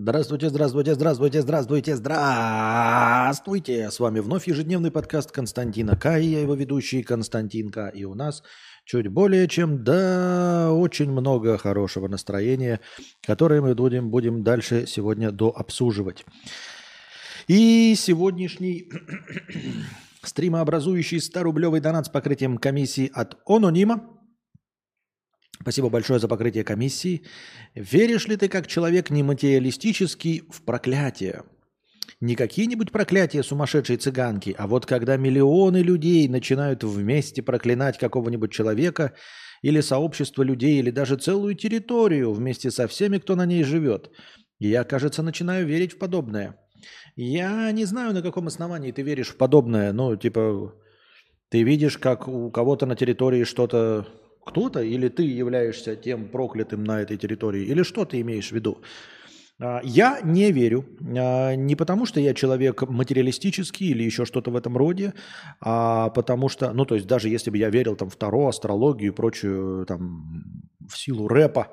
Здравствуйте, здравствуйте, здравствуйте, здравствуйте, здравствуйте. С вами вновь ежедневный подкаст Константина К. И я его ведущий Константин К. И у нас чуть более чем, да, очень много хорошего настроения, которое мы будем, будем дальше сегодня дообсуживать. И сегодняшний стримообразующий 100-рублевый донат с покрытием комиссии от Анонима Спасибо большое за покрытие комиссии. Веришь ли ты как человек нематериалистический в проклятие? Не какие-нибудь проклятия сумасшедшей цыганки, а вот когда миллионы людей начинают вместе проклинать какого-нибудь человека или сообщество людей, или даже целую территорию вместе со всеми, кто на ней живет. я, кажется, начинаю верить в подобное. Я не знаю, на каком основании ты веришь в подобное. Ну, типа, ты видишь, как у кого-то на территории что-то кто-то, или ты являешься тем проклятым на этой территории, или что ты имеешь в виду? А, я не верю, а, не потому что я человек материалистический или еще что-то в этом роде, а потому что, ну то есть даже если бы я верил там в Таро, астрологию и прочую там в силу рэпа,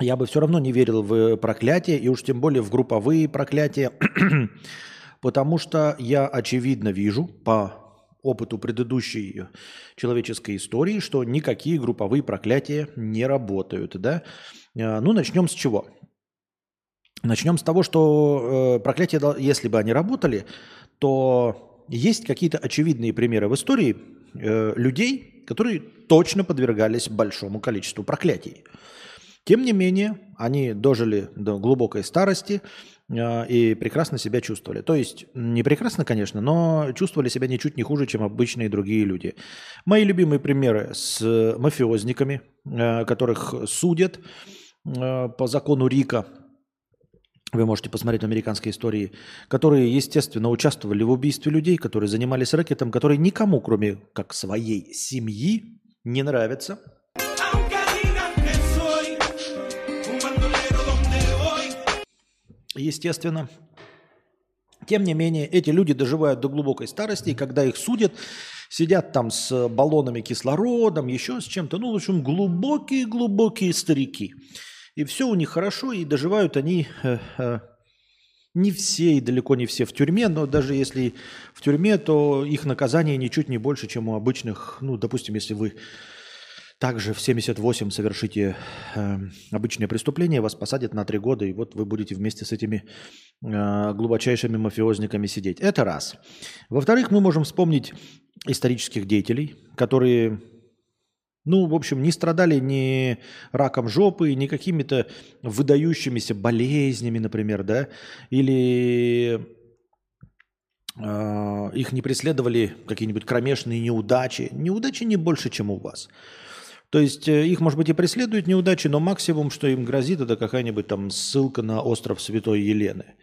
я бы все равно не верил в проклятие, и уж тем более в групповые проклятия, потому что я очевидно вижу по опыту предыдущей человеческой истории, что никакие групповые проклятия не работают. Да? А, ну, начнем с чего? Начнем с того, что э, проклятия, если бы они работали, то есть какие-то очевидные примеры в истории э, людей, которые точно подвергались большому количеству проклятий. Тем не менее, они дожили до глубокой старости, и прекрасно себя чувствовали. То есть не прекрасно, конечно, но чувствовали себя ничуть не хуже, чем обычные другие люди. Мои любимые примеры с мафиозниками, а, которых судят а, по закону Рика. Вы можете посмотреть в американской истории, которые, естественно, участвовали в убийстве людей, которые занимались рэкетом, которые никому, кроме как своей семьи, не нравятся – естественно. Тем не менее, эти люди доживают до глубокой старости, и когда их судят, сидят там с баллонами кислородом, еще с чем-то. Ну, в общем, глубокие-глубокие старики. И все у них хорошо, и доживают они э, э, не все и далеко не все в тюрьме, но даже если в тюрьме, то их наказание ничуть не больше, чем у обычных, ну, допустим, если вы также в 78 совершите э, обычное преступление, вас посадят на три года, и вот вы будете вместе с этими э, глубочайшими мафиозниками сидеть. Это раз. Во-вторых, мы можем вспомнить исторических деятелей, которые, ну, в общем, не страдали ни раком жопы, ни какими-то выдающимися болезнями, например, да, или э, их не преследовали какие-нибудь кромешные неудачи. Неудачи не больше, чем у вас. То есть э, их, может быть, и преследуют неудачи, но максимум, что им грозит, это какая-нибудь там ссылка на остров Святой Елены.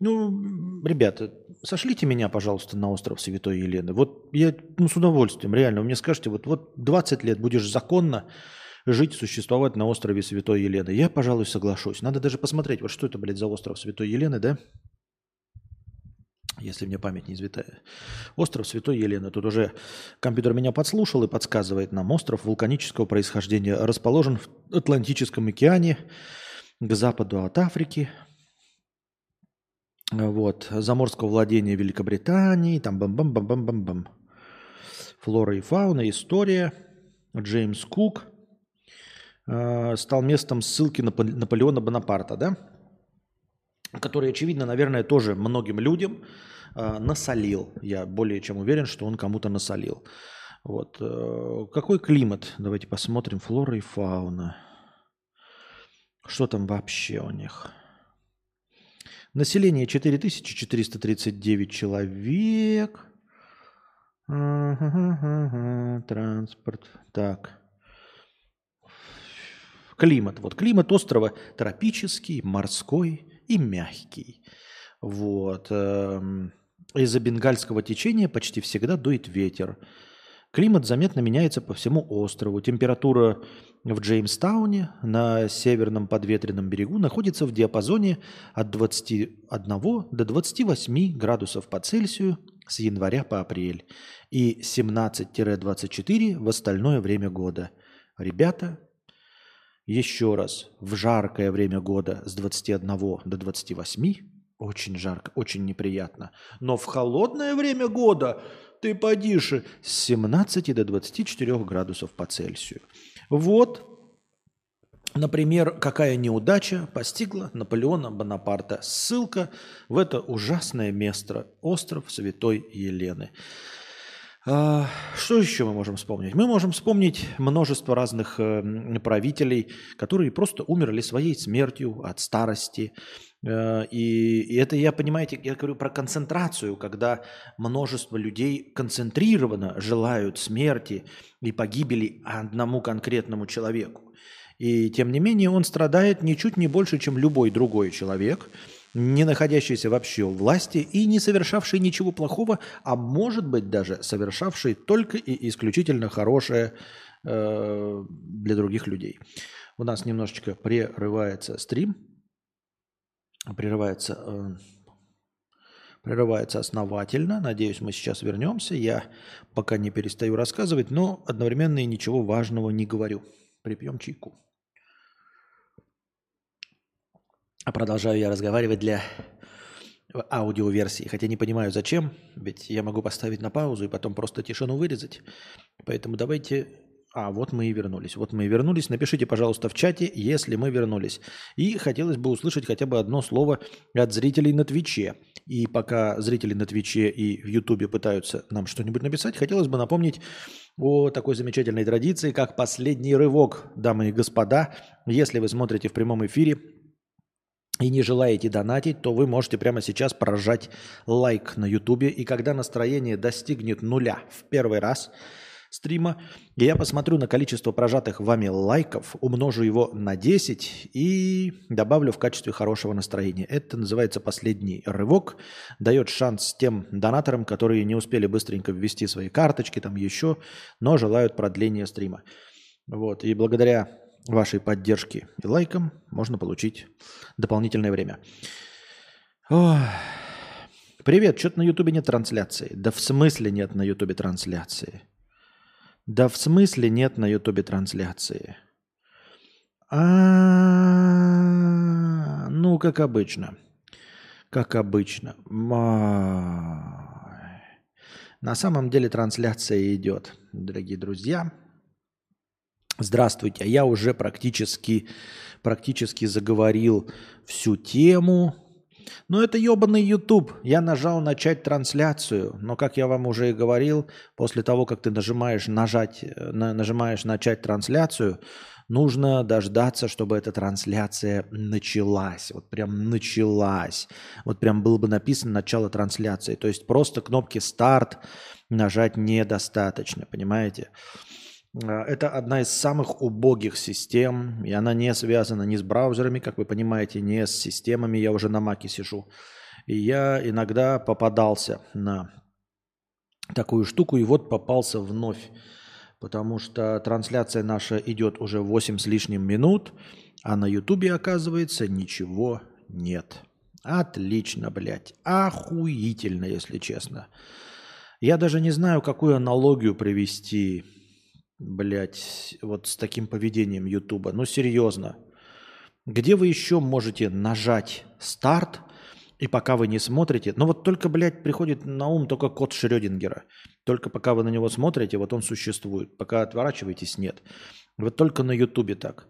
Ну, ребята, сошлите меня, пожалуйста, на остров Святой Елены. Вот я ну, с удовольствием, реально, вы мне скажете, вот, вот 20 лет будешь законно жить, существовать на острове Святой Елены. Я, пожалуй, соглашусь. Надо даже посмотреть, вот что это, блядь, за остров Святой Елены, да? Если мне память не извитая. Остров Святой Елены. Тут уже компьютер меня подслушал и подсказывает нам. Остров вулканического происхождения расположен в Атлантическом океане к западу от Африки. Вот. Заморского владения Великобритании. Там бам-бам-бам-бам-бам-бам. Флора и фауна, история. Джеймс Кук э, стал местом ссылки на Наполеона Бонапарта, да? Который, очевидно, наверное, тоже многим людям э, насолил. Я более чем уверен, что он кому-то насолил. Вот. Э, какой климат? Давайте посмотрим. Флора и фауна. Что там вообще у них? Население 4439 человек. Транспорт. Так. Климат. Вот климат острова тропический, морской, и мягкий. Вот. Эм, из-за бенгальского течения почти всегда дует ветер. Климат заметно меняется по всему острову. Температура в Джеймстауне на северном подветренном берегу находится в диапазоне от 21 до 28 градусов по Цельсию с января по апрель и 17-24 в остальное время года. Ребята, еще раз, в жаркое время года с 21 до 28 очень жарко, очень неприятно. Но в холодное время года ты подишь с 17 до 24 градусов по Цельсию. Вот, например, какая неудача постигла Наполеона Бонапарта. Ссылка в это ужасное место, остров Святой Елены. А, что еще мы можем вспомнить? Мы можем вспомнить множество разных э, правителей, которые просто умерли своей смертью от старости. Э, и это я, понимаете, я говорю про концентрацию, когда множество людей концентрированно желают смерти и погибели одному конкретному человеку. И тем не менее он страдает ничуть не больше, чем любой другой человек – не находящийся вообще у власти и не совершавший ничего плохого, а может быть даже совершавший только и исключительно хорошее э, для других людей. У нас немножечко прерывается стрим, прерывается, э, прерывается основательно. Надеюсь, мы сейчас вернемся. Я пока не перестаю рассказывать, но одновременно и ничего важного не говорю. Припьем чайку. А продолжаю я разговаривать для аудиоверсии, хотя не понимаю зачем, ведь я могу поставить на паузу и потом просто тишину вырезать. Поэтому давайте... А, вот мы и вернулись. Вот мы и вернулись. Напишите, пожалуйста, в чате, если мы вернулись. И хотелось бы услышать хотя бы одно слово от зрителей на Твиче. И пока зрители на Твиче и в Ютубе пытаются нам что-нибудь написать, хотелось бы напомнить о такой замечательной традиции, как последний рывок, дамы и господа. Если вы смотрите в прямом эфире, и не желаете донатить, то вы можете прямо сейчас прожать лайк на ютубе. И когда настроение достигнет нуля в первый раз стрима, я посмотрю на количество прожатых вами лайков, умножу его на 10 и добавлю в качестве хорошего настроения. Это называется последний рывок. Дает шанс тем донаторам, которые не успели быстренько ввести свои карточки, там еще, но желают продления стрима. Вот. И благодаря вашей поддержки и лайком можно получить дополнительное время. Ох. Привет, что-то на Ютубе нет трансляции. Да в смысле нет на Ютубе трансляции? Да в смысле нет на Ютубе трансляции? А, ну, как обычно. Как обычно. На самом деле трансляция идет, дорогие друзья. Здравствуйте, я уже практически, практически заговорил всю тему. Но это ебаный YouTube. Я нажал начать трансляцию, но, как я вам уже и говорил, после того, как ты нажимаешь нажать, э, на, нажимаешь начать трансляцию, нужно дождаться, чтобы эта трансляция началась. Вот прям началась. Вот прям было бы написано начало трансляции. То есть просто кнопки старт нажать недостаточно, понимаете? А, это одна из самых убогих систем, и она не связана ни с браузерами, как вы понимаете, не с системами. Я уже на маке сижу. И я иногда попадался на такую штуку, и вот попался вновь. Потому что трансляция наша идет уже 8 с лишним минут, а на Ютубе, оказывается, ничего нет. Отлично, блядь. Охуительно, если честно. Я даже не знаю, какую аналогию привести блядь, вот с таким поведением Ютуба. Ну, серьезно. Где вы еще можете нажать старт, и пока вы не смотрите, ну вот только, блядь, приходит на ум только код Шрёдингера. Только пока вы на него смотрите, вот он существует. Пока отворачиваетесь, нет. Вот только на Ютубе так.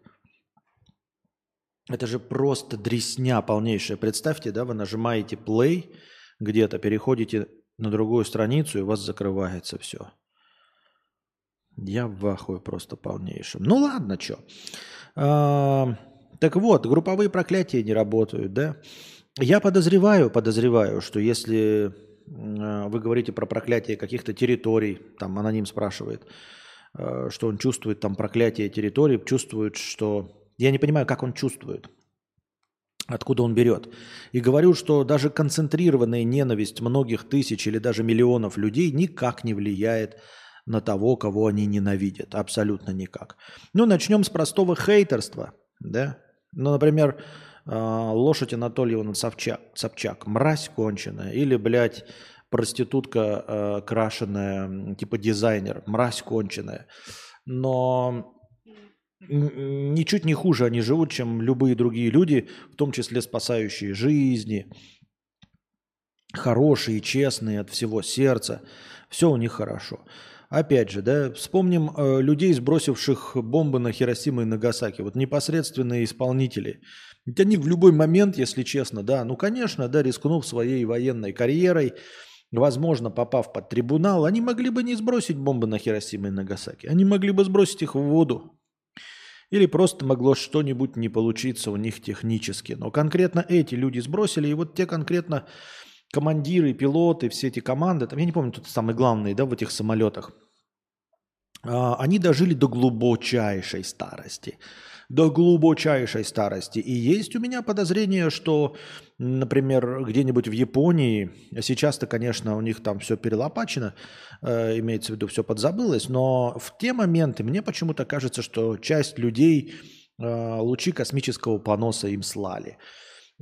Это же просто дресня полнейшая. Представьте, да, вы нажимаете play где-то, переходите на другую страницу, и у вас закрывается все. Я в ахуе просто полнейшем. Ну ладно, что. А, так вот, групповые проклятия не работают, да? Я подозреваю, подозреваю, что если а, вы говорите про проклятие каких-то территорий, там аноним спрашивает, а, что он чувствует там проклятие территорий, чувствует, что... Я не понимаю, как он чувствует, откуда он берет. И говорю, что даже концентрированная ненависть многих тысяч или даже миллионов людей никак не влияет на того, кого они ненавидят. Абсолютно никак. Ну, начнем с простого хейтерства. Да? Ну, например, а, лошадь Анатольевна Собчак, Собчак, мразь конченая, или, блядь, проститутка э, крашеная, типа дизайнер, мразь конченая. Но ничуть не хуже они живут, чем любые другие люди, в том числе спасающие жизни, хорошие, честные от всего сердца. Все у них хорошо. Опять же, да, вспомним э, людей, сбросивших бомбы на Хиросиму и Нагасаки. Вот непосредственные исполнители. Ведь они в любой момент, если честно, да, ну, конечно, да, рискнув своей военной карьерой, возможно, попав под трибунал, они могли бы не сбросить бомбы на Хиросиму и Нагасаки. Они могли бы сбросить их в воду. Или просто могло что-нибудь не получиться у них технически. Но конкретно эти люди сбросили, и вот те конкретно командиры, пилоты, все эти команды, там, я не помню, тут самые главные, да, в этих самолетах, а, они дожили до глубочайшей старости. До глубочайшей старости. И есть у меня подозрение, что, например, где-нибудь в Японии, сейчас-то, конечно, у них там все перелопачено, э, имеется в виду, все подзабылось, но в те моменты мне почему-то кажется, что часть людей э, лучи космического поноса им слали.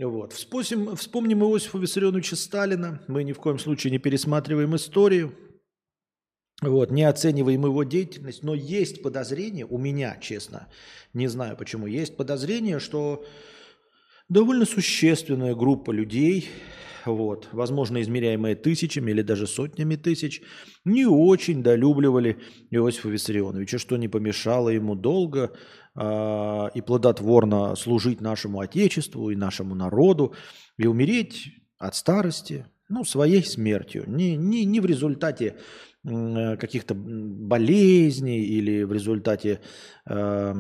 Вот. Вспомним, вспомним Иосифа Виссарионовича Сталина. Мы ни в коем случае не пересматриваем историю. Вот, не оцениваем его деятельность, но есть подозрение, у меня, честно, не знаю почему, есть подозрение, что довольно существенная группа людей, вот, возможно, измеряемые тысячами или даже сотнями тысяч, не очень долюбливали Иосифа Виссарионовича, что не помешало ему долго э, и плодотворно служить нашему Отечеству и нашему народу и умереть от старости, ну, своей смертью, не, не, не в результате э, каких-то болезней или в результате э,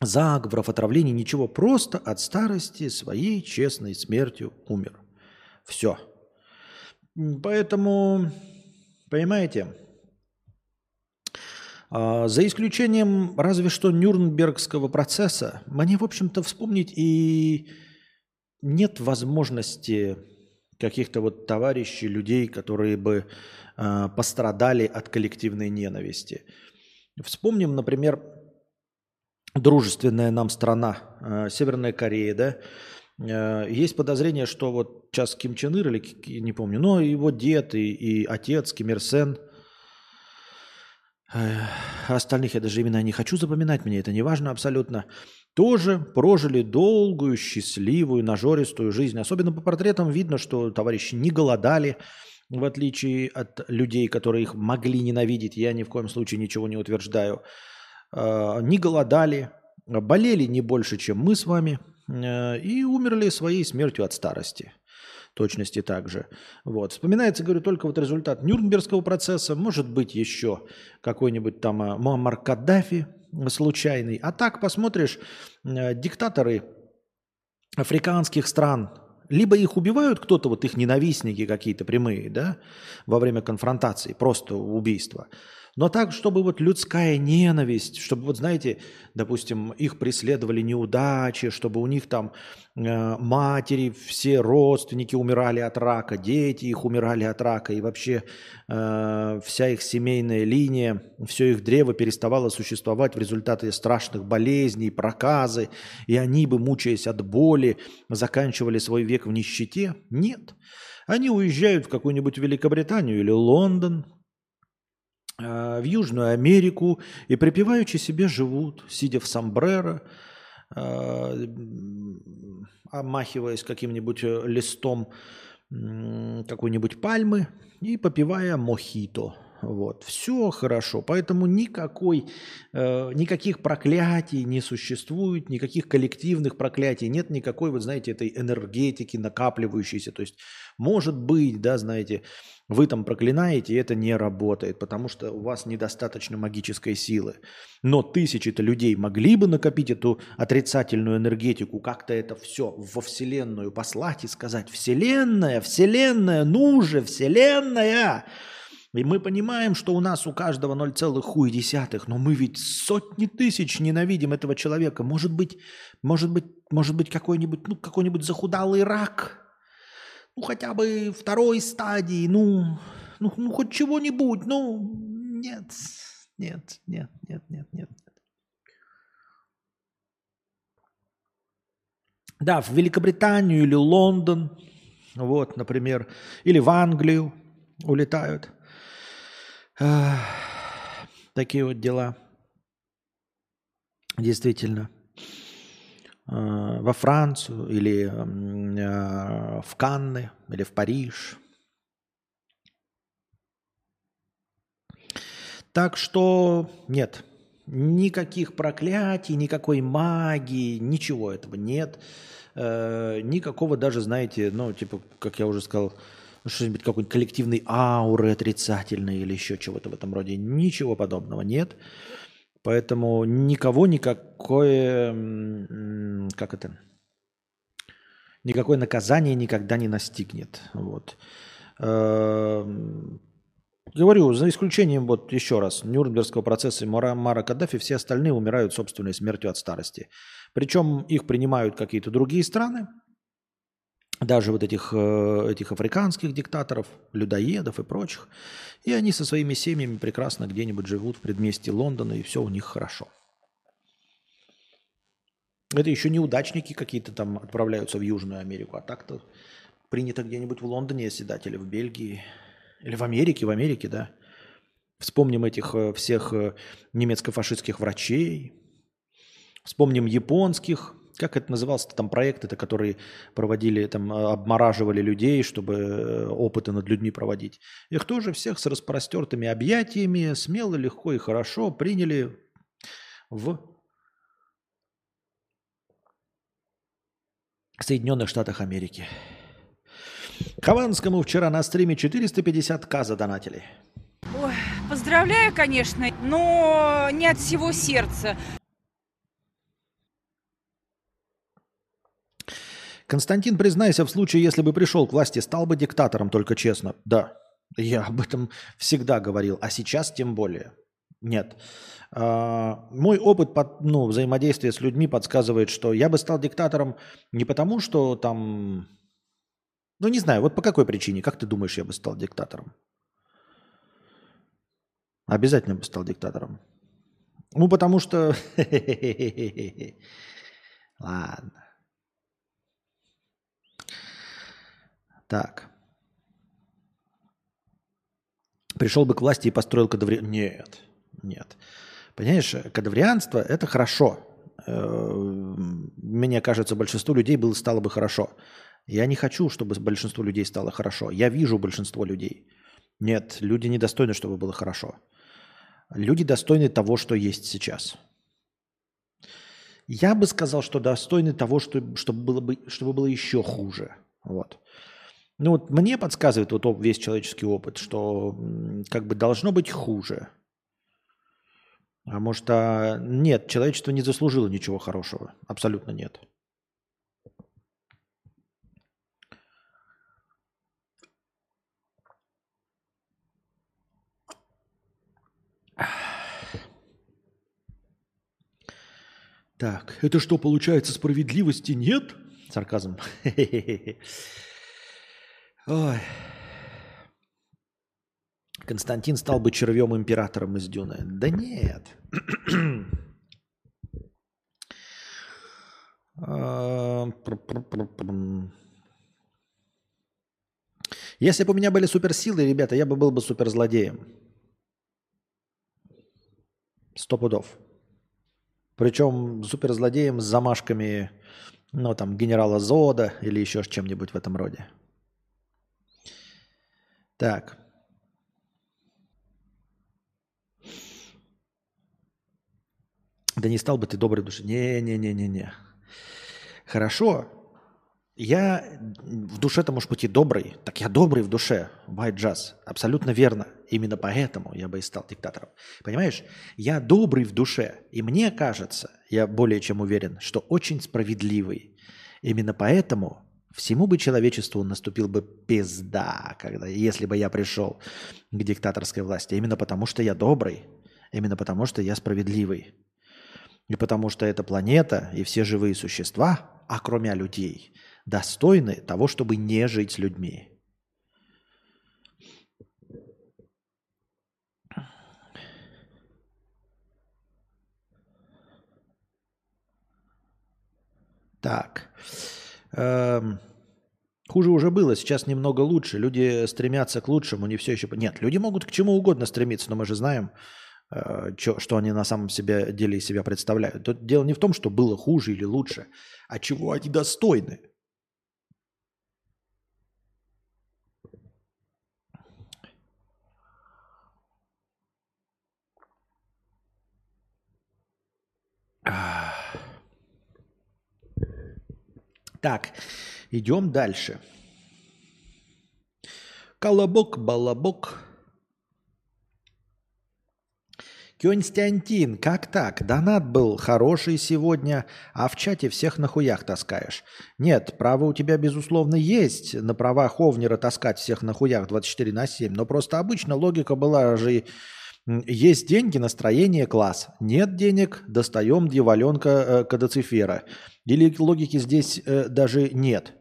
заговоров, отравлений, ничего, просто от старости своей честной смертью умер. Все. Поэтому, понимаете, а, за исключением разве что Нюрнбергского процесса, мне, в общем-то, вспомнить и нет возможности каких-то вот товарищей, людей, которые бы э, пострадали от коллективной ненависти. Вспомним, например, дружественная нам страна, э, Северная Корея, да, есть подозрение, что вот сейчас Ким Чен Ир, или не помню, но его дед и, и отец Ким Ир Сен, э, остальных я даже имена не хочу запоминать, мне это не важно абсолютно, тоже прожили долгую, счастливую, нажористую жизнь. Особенно по портретам видно, что товарищи не голодали, в отличие от людей, которые их могли ненавидеть. Я ни в коем случае ничего не утверждаю. Э, не голодали, болели не больше, чем мы с вами – Э, и умерли своей смертью от старости. Точности также. Вот. Вспоминается, говорю, только вот результат Нюрнбергского процесса, может быть еще какой-нибудь там э, Муаммар Каддафи случайный. А так посмотришь, э, диктаторы африканских стран, либо их убивают кто-то, вот их ненавистники какие-то прямые, да, во время конфронтации, просто убийства – но так, чтобы вот людская ненависть, чтобы вот, знаете, допустим, их преследовали неудачи, чтобы у них там э, матери, все родственники умирали от рака, дети их умирали от рака, и вообще э, вся их семейная линия, все их древо переставало существовать в результате страшных болезней, проказы, и они бы, мучаясь от боли, заканчивали свой век в нищете. Нет. Они уезжают в какую-нибудь Великобританию или Лондон, в Южную Америку и припеваючи себе живут, сидя в сомбреро, э, омахиваясь каким-нибудь э, листом какой-нибудь пальмы и попивая мохито – вот, все хорошо, поэтому никакой, э, никаких проклятий не существует, никаких коллективных проклятий, нет никакой, вот знаете, этой энергетики накапливающейся. То есть, может быть, да, знаете, вы там проклинаете, и это не работает, потому что у вас недостаточно магической силы. Но тысячи-то людей могли бы накопить эту отрицательную энергетику, как-то это все во Вселенную послать и сказать, Вселенная, Вселенная, ну же, Вселенная! И мы понимаем, что у нас у каждого 0,1, но мы ведь сотни тысяч ненавидим этого человека. Может быть, может быть, может быть какой-нибудь, ну, какой-нибудь захудалый рак, ну, хотя бы второй стадии, ну, ну, ну хоть чего-нибудь, ну, нет, нет, нет, нет, нет, нет. Да, в Великобританию или Лондон, вот, например, или в Англию улетают – Такие вот дела. Действительно. Э, во Францию или э, в Канны или в Париж. Так что нет, никаких проклятий, никакой магии, ничего этого нет. Э, никакого даже, знаете, ну, типа, как я уже сказал, что-нибудь какой-нибудь коллективной ауры отрицательной или еще чего-то в этом роде. Ничего подобного нет. Поэтому никого никакое, как это, никакое наказание никогда не настигнет. Вот. Эм, говорю, за исключением, вот еще раз, Нюрнбергского процесса и Мара Каддафи, все остальные умирают собственной смертью от старости. Причем их принимают какие-то другие страны, даже вот этих, э, этих африканских диктаторов, людоедов и прочих. И они со своими семьями прекрасно где-нибудь живут в предместе Лондона, и все у них хорошо. Это еще неудачники какие-то там отправляются в Южную Америку, а так-то принято где-нибудь в Лондоне оседать или в Бельгии, или в Америке, в Америке, да. Вспомним этих э, всех э, немецко-фашистских врачей, вспомним японских как это назывался там проект, это которые проводили, там а, обмораживали людей, чтобы э, опыты над людьми проводить. Их тоже всех с распростертыми объятиями, смело, легко и хорошо приняли в Соединенных Штатах Америки. Хованскому вчера на стриме 450к задонатили. Ой, поздравляю, конечно, но не от всего сердца. Константин, признайся, в случае, если бы пришел к власти, стал бы диктатором, только честно. Да, я об этом всегда говорил, а сейчас тем более. Нет. А, мой опыт под, ну, взаимодействия с людьми подсказывает, что я бы стал диктатором не потому, что там... Ну, не знаю, вот по какой причине, как ты думаешь, я бы стал диктатором? Обязательно бы стал диктатором. Ну, потому что... Ладно. Так. Пришел бы к власти и построил кадаврианство. Нет, нет. Понимаешь, кадаврианство – это хорошо. Э, мне кажется, большинству людей было, стало бы хорошо. Я не хочу, чтобы большинству людей стало хорошо. Я вижу большинство людей. Нет, люди недостойны, чтобы было хорошо. Люди достойны того, что есть сейчас. Я бы сказал, что достойны того, что, чтобы, было бы, чтобы было еще хуже. Вот. Ну вот мне подсказывает вот весь человеческий опыт, что как бы должно быть хуже. А может, а... нет, человечество не заслужило ничего хорошего. Абсолютно нет. Так, это что, получается, справедливости нет? Сарказм. Ой. Константин стал бы червем императором из Дюны. Да нет. Если бы у меня были суперсилы, ребята, я бы был бы суперзлодеем. Сто пудов. Причем суперзлодеем с замашками, ну, там, генерала Зода или еще чем-нибудь в этом роде. Так. Да не стал бы ты доброй души. Не-не-не-не-не. Хорошо. Я в душе-то, может быть, и добрый. Так я добрый в душе. White Jazz. Абсолютно верно. Именно поэтому я бы и стал диктатором. Понимаешь? Я добрый в душе. И мне кажется, я более чем уверен, что очень справедливый. Именно поэтому Всему бы человечеству наступил бы пизда, когда, если бы я пришел к диктаторской власти. Именно потому, что я добрый. Именно потому, что я справедливый. И потому что эта планета и все живые существа, а кроме людей, достойны того, чтобы не жить с людьми. Так. Эм, хуже уже было, сейчас немного лучше. Люди стремятся к лучшему, не все еще... Нет, люди могут к чему угодно стремиться, но мы же знаем, э, чё, что они на самом себе деле из себя представляют. Тут дело не в том, что было хуже или лучше, а чего они достойны. Так, идем дальше. Колобок, балабок. Константин, как так? Донат был хороший сегодня, а в чате всех на хуях таскаешь. Нет, право у тебя, безусловно, есть на права Ховнера таскать всех на хуях 24 на 7, но просто обычно логика была же есть деньги, настроение, класс. Нет денег, достаем дьяволенка э, кадацифера. Или логики здесь э, даже нет.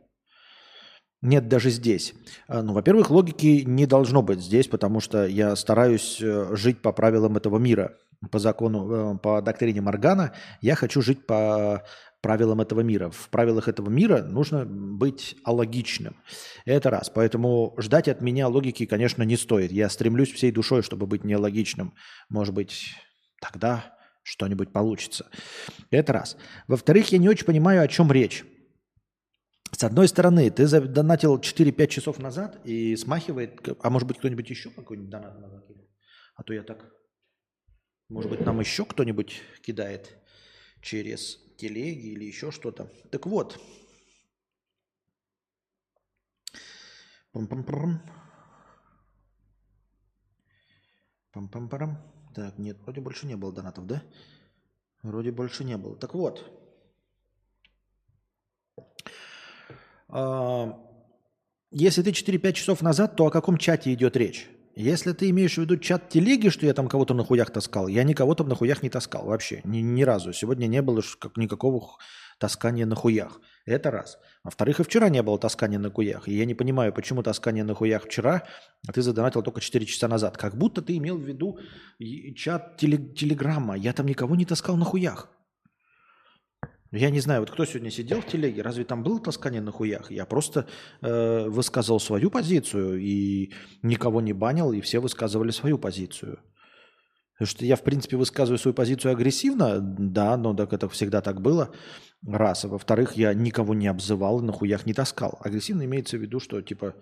Нет даже здесь. А, ну, во-первых, логики не должно быть здесь, потому что я стараюсь э, жить по правилам этого мира. По закону, э, по доктрине Моргана я хочу жить по правилам этого мира. В правилах этого мира нужно быть алогичным. Это раз. Поэтому ждать от меня логики, конечно, не стоит. Я стремлюсь всей душой, чтобы быть неалогичным. Может быть, тогда что-нибудь получится. Это раз. Во-вторых, я не очень понимаю, о чем речь. С одной стороны, ты задонатил 4-5 часов назад и смахивает, а может быть кто-нибудь еще какой-нибудь донат закинул? А то я так, может быть нам еще кто-нибудь кидает через телеги или еще что-то. Так вот. Пам-пам-парам. Пам-пам-парам. Так, нет, вроде больше не было донатов, да? Вроде больше не было. Так вот. Если ты 4-5 часов назад, то о каком чате идет речь? Если ты имеешь в виду чат телеги, что я там кого-то на хуях таскал, я никого там на хуях не таскал вообще, ни, ни разу. Сегодня не было как, никакого таскания на хуях. Это раз. Во-вторых, и вчера не было таскания на хуях. И я не понимаю, почему таскание на хуях вчера, а ты задонатил только 4 часа назад. Как будто ты имел в виду чат телеграмма. Я там никого не таскал на хуях. Я не знаю, вот кто сегодня сидел в телеге, разве там было таскание на хуях? Я просто э, высказал свою позицию и никого не банил, и все высказывали свою позицию. Потому что я, в принципе, высказываю свою позицию агрессивно, да, но так это всегда так было, раз. А во-вторых, я никого не обзывал и на хуях не таскал. Агрессивно имеется в виду, что, типа,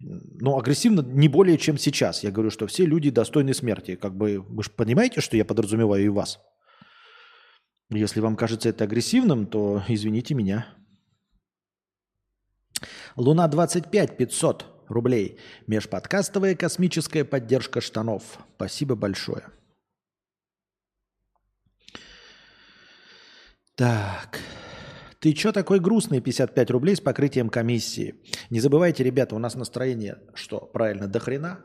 ну, агрессивно не более, чем сейчас. Я говорю, что все люди достойны смерти. Как бы, вы же понимаете, что я подразумеваю и вас? Если вам кажется это агрессивным, то извините меня. Луна 25 500 рублей. Межподкастовая космическая поддержка штанов. Спасибо большое. Так. Ты чё такой грустный? 55 рублей с покрытием комиссии. Не забывайте, ребята, у нас настроение, что правильно, до хрена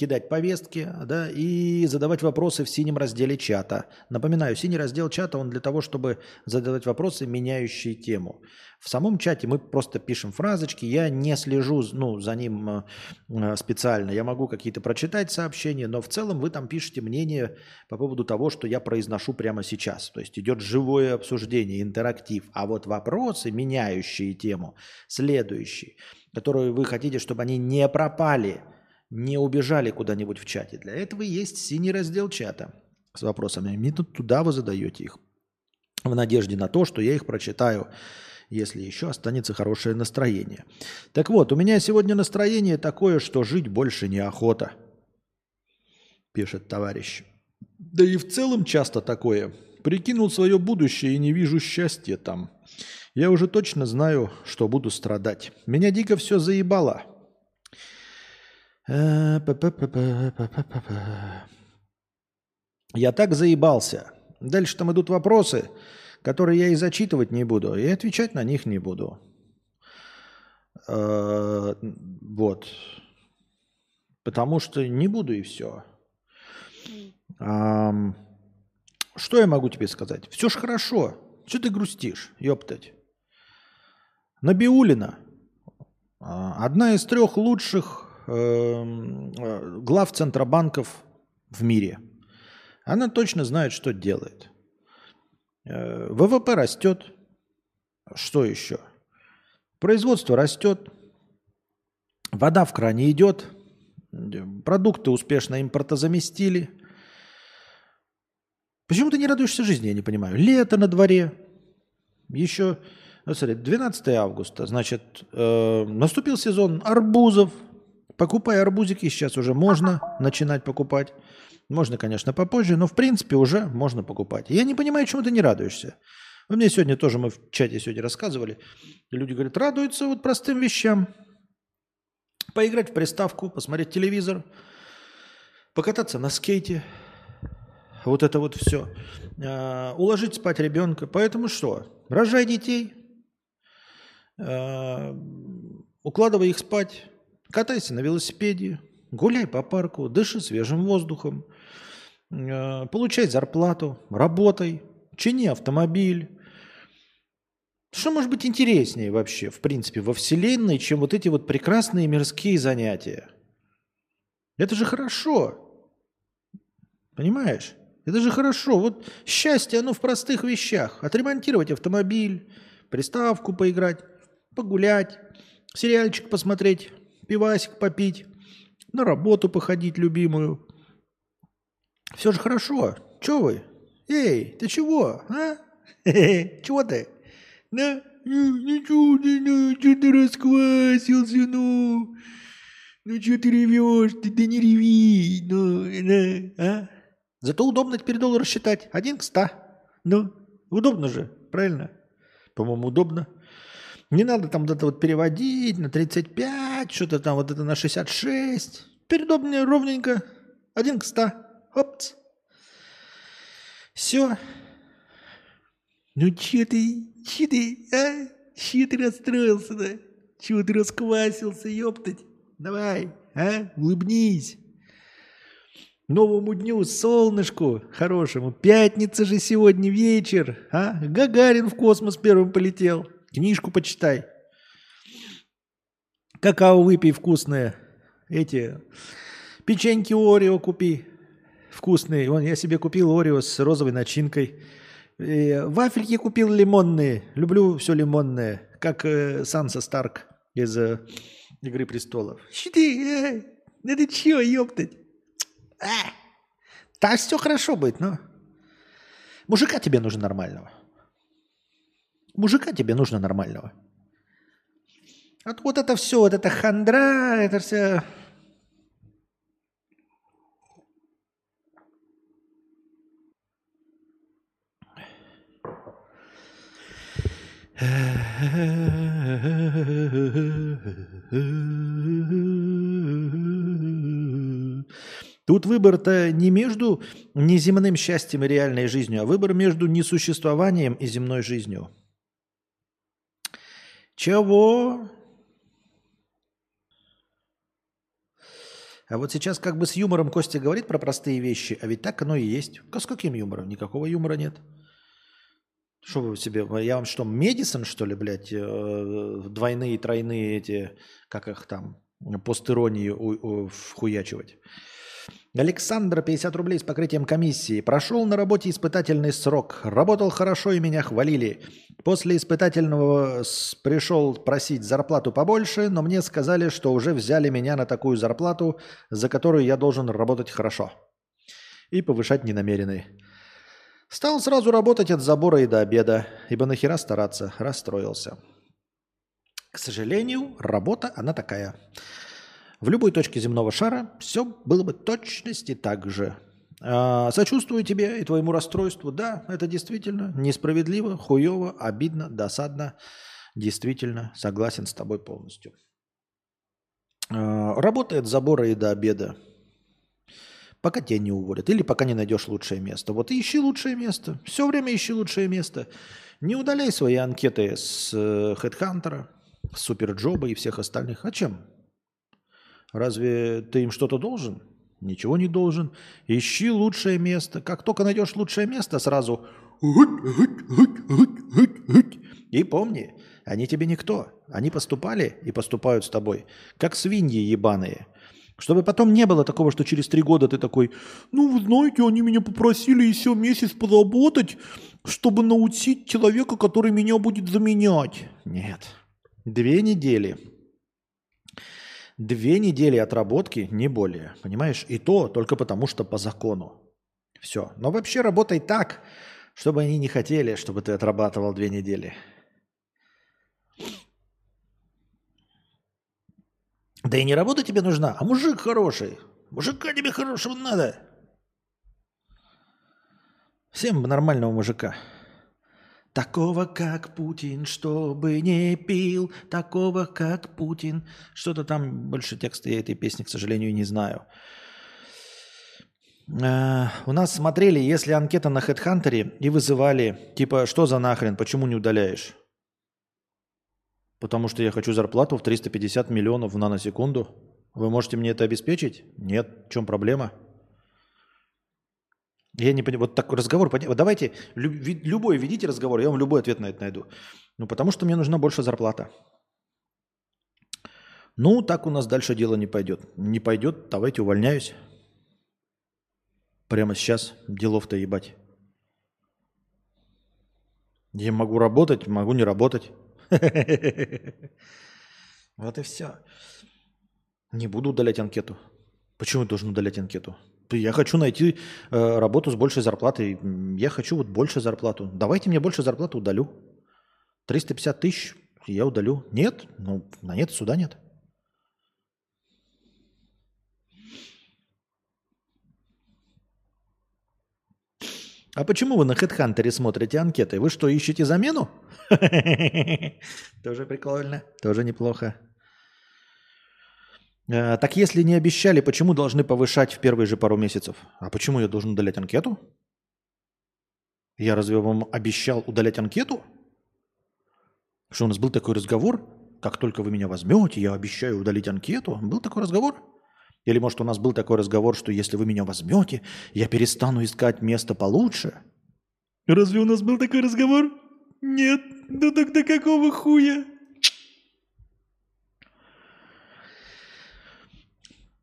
кидать повестки да, и задавать вопросы в синем разделе чата. Напоминаю, синий раздел чата, он для того, чтобы задавать вопросы, меняющие тему. В самом чате мы просто пишем фразочки, я не слежу ну, за ним э, э, специально. Я могу какие-то прочитать сообщения, но в целом вы там пишете мнение по поводу того, что я произношу прямо сейчас. То есть идет живое обсуждение, интерактив. А вот вопросы, меняющие тему, следующие, которые вы хотите, чтобы они не пропали – не убежали куда-нибудь в чате. Для этого есть синий раздел чата с вопросами. Мне тут туда вы задаете их в надежде на то, что я их прочитаю, если еще останется хорошее настроение. Так вот, у меня сегодня настроение такое, что жить больше неохота, пишет товарищ. Да и в целом часто такое. Прикинул свое будущее и не вижу счастья там. Я уже точно знаю, что буду страдать. Меня дико все заебало. Я так заебался. Дальше там идут вопросы, которые я и зачитывать не буду, и отвечать на них не буду. Э, вот. Потому что не буду и все. Что я могу тебе сказать? Все ж хорошо. Что ты грустишь, ёптать? Набиулина. А, одна из трех лучших э, глав центробанков в мире. Она точно знает, что делает. Э, ВВП растет. Что еще? Производство растет. Вода в кране идет. Продукты успешно импортозаместили. Почему ты не радуешься жизни, я не понимаю. Лето на дворе. Еще, ну, смотри, 12 августа, значит, э, наступил сезон арбузов. Покупай арбузики, сейчас уже можно начинать покупать. Можно, конечно, попозже, но в принципе уже можно покупать. Я не понимаю, чему ты не радуешься. Вы мне сегодня тоже, мы в чате сегодня рассказывали, люди говорят, радуются вот простым вещам. Поиграть в приставку, посмотреть телевизор, покататься на скейте, вот это вот все. А, уложить спать ребенка. Поэтому что? Рожай детей, а, укладывай их спать, катайся на велосипеде, гуляй по парку, дыши свежим воздухом, а, получай зарплату, работай, чини автомобиль. Что может быть интереснее вообще, в принципе, во Вселенной, чем вот эти вот прекрасные мирские занятия? Это же хорошо. Понимаешь? Это же хорошо. Вот счастье, оно в простых вещах. Отремонтировать автомобиль, приставку поиграть, погулять, сериальчик посмотреть, пивасик попить, на работу походить любимую. Все же хорошо. Че вы? Эй, ты чего? А? Чего ты? Да? Ничего, ну, что ты расквасился, ну? Ну, что ты ревешь? Ты, ты не реви, ну, да, а? Зато удобно теперь доллар считать. Один к ста. Ну, удобно же, правильно? По-моему, удобно. Не надо там вот это вот переводить на 35, что-то там вот это на 66. Теперь удобнее, ровненько. Один к ста. Опц. Все. Ну че ты, че ты, а? Че ты расстроился-то? Чего ты расквасился, ёптать? Давай, а? Улыбнись новому дню, солнышку хорошему. Пятница же сегодня вечер. А? Гагарин в космос первым полетел. Книжку почитай. Какао выпей вкусное. Эти печеньки Орео купи. Вкусные. Вон, я себе купил Орео с розовой начинкой. И вафельки купил лимонные. Люблю все лимонное. Как э, Санса Старк из э, «Игры престолов». Щиты, э, это чё, ёптать? Э, так все хорошо будет, но... Мужика тебе нужно нормального. Мужика тебе нужно нормального. А вот это все, вот это хандра, это все... Тут выбор-то не между неземным счастьем и реальной жизнью, а выбор между несуществованием и земной жизнью. Чего? А вот сейчас как бы с юмором Костя говорит про простые вещи, а ведь так оно и есть. С каким юмором? Никакого юмора нет. Что вы себе, я вам что, Медисон, что ли, блядь, э, двойные, тройные эти, как их там, постиронии вхуячивать? Александр, 50 рублей с покрытием комиссии. Прошел на работе испытательный срок. Работал хорошо и меня хвалили. После испытательного пришел просить зарплату побольше, но мне сказали, что уже взяли меня на такую зарплату, за которую я должен работать хорошо. И повышать не намерены. Стал сразу работать от забора и до обеда, ибо нахера стараться, расстроился. К сожалению, работа она такая. В любой точке земного шара все было бы точности так же. А, сочувствую тебе и твоему расстройству. Да, это действительно несправедливо, хуево, обидно, досадно. Действительно, согласен с тобой полностью. А, работает забора и до обеда. Пока тебя не уволят. Или пока не найдешь лучшее место. Вот ищи лучшее место. Все время ищи лучшее место. Не удаляй свои анкеты с HeadHunter, с Суперджоба и всех остальных. А чем? Разве ты им что-то должен? Ничего не должен. Ищи лучшее место. Как только найдешь лучшее место, сразу... И помни, они тебе никто. Они поступали и поступают с тобой, как свиньи ебаные. Чтобы потом не было такого, что через три года ты такой, ну, вы знаете, они меня попросили еще месяц поработать, чтобы научить человека, который меня будет заменять. Нет. Две недели Две недели отработки, не более. Понимаешь? И то только потому, что по закону. Все. Но вообще работай так, чтобы они не хотели, чтобы ты отрабатывал две недели. Да и не работа тебе нужна, а мужик хороший. Мужика тебе хорошего надо. Всем нормального мужика. Такого, как Путин, чтобы не пил, такого, как Путин. Что-то там, больше текста я этой песни, к сожалению, не знаю. Э, у нас смотрели, если анкета на HeadHunter и вызывали, типа, что за нахрен, почему не удаляешь? Потому что я хочу зарплату в 350 миллионов в наносекунду. Вы можете мне это обеспечить? Нет. В чем проблема? Я не понимаю. Вот такой разговор. Вот давайте любой ведите разговор, я вам любой ответ на это найду. Ну, потому что мне нужна больше зарплата. Ну, так у нас дальше дело не пойдет. Не пойдет, давайте увольняюсь. Прямо сейчас делов-то ебать. Я могу работать, могу не работать. Вот и все. Не буду удалять анкету. Почему я должен удалять анкету? Я хочу найти э, работу с большей зарплатой. Я хочу вот больше зарплату. Давайте мне больше зарплаты удалю. 350 тысяч я удалю. Нет? Ну, на нет суда нет. А почему вы на HeadHunter смотрите анкеты? Вы что, ищете замену? Тоже прикольно, тоже неплохо. Э, так если не обещали, почему должны повышать в первые же пару месяцев? А почему я должен удалять анкету? Я разве вам обещал удалять анкету? Что у нас был такой разговор? Как только вы меня возьмете, я обещаю удалить анкету. Был такой разговор? Или, может, у нас был такой разговор, что если вы меня возьмете, я перестану искать место получше? Разве у нас был такой разговор? Нет. Ну тогда какого хуя?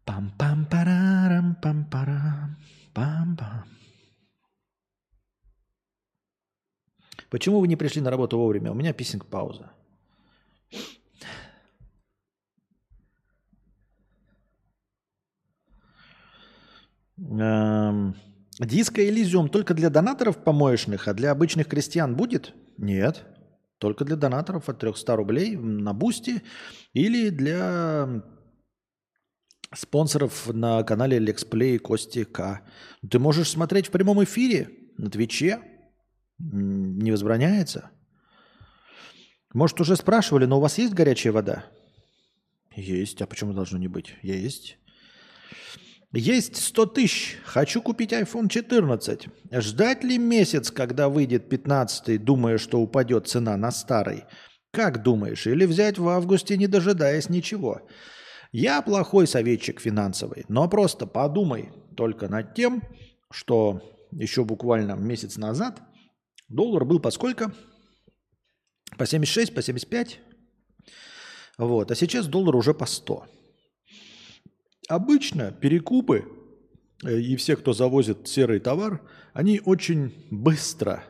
Пам-пам-парарам, пам-парам, пам-пам. Почему вы не пришли на работу вовремя? У меня писинг-пауза. Эм, Disco Elysium только для донаторов помоечных, а для обычных крестьян будет? Нет. Только для донаторов от 300 рублей на Boosty или для спонсоров на канале Летсплей Кости К. Ты можешь смотреть в прямом эфире на Твиче. Не возбраняется. Может, уже спрашивали, но у вас есть горячая вода? Есть. А почему должно не быть? Есть. Есть 100 тысяч. Хочу купить iPhone 14. Ждать ли месяц, когда выйдет 15, думая, что упадет цена на старый? Как думаешь? Или взять в августе, не дожидаясь ничего? Я плохой советчик финансовый, но просто подумай только над тем, что еще буквально месяц назад доллар был по сколько? По 76, по 75. Вот. А сейчас доллар уже по 100. Обычно перекупы э, и все, кто завозит серый товар, они очень быстро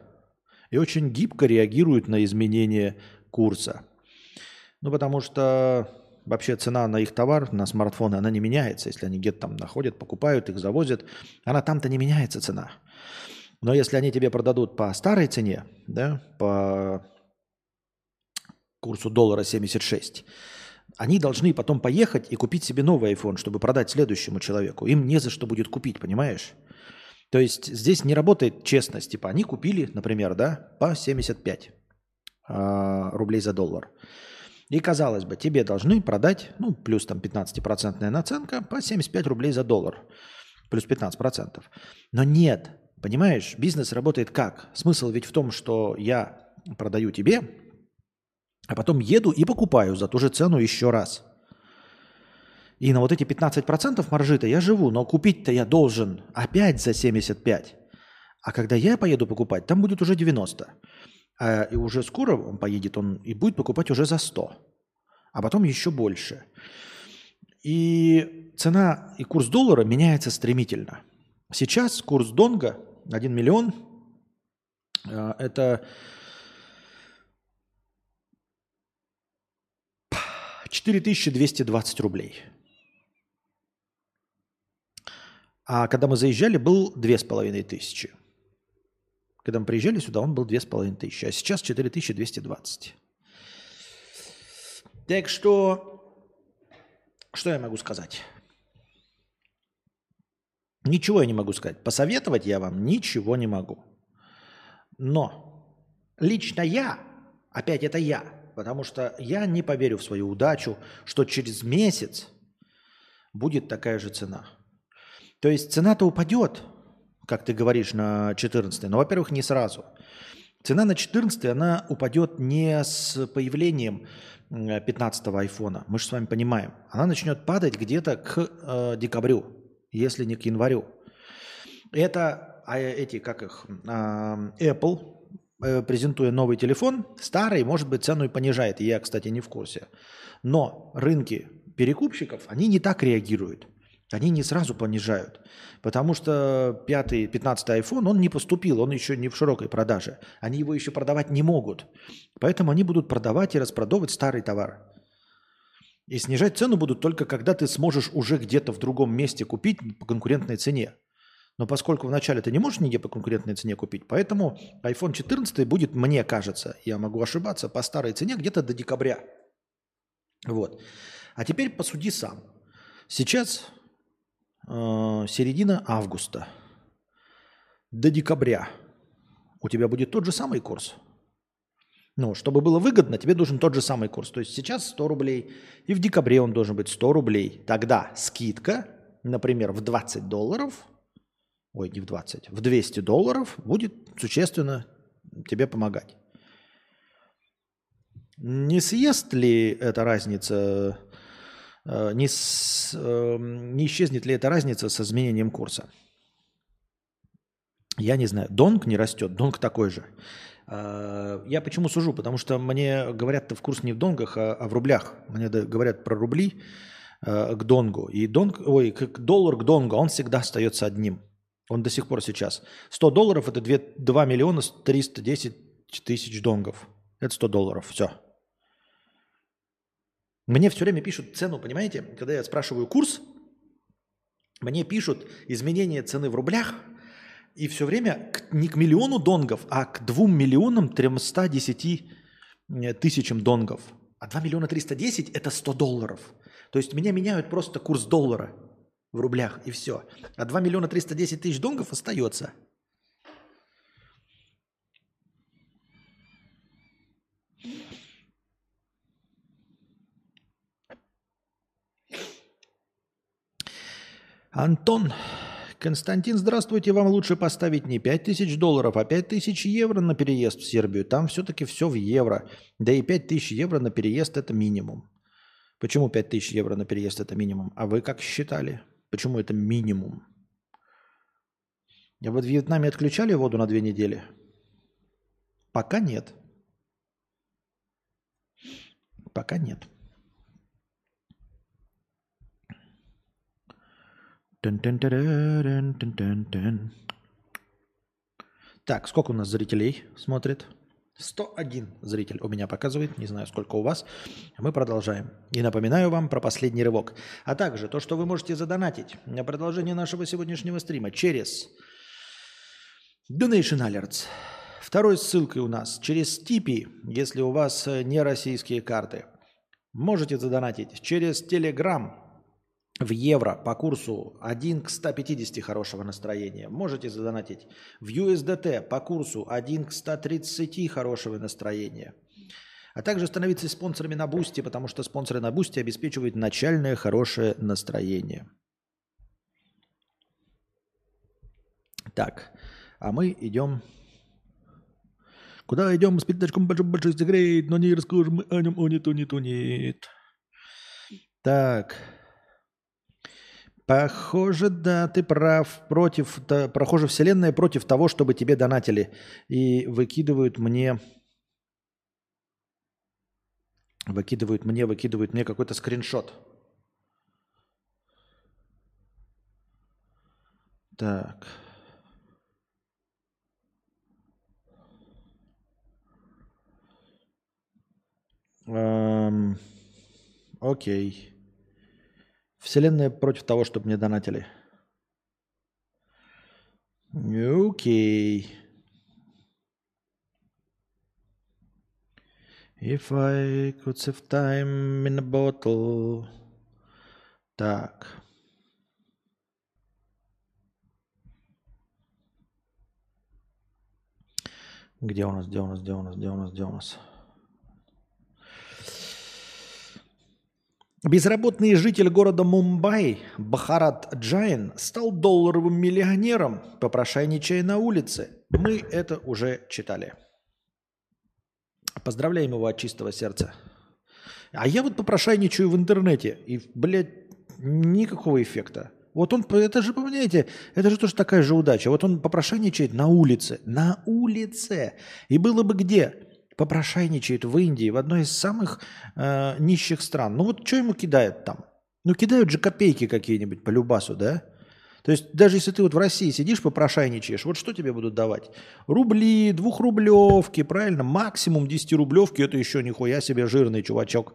и очень гибко реагируют на изменение курса. Ну, потому что вообще цена на их товар, на смартфоны, она не меняется. Если они где-то там находят, покупают, их завозят, она там-то не меняется цена. Но если они тебе продадут по старой цене, да, по курсу доллара 76, они должны потом поехать и купить себе новый iPhone, чтобы продать следующему человеку. Им не за что будет купить, понимаешь? То есть здесь не работает честность. Типа они купили, например, да, по 75 э, рублей за доллар. И казалось бы, тебе должны продать, ну, плюс там 15% наценка по 75 рублей за доллар. Плюс 15%. Но нет, понимаешь, бизнес работает как? Смысл ведь в том, что я продаю тебе а потом еду и покупаю за ту же цену еще раз. И на вот эти 15% маржи-то я живу, но купить-то я должен опять за 75. А когда я поеду покупать, там будет уже 90. А и уже скоро он поедет, он и будет покупать уже за 100. А потом еще больше. И цена и курс доллара меняется стремительно. Сейчас курс донга 1 миллион э, – это 4220 рублей. А когда мы заезжали, был две с половиной тысячи. Когда мы приезжали сюда, он был две с половиной тысячи, а сейчас 4220. Так что, что я могу сказать? Ничего я не могу сказать. Посоветовать я вам ничего не могу. Но лично я, опять это я, потому что я не поверю в свою удачу, что через месяц будет такая же цена. То есть цена-то упадет, как ты говоришь, на 14, но, во-первых, не сразу. Цена на 14 она упадет не с появлением 15-го айфона. Мы же с вами понимаем. Она начнет падать где-то к э, декабрю, если не к январю. Это а, эти, как их, э, Apple, э, презентуя новый телефон, старый, может быть, цену и понижает. Я, кстати, не в курсе. Но рынки перекупщиков, они не так реагируют. Они не сразу понижают. Потому что пятый, пятнадцатый iPhone, он не поступил, он еще не в широкой продаже. Они его еще продавать не могут. Поэтому они будут продавать и распродавать старый товар. И снижать цену будут только когда ты сможешь уже где-то в другом месте купить по конкурентной цене. Но поскольку вначале ты не можешь нигде по конкурентной цене купить, поэтому iPhone 14 будет, мне кажется, я могу ошибаться, по старой цене где-то до декабря. Вот. А теперь посуди сам. Сейчас середина августа. До декабря у тебя будет тот же самый курс. Ну, чтобы было выгодно, тебе нужен тот же самый курс. То есть сейчас 100 рублей, и в декабре он должен быть 100 рублей. Тогда скидка, например, в 20 долларов, ой, не в 20, в 200 долларов будет существенно тебе помогать. Не съест ли эта разница Э, не, с, эм, не исчезнет ли эта разница с изменением курса? Я не знаю. Донг не растет, донг такой же. Э, я почему сужу? Потому что мне говорят-то в курс не в донгах, а, а в рублях. Мне говорят про рубли э, к донгу. И донг, ой, к доллар к донгу, он всегда остается одним. Он до сих пор сейчас. 100 долларов – это 2, 2 миллиона 310 тысяч донгов. Это 100 долларов, все. Мне все время пишут цену, понимаете? Когда я спрашиваю курс, мне пишут изменение цены в рублях, и все время к, не к миллиону донгов, а к 2 миллионам 310 э, тысячам донгов. А 2 миллиона 310 – это 100 долларов. То есть меня меняют просто курс доллара в рублях, и все. А 2 миллиона 310 тысяч донгов остается – Антон, Константин, здравствуйте. Вам лучше поставить не 5000 долларов, а 5000 евро на переезд в Сербию. Там все-таки все в евро. Да и 5000 евро на переезд – это минимум. Почему 5000 евро на переезд – это минимум? А вы как считали? Почему это минимум? Я вот в Вьетнаме отключали воду на две недели? Пока нет. Пока нет. Так, сколько у нас зрителей смотрит? 101 зритель у меня показывает, не знаю, сколько у вас. Мы продолжаем. И напоминаю вам про последний рывок. А также то, что вы можете задонатить на продолжение нашего сегодняшнего стрима через Donation Alerts. Второй ссылкой у нас через Типи, если у вас не российские карты. Можете задонатить через Telegram в евро по курсу 1 к 150 хорошего настроения. Можете задонатить в USDT по курсу 1 к 130 хорошего настроения. А также становиться спонсорами на Boosty, потому что спонсоры на Boosty обеспечивают начальное хорошее настроение. Так, а мы идем... Куда идем? С передачком большой-большой секрет, но не расскажем о нем, о нет, о нет, о нет. Так... Похоже, да, ты прав. Против, да, прохоже, вселенная против того, чтобы тебе донатили. И выкидывают мне... Выкидывают мне, выкидывают мне какой-то скриншот. Так. Эм, окей. Вселенная против того, чтобы мне донатили. Окей. If I could save time in a bottle. Так. Где у нас, где у нас, где у нас, где у нас, где у нас? Безработный житель города Мумбай Бхарат Джайн стал долларовым миллионером, попрошайничая на улице. Мы это уже читали. Поздравляем его от чистого сердца. А я вот попрошайничаю в интернете, и, блядь, никакого эффекта. Вот он, это же, понимаете, это же тоже такая же удача. Вот он попрошайничает на улице. На улице. И было бы где? Попрошайничает в Индии, в одной из самых э, нищих стран. Ну вот что ему кидают там? Ну кидают же копейки какие-нибудь по любасу, да? То есть даже если ты вот в России сидишь, попрошайничаешь, вот что тебе будут давать? Рубли, двухрублевки, правильно? Максимум 10-рублевки, это еще нихуя себе жирный чувачок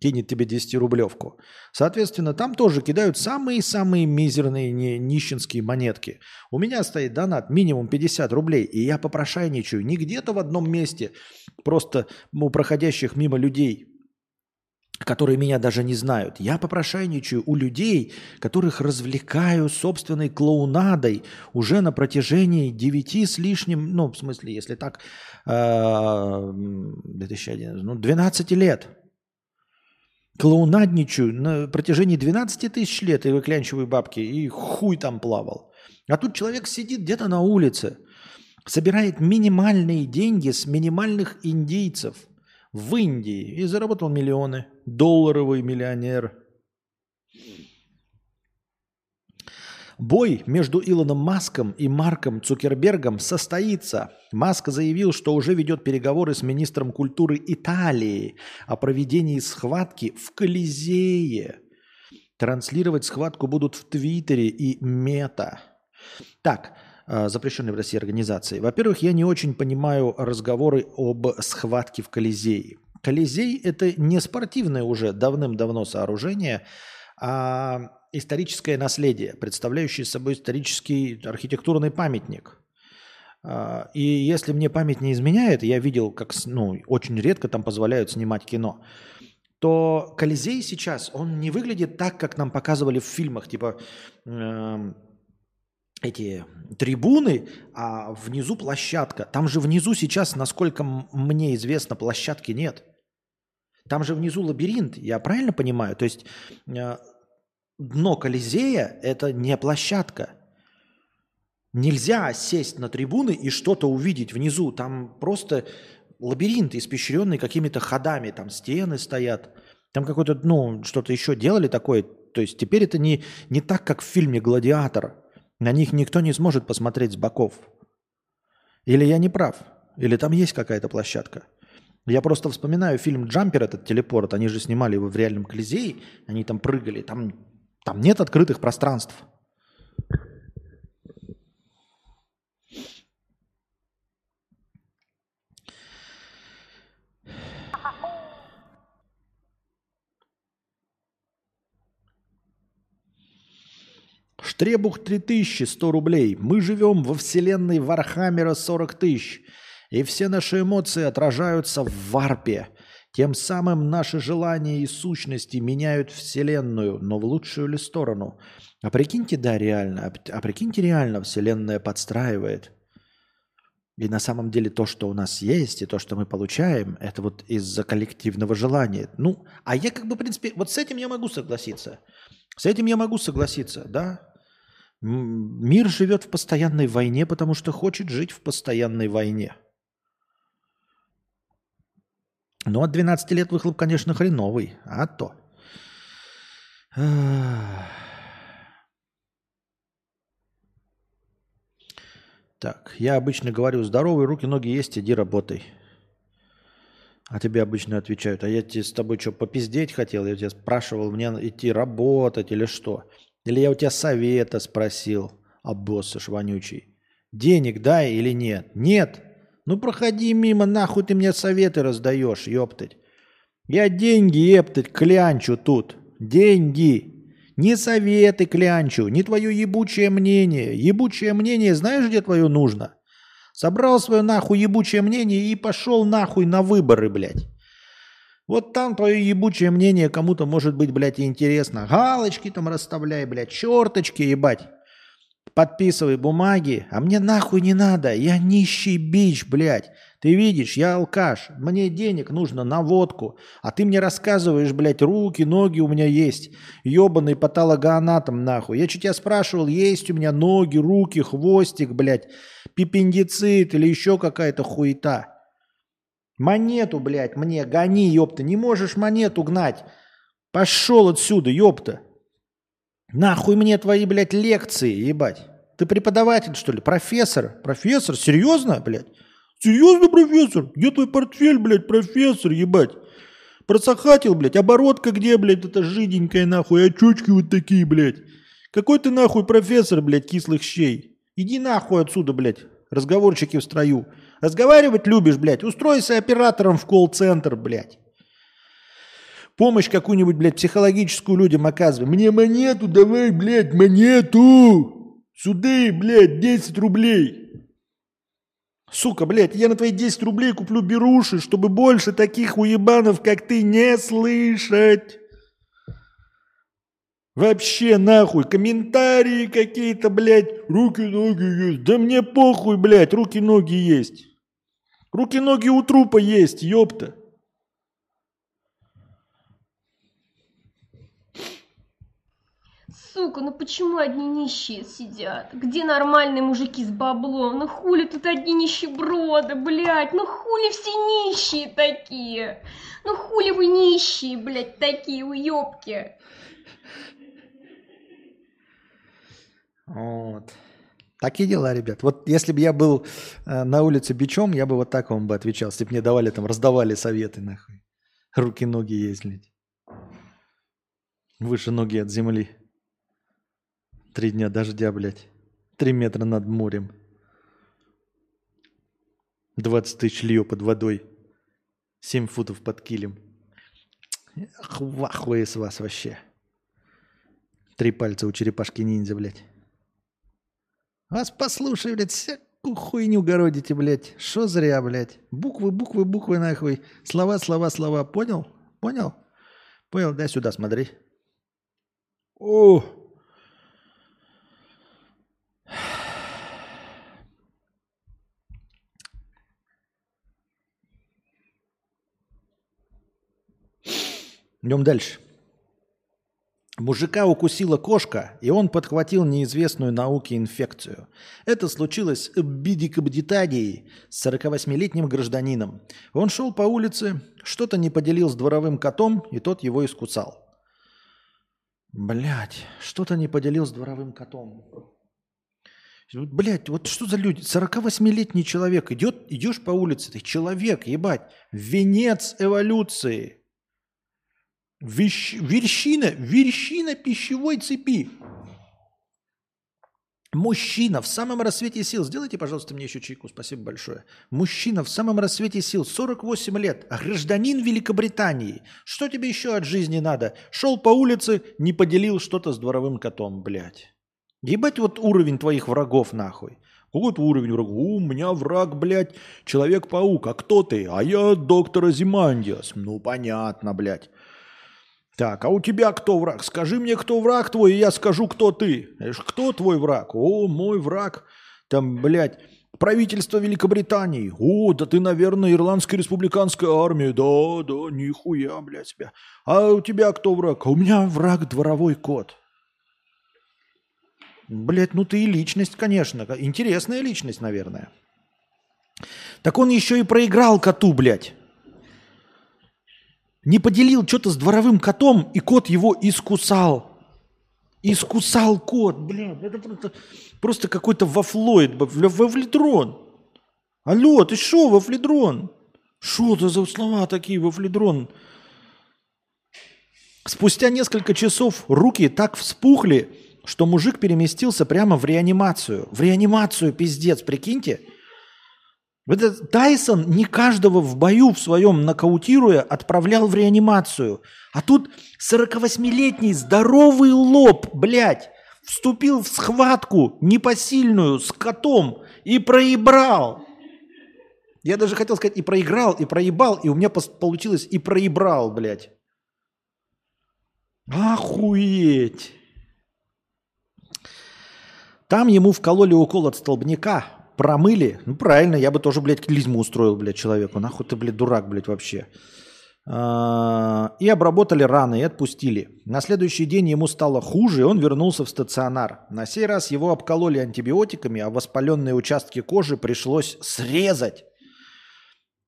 кинет тебе 10-рублевку. Соответственно, там тоже кидают самые-самые мизерные не, нищенские монетки. У меня стоит донат минимум 50 рублей, и я попрошайничаю не где-то в одном месте, просто у проходящих мимо людей – которые меня даже не знают. Я попрошайничаю у людей, которых развлекаю собственной клоунадой уже на протяжении девяти с лишним, ну, в смысле, если так, 2011, а, ну, 12 лет. Клоунадничаю на протяжении 12 тысяч лет и выклянчиваю бабки, и хуй там плавал. А тут человек сидит где-то на улице, собирает минимальные деньги с минимальных индейцев – в Индии и заработал миллионы. Долларовый миллионер. Бой между Илоном Маском и Марком Цукербергом состоится. Маск заявил, что уже ведет переговоры с министром культуры Италии о проведении схватки в Колизее. Транслировать схватку будут в Твиттере и Мета. Так, а, запрещенной в России организации. Во-первых, я не очень понимаю разговоры об схватке в Колизее. Колизей – это не спортивное уже давным-давно сооружение, а историческое наследие, представляющее собой исторический архитектурный памятник. А, и если мне память не изменяет, я видел, как ну, очень редко там позволяют снимать кино, то Колизей сейчас, он не выглядит так, как нам показывали в фильмах, типа э, эти трибуны, а внизу площадка. Там же внизу сейчас, насколько мне известно, площадки нет. Там же внизу лабиринт, я правильно понимаю? То есть э, дно Колизея – это не площадка. Нельзя сесть на трибуны и что-то увидеть внизу. Там просто лабиринт, испещренный какими-то ходами. Там стены стоят. Там какое-то, ну, что-то еще делали такое. То есть теперь это не, не так, как в фильме «Гладиатор», на них никто не сможет посмотреть с боков. Или я не прав? Или там есть какая-то площадка? Я просто вспоминаю фильм «Джампер», этот телепорт. Они же снимали его в реальном Колизее. Они там прыгали. Там, там нет открытых пространств. Штребух 3000, 100 рублей. Мы живем во вселенной Вархаммера 40 тысяч. И все наши эмоции отражаются в варпе. Тем самым наши желания и сущности меняют Вселенную, но в лучшую ли сторону? А прикиньте, да, реально. А прикиньте, реально Вселенная подстраивает. И на самом деле то, что у нас есть, и то, что мы получаем, это вот из-за коллективного желания. Ну, а я как бы, в принципе, вот с этим я могу согласиться. С этим я могу согласиться, да. Мир живет в постоянной войне, потому что хочет жить в постоянной войне. Ну, от 12 лет выхлоп, конечно, хреновый, а то. Так, я обычно говорю, здоровые руки, ноги есть, иди работай. А тебе обычно отвечают, а я тебе с тобой что, попиздеть хотел? Я тебя спрашивал, мне идти работать или что? Или я у тебя совета спросил, а босс вонючий. Денег дай или нет? Нет. Ну проходи мимо, нахуй ты мне советы раздаешь, ёптать. Я деньги, ептать, клянчу тут. Деньги. Не советы клянчу, не твое ебучее мнение. Ебучее мнение знаешь, где твое нужно? Собрал свое нахуй ебучее мнение и пошел нахуй на выборы, блядь. Вот там твое ебучее мнение кому-то может быть, блядь, интересно. Галочки там расставляй, блядь, черточки, ебать. Подписывай бумаги, а мне нахуй не надо. Я нищий бич, блядь. Ты видишь, я алкаш. Мне денег нужно на водку. А ты мне рассказываешь, блядь, руки, ноги у меня есть. Ебаный патологоанатом, нахуй. Я что тебя спрашивал, есть у меня ноги, руки, хвостик, блядь, пипендицит или еще какая-то хуета. Монету, блядь, мне гони, ёпта. Не можешь монету гнать. Пошел отсюда, ёпта. Нахуй мне твои, блядь, лекции, ебать. Ты преподаватель, что ли? Профессор? Профессор? Серьезно, блядь? Серьезно, профессор? Где твой портфель, блядь, профессор, ебать? Просохатил, блядь, оборотка где, блядь, это жиденькая, нахуй, очочки вот такие, блядь. Какой ты, нахуй, профессор, блядь, кислых щей? Иди нахуй отсюда, блядь, разговорчики в строю. Разговаривать любишь, блядь, устройся оператором в колл-центр, блядь. Помощь какую-нибудь, блядь, психологическую людям оказывай. Мне монету давай, блядь, монету. Сюда, блядь, 10 рублей. Сука, блядь, я на твои 10 рублей куплю беруши, чтобы больше таких уебанов, как ты, не слышать. Вообще нахуй, комментарии какие-то, блядь, руки-ноги есть. Да мне похуй, блядь, руки-ноги есть. Руки-ноги у трупа есть, ёпта. Сука, ну почему одни нищие сидят? Где нормальные мужики с баблом? Ну хули тут одни нищеброды, блядь? Ну хули все нищие такие? Ну хули вы нищие, блядь, такие уёбки? Вот. Такие дела, ребят. Вот если бы я был э, на улице бичом, я бы вот так вам бы отвечал. Если бы мне давали там, раздавали советы, нахуй. Руки-ноги блядь. Выше ноги от земли. Три дня дождя, блядь. Три метра над морем. 20 тысяч лье под водой. 7 футов под килем. Ахуе с вас вообще. Три пальца у черепашки ниндзя, блядь. Вас послушай, блядь, всякую хуйню городите, блядь. Что зря, блядь. Буквы, буквы, буквы, нахуй. Слова, слова, слова. Понял? Понял? Понял? Дай сюда, смотри. О, Идем дальше. Мужика укусила кошка, и он подхватил неизвестную науке инфекцию. Это случилось в Бидикабдитадии с 48-летним гражданином. Он шел по улице, что-то не поделил с дворовым котом, и тот его искусал. Блять, что-то не поделил с дворовым котом. Блять, вот что за люди? 48-летний человек идет, идешь по улице, ты человек, ебать, венец эволюции – Вещ... Вершина, вершина пищевой цепи. Мужчина в самом рассвете сил. Сделайте, пожалуйста, мне еще чайку. Спасибо большое. Мужчина в самом рассвете сил. 48 лет. Гражданин Великобритании. Что тебе еще от жизни надо? Шел по улице, не поделил что-то с дворовым котом, блядь. Ебать вот уровень твоих врагов нахуй. Какой-то уровень врагов. У меня враг, блядь, Человек-паук. А кто ты? А я доктор Азимандиас. Ну, понятно, блядь. Так, а у тебя кто враг? Скажи мне, кто враг твой, и я скажу, кто ты. Кто твой враг? О, мой враг. Там, блядь, правительство Великобритании. О, да ты, наверное, Ирландская республиканская армия. Да, да, нихуя, блядь, себя. А у тебя кто враг? У меня враг дворовой кот. Блядь, ну ты и личность, конечно. Интересная личность, наверное. Так он еще и проиграл коту, блядь. Не поделил что-то с дворовым котом, и кот его искусал. Искусал кот, блин, это просто, просто какой-то вафлоид, вафледрон. Алло, ты что, вафледрон? Что это за слова такие, вафледрон? Спустя несколько часов руки так вспухли, что мужик переместился прямо в реанимацию. В реанимацию, пиздец, прикиньте. Вот этот Тайсон не каждого в бою в своем нокаутируя отправлял в реанимацию. А тут 48-летний здоровый лоб, блядь, вступил в схватку непосильную с котом и проебрал. Я даже хотел сказать и проиграл, и проебал, и у меня получилось и проебрал, блядь. Охуеть. Там ему вкололи укол от столбняка, промыли. Ну, правильно, я бы тоже, блядь, клизму устроил, блядь, человеку. Нахуй ты, блядь, дурак, блядь, вообще. А, И обработали раны, и отпустили. На следующий день ему стало хуже, и он вернулся в стационар. На сей раз его обкололи антибиотиками, а воспаленные участки кожи пришлось срезать.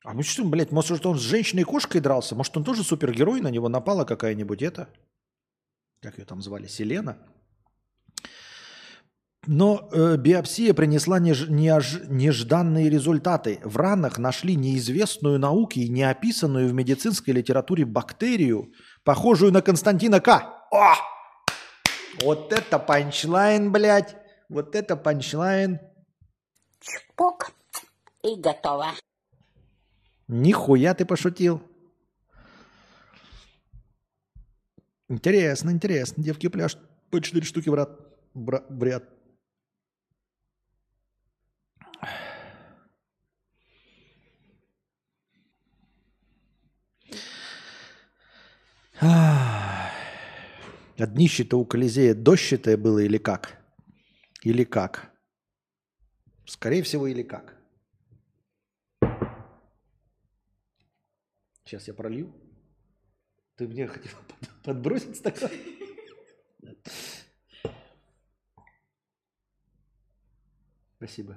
А ну что, блядь, может, он с женщиной-кошкой дрался? Может, он тоже супергерой, на него напала какая-нибудь это? Как ее там звали? Селена? Но э, биопсия принесла неж- неож- нежданные результаты. В ранах нашли неизвестную науке и неописанную в медицинской литературе бактерию, похожую на Константина К. О! Вот это панчлайн, блядь. Вот это панчлайн. Чпок и готово. Нихуя ты пошутил. Интересно, интересно. Девки пляж по 4 штуки в ряд. бра- в ряд. Ах. А днище-то у Колизея дощатое было или как? Или как? Скорее всего, или как? Сейчас я пролью. Ты мне хотел под- подбросить стакан? Спасибо.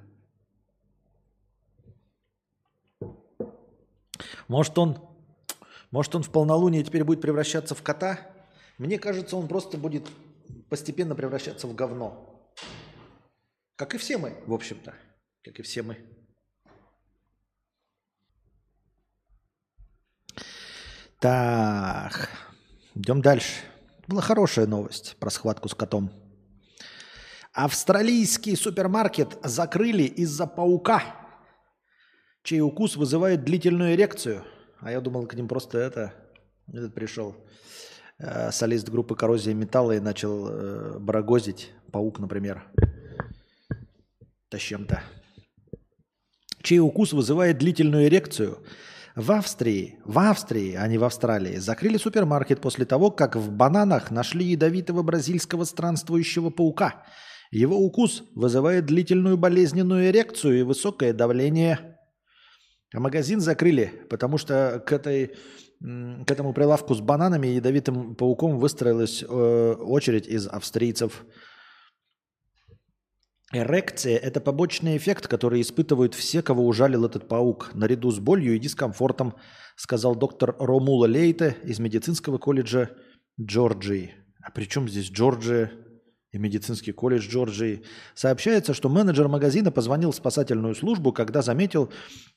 Может он, может он в полнолуние теперь будет превращаться в кота? Мне кажется, он просто будет постепенно превращаться в говно. Как и все мы, в общем-то. Как и все мы. Так, идем дальше. Была хорошая новость про схватку с котом. Австралийский супермаркет закрыли из-за паука, чей укус вызывает длительную эрекцию. А я думал, к ним просто это, этот пришел э, солист группы «Коррозия металла» и начал э, барагозить. Паук, например. Да чем-то. Чей укус вызывает длительную эрекцию – в Австрии, в Австрии, а не в Австралии, закрыли супермаркет после того, как в бананах нашли ядовитого бразильского странствующего паука. Его укус вызывает длительную болезненную эрекцию и высокое давление. А магазин закрыли, потому что к, этой, к этому прилавку с бананами и ядовитым пауком выстроилась э, очередь из австрийцев. Эрекция – это побочный эффект, который испытывают все, кого ужалил этот паук, наряду с болью и дискомфортом, сказал доктор Ромула Лейте из медицинского колледжа Джорджии. А при чем здесь Джорджия и медицинский колледж Джорджии? Сообщается, что менеджер магазина позвонил в спасательную службу, когда заметил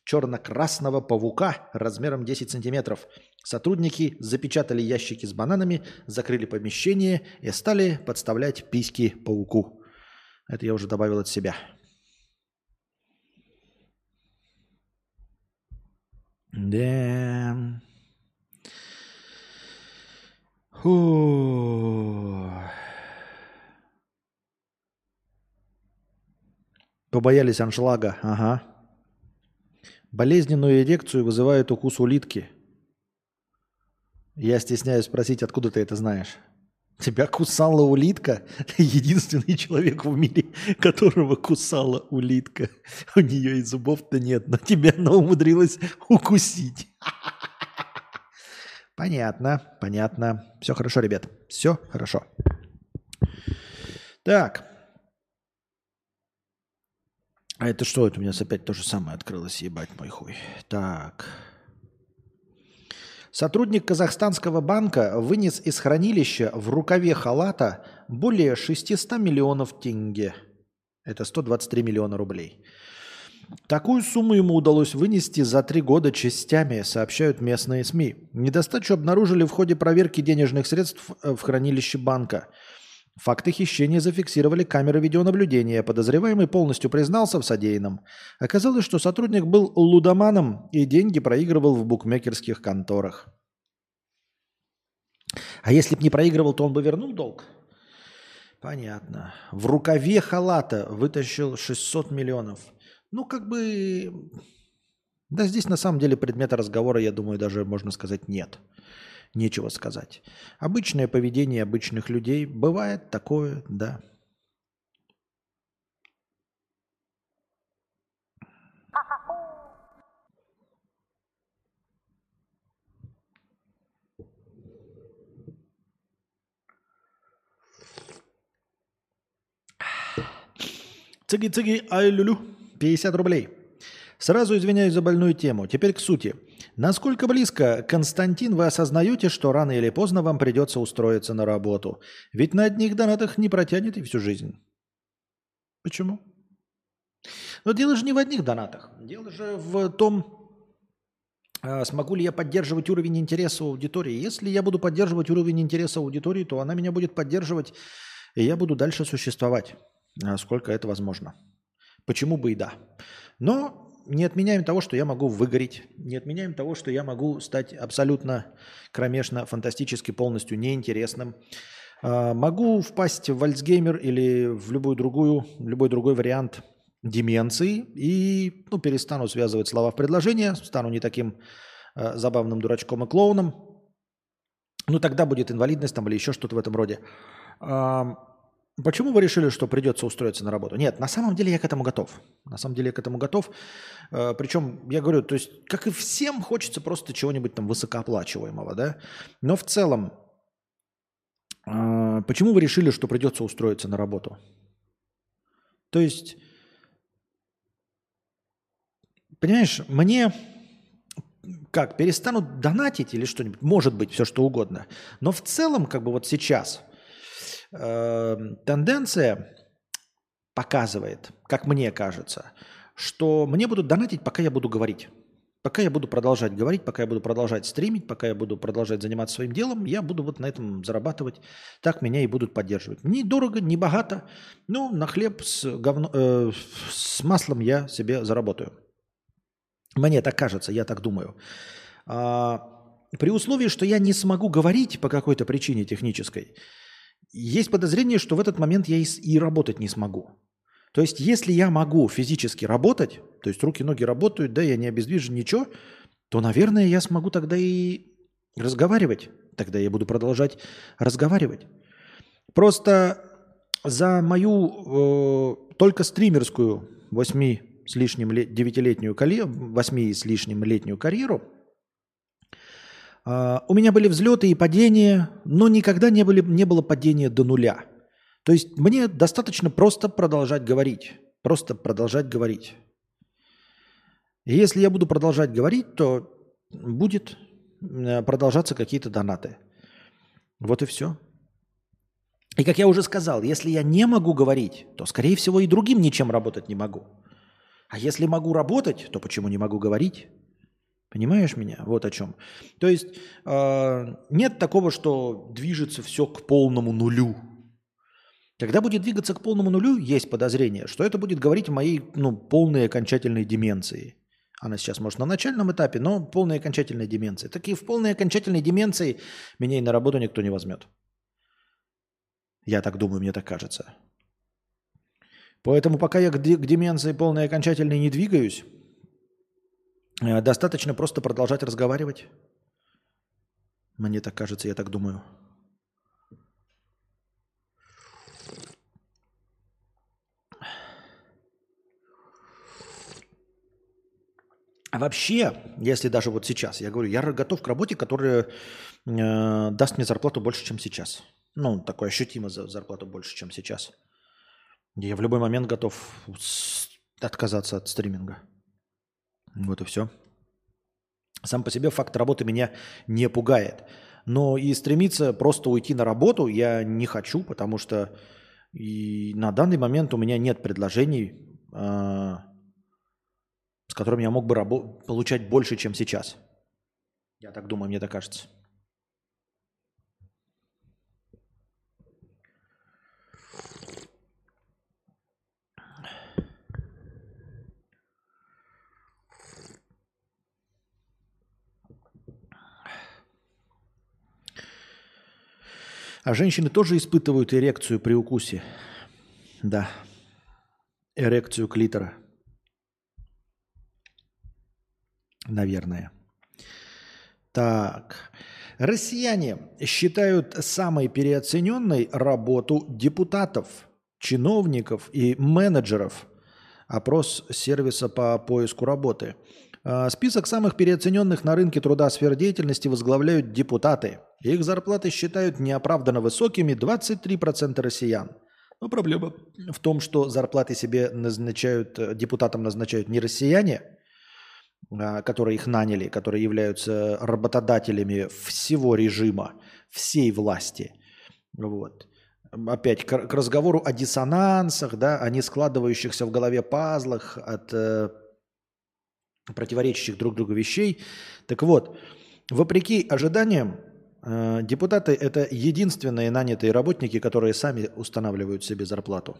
черно-красного паука размером 10 сантиметров. Сотрудники запечатали ящики с бананами, закрыли помещение и стали подставлять письки пауку. Это я уже добавил от себя. Да. Фу. Побоялись аншлага, ага. Болезненную эрекцию вызывает укус улитки. Я стесняюсь спросить, откуда ты это знаешь. Тебя кусала улитка? Ты единственный человек в мире, которого кусала улитка. У нее и зубов-то нет, но тебя она умудрилась укусить. Понятно, понятно. Все хорошо, ребят. Все хорошо. Так. А это что? Это у меня опять то же самое открылось, ебать мой хуй. Так. Сотрудник казахстанского банка вынес из хранилища в рукаве халата более 600 миллионов тенге. Это 123 миллиона рублей. Такую сумму ему удалось вынести за три года частями, сообщают местные СМИ. Недостачу обнаружили в ходе проверки денежных средств э, в хранилище банка. Факты хищения зафиксировали камеры видеонаблюдения. Подозреваемый полностью признался в содеянном. Оказалось, что сотрудник был лудоманом и деньги проигрывал в букмекерских конторах. А если бы не проигрывал, то он бы вернул долг? Понятно. В рукаве халата вытащил 600 миллионов. Ну, как бы... Да здесь на самом деле предмета разговора, я думаю, даже можно сказать нет. Нечего сказать. Обычное поведение обычных людей. Бывает такое, да. Цыги-цыги, ай-лю-лю. 50 рублей. Сразу извиняюсь за больную тему. Теперь к сути. Насколько близко, Константин, вы осознаете, что рано или поздно вам придется устроиться на работу? Ведь на одних донатах не протянете всю жизнь. Почему? Но дело же не в одних донатах. Дело же в том, а, смогу ли я поддерживать уровень интереса аудитории. Если я буду поддерживать уровень интереса аудитории, то она меня будет поддерживать, и я буду дальше существовать, сколько это возможно. Почему бы и да. Но не отменяем того, что я могу выгореть, не отменяем того, что я могу стать абсолютно кромешно, фантастически полностью неинтересным. А, могу впасть в Альцгеймер или в любую другую, любой другой вариант деменции и ну, перестану связывать слова в предложение, стану не таким э, забавным дурачком и клоуном. Ну, тогда будет инвалидность там или еще что-то в этом роде. Почему вы решили, что придется устроиться на работу? Нет, на самом деле я к этому готов. На самом деле я к этому готов. Э, Причем, я говорю, то есть, как и всем, хочется просто чего-нибудь там высокооплачиваемого, да? Но в целом, э, почему вы решили, что придется устроиться на работу? То есть, понимаешь, мне как, перестанут донатить или что-нибудь, может быть, все что угодно. Но в целом, как бы вот сейчас – Эм, тенденция показывает, как мне кажется, что мне будут донатить, пока я буду говорить. Пока я буду продолжать говорить, пока я буду продолжать стримить, пока я буду продолжать заниматься своим делом, я буду вот на этом зарабатывать. Так меня и будут поддерживать. Не дорого, не богато, но на хлеб с, говно, э, с маслом я себе заработаю. Мне так кажется, я так думаю. А, при условии, что я не смогу говорить по какой-то причине технической, есть подозрение, что в этот момент я и, и работать не смогу. То есть, если я могу физически работать, то есть руки, ноги работают, да, я не обездвижен, ничего, то, наверное, я смогу тогда и разговаривать. Тогда я буду продолжать разговаривать. Просто за мою э, только стримерскую 8 с лишним, 9-летнюю, 8 с лишним летнюю карьеру – у меня были взлеты и падения, но никогда не, были, не было падения до нуля. То есть мне достаточно просто продолжать говорить. Просто продолжать говорить. Если я буду продолжать говорить, то будет э, продолжаться какие-то донаты. Вот и все. И как я уже сказал, если я не могу говорить, то, скорее всего, и другим ничем работать не могу. А если могу работать, то почему не могу говорить? Понимаешь меня? Вот о чем. То есть э, нет такого, что движется все к полному нулю. Когда будет двигаться к полному нулю, есть подозрение, что это будет говорить о моей ну, полной окончательной деменции. Она сейчас, может, на начальном этапе, но полная окончательная деменция. Так и в полной окончательной деменции меня и на работу никто не возьмет. Я так думаю, мне так кажется. Поэтому пока я к деменции полной окончательной не двигаюсь, достаточно просто продолжать разговаривать. Мне так кажется, я так думаю. А вообще, если даже вот сейчас, я говорю, я готов к работе, которая э, даст мне зарплату больше, чем сейчас. Ну, такое ощутимо за зарплату больше, чем сейчас. Я в любой момент готов отказаться от стриминга. Вот и все. Сам по себе факт работы меня не пугает. Но и стремиться просто уйти на работу я не хочу, потому что и на данный момент у меня нет предложений, э, с которыми я мог бы получать больше, чем сейчас. Я так думаю, мне так кажется. А женщины тоже испытывают эрекцию при укусе. Да. Эрекцию клитора. Наверное. Так. Россияне считают самой переоцененной работу депутатов, чиновников и менеджеров. Опрос сервиса по поиску работы. А, Список самых переоцененных на рынке труда сфер деятельности возглавляют депутаты. Их зарплаты считают неоправданно высокими 23% россиян. Но проблема в том, что зарплаты себе назначают, э, депутатам назначают не россияне, а, которые их наняли, которые являются работодателями всего режима, всей власти. Вот. Опять к, разговору о диссонансах, да, о не складывающихся в голове пазлах, от э, противоречащих друг другу вещей. Так вот, вопреки ожиданиям, э, депутаты – это единственные нанятые работники, которые сами устанавливают себе зарплату.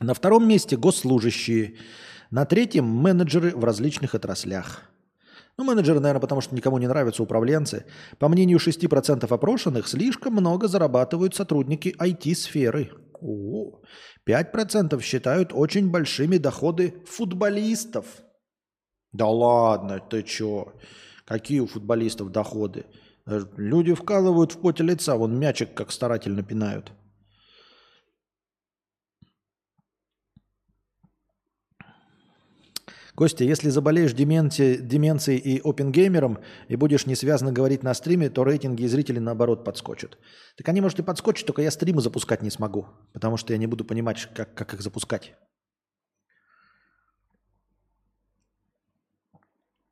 На втором месте госслужащие – на третьем – менеджеры в различных отраслях. Ну, менеджеры, наверное, потому что никому не нравятся управленцы. По мнению 6% опрошенных, слишком много зарабатывают сотрудники IT-сферы. О, 5% считают очень большими доходы футболистов. Да ладно, ты чё? Какие у футболистов доходы? Э, люди вкалывают в поте лица, вон мячик как старательно пинают. Костя, если заболеешь деменцией, деменцией и опенгеймером и будешь не связано говорить на стриме, то рейтинги зрителей наоборот подскочат. Так они, может, и подскочат, только я стримы запускать не смогу, потому что я не буду понимать, как, как их запускать.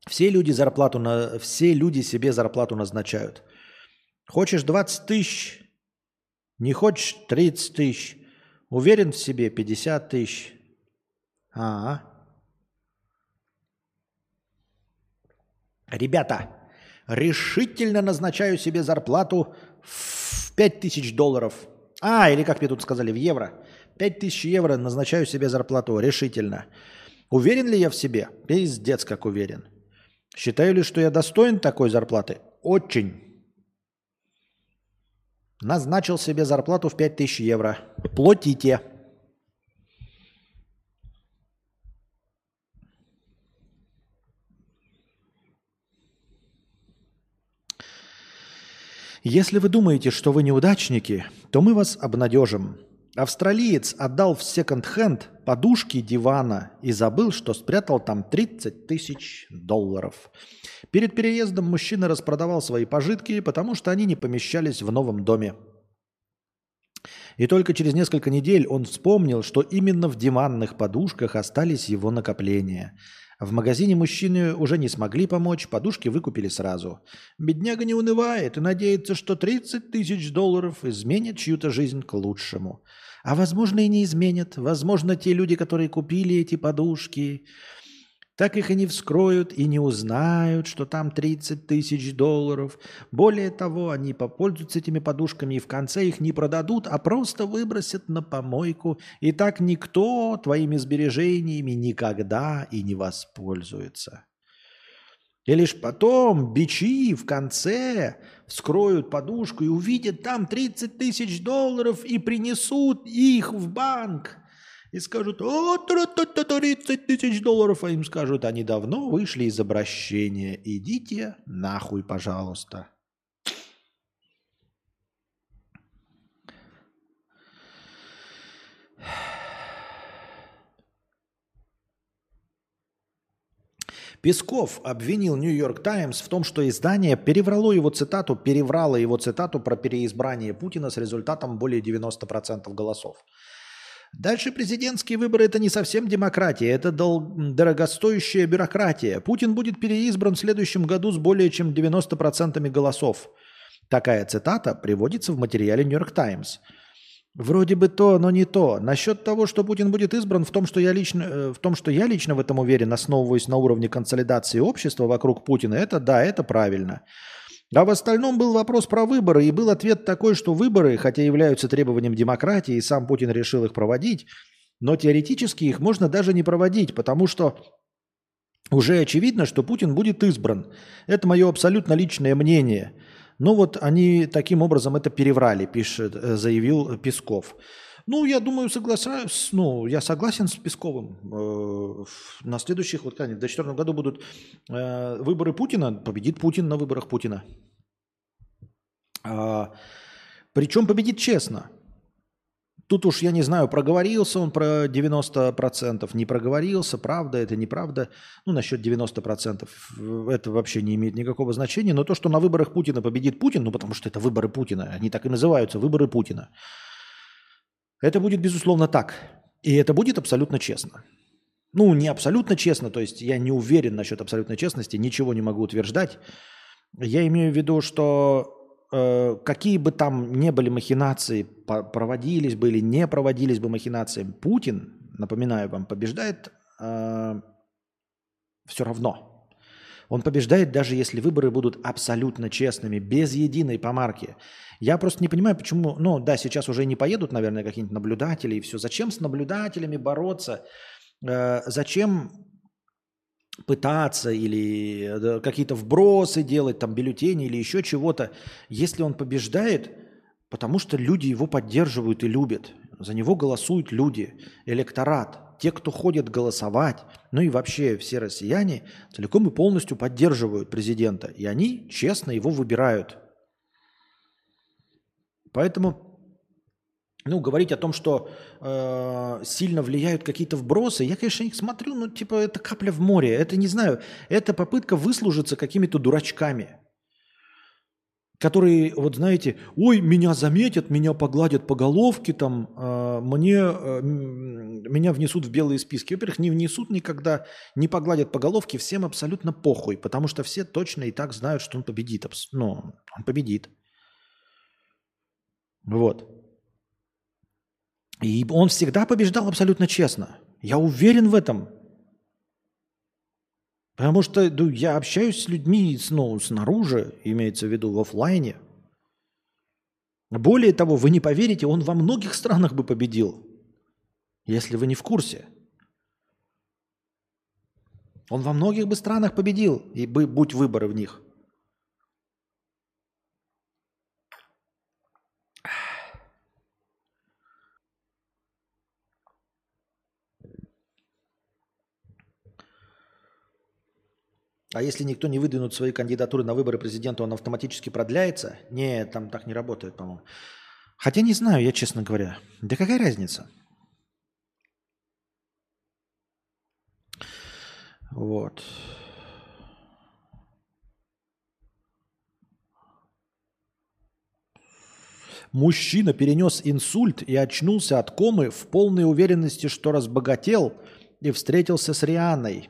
Все люди, зарплату на, все люди себе зарплату назначают. Хочешь 20 тысяч, не хочешь 30 тысяч, уверен в себе 50 тысяч. А, -а. Ребята, решительно назначаю себе зарплату в 5000 долларов. А, или как мне тут сказали, в евро. 5000 евро назначаю себе зарплату решительно. Уверен ли я в себе? Пиздец, как уверен. Считаю ли, что я достоин такой зарплаты? Очень. Назначил себе зарплату в 5000 евро. Платите. Если вы думаете, что вы неудачники, то мы вас обнадежим. Австралиец отдал в секонд-хенд подушки дивана и забыл, что спрятал там 30 тысяч долларов. Перед переездом мужчина распродавал свои пожитки, потому что они не помещались в новом доме. И только через несколько недель он вспомнил, что именно в диванных подушках остались его накопления – в магазине мужчины уже не смогли помочь, подушки выкупили сразу. Бедняга не унывает и надеется, что 30 тысяч долларов изменят чью-то жизнь к лучшему. А возможно и не изменят. Возможно, те люди, которые купили эти подушки, так их и не вскроют и не узнают, что там 30 тысяч долларов. Более того, они попользуются этими подушками и в конце их не продадут, а просто выбросят на помойку. И так никто твоими сбережениями никогда и не воспользуется. И лишь потом бичи в конце вскроют подушку и увидят там 30 тысяч долларов и принесут их в банк и скажут, о, 30 тысяч долларов, а им скажут, они давно вышли из обращения, идите нахуй, пожалуйста. Песков обвинил Нью-Йорк Таймс в том, что издание переврало его цитату, переврало его цитату про переизбрание Путина с результатом более 90% голосов. Дальше президентские выборы – это не совсем демократия, это дол- дорогостоящая бюрократия. Путин будет переизбран в следующем году с более чем 90% голосов. Такая цитата приводится в материале «Нью-Йорк Таймс». Вроде бы то, но не то. Насчет того, что Путин будет избран, в том, что я лично, э, в том, что я лично в этом уверен, основываясь на уровне консолидации общества вокруг Путина, это да, это правильно. А в остальном был вопрос про выборы, и был ответ такой, что выборы, хотя являются требованием демократии, и сам Путин решил их проводить, но теоретически их можно даже не проводить, потому что уже очевидно, что Путин будет избран. Это мое абсолютно личное мнение. Ну вот они таким образом это переврали, пишет, э, заявил Песков. Ну, я думаю, соглашаюсь, ну, я согласен с Песковым. Э, На следующих, вот когда в 2024 году будут э, выборы Путина, победит Путин на выборах Путина. А, Причем победит честно. Тут уж я не знаю, проговорился он про 90%, не проговорился, правда это, неправда. Ну, насчет 90% это вообще не имеет никакого значения. Но то, что на выборах Путина победит Путин, ну, потому что это выборы Путина, они так и называются, выборы Путина. Это будет, безусловно, так. И это будет абсолютно честно. Ну, не абсолютно честно, то есть я не уверен насчет абсолютной честности, ничего не могу утверждать. Я имею в виду, что э, какие бы там не были махинации, проводились бы или не проводились бы махинации, Путин, напоминаю вам, побеждает э, все равно. Он побеждает, даже если выборы будут абсолютно честными, без единой помарки. Я просто не понимаю, почему, ну да, сейчас уже не поедут, наверное, какие-нибудь наблюдатели и все. Зачем с наблюдателями бороться? Э, зачем пытаться или э, какие-то вбросы делать, там бюллетени или еще чего-то, если он побеждает, потому что люди его поддерживают и любят. За него голосуют люди, электорат, те, кто ходят голосовать, ну и вообще все россияне целиком и полностью поддерживают президента. И они честно его выбирают. Поэтому, ну, говорить о том, что э, сильно влияют какие-то вбросы, я, конечно, их смотрю, ну, типа, это капля в море. Это, не знаю, это попытка выслужиться какими-то дурачками, которые, вот знаете, ой, меня заметят, меня погладят по головке, там, э, мне, э, меня внесут в белые списки. Во-первых, не внесут никогда, не погладят по головке, всем абсолютно похуй, потому что все точно и так знают, что он победит. Ну, он победит. Вот. И он всегда побеждал абсолютно честно. Я уверен в этом. Потому что ну, я общаюсь с людьми ну, снаружи, имеется в виду в офлайне. Более того, вы не поверите, он во многих странах бы победил, если вы не в курсе. Он во многих бы странах победил, и бы, будь выборы в них. А если никто не выдвинут свои кандидатуры на выборы президента, он автоматически продляется? Нет, там так не работает, по-моему. Хотя не знаю, я честно говоря. Да какая разница? Вот. Мужчина перенес инсульт и очнулся от комы в полной уверенности, что разбогател и встретился с Рианой.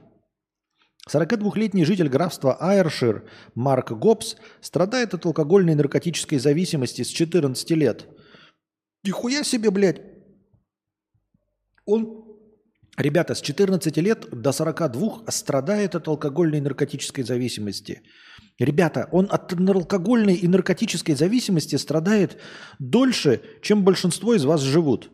42-летний житель графства Айршир Марк Гоббс страдает от алкогольной и наркотической зависимости с 14 лет. Нихуя себе, блядь. Он, ребята, с 14 лет до 42 страдает от алкогольной и наркотической зависимости. Ребята, он от алкогольной и наркотической зависимости страдает дольше, чем большинство из вас живут.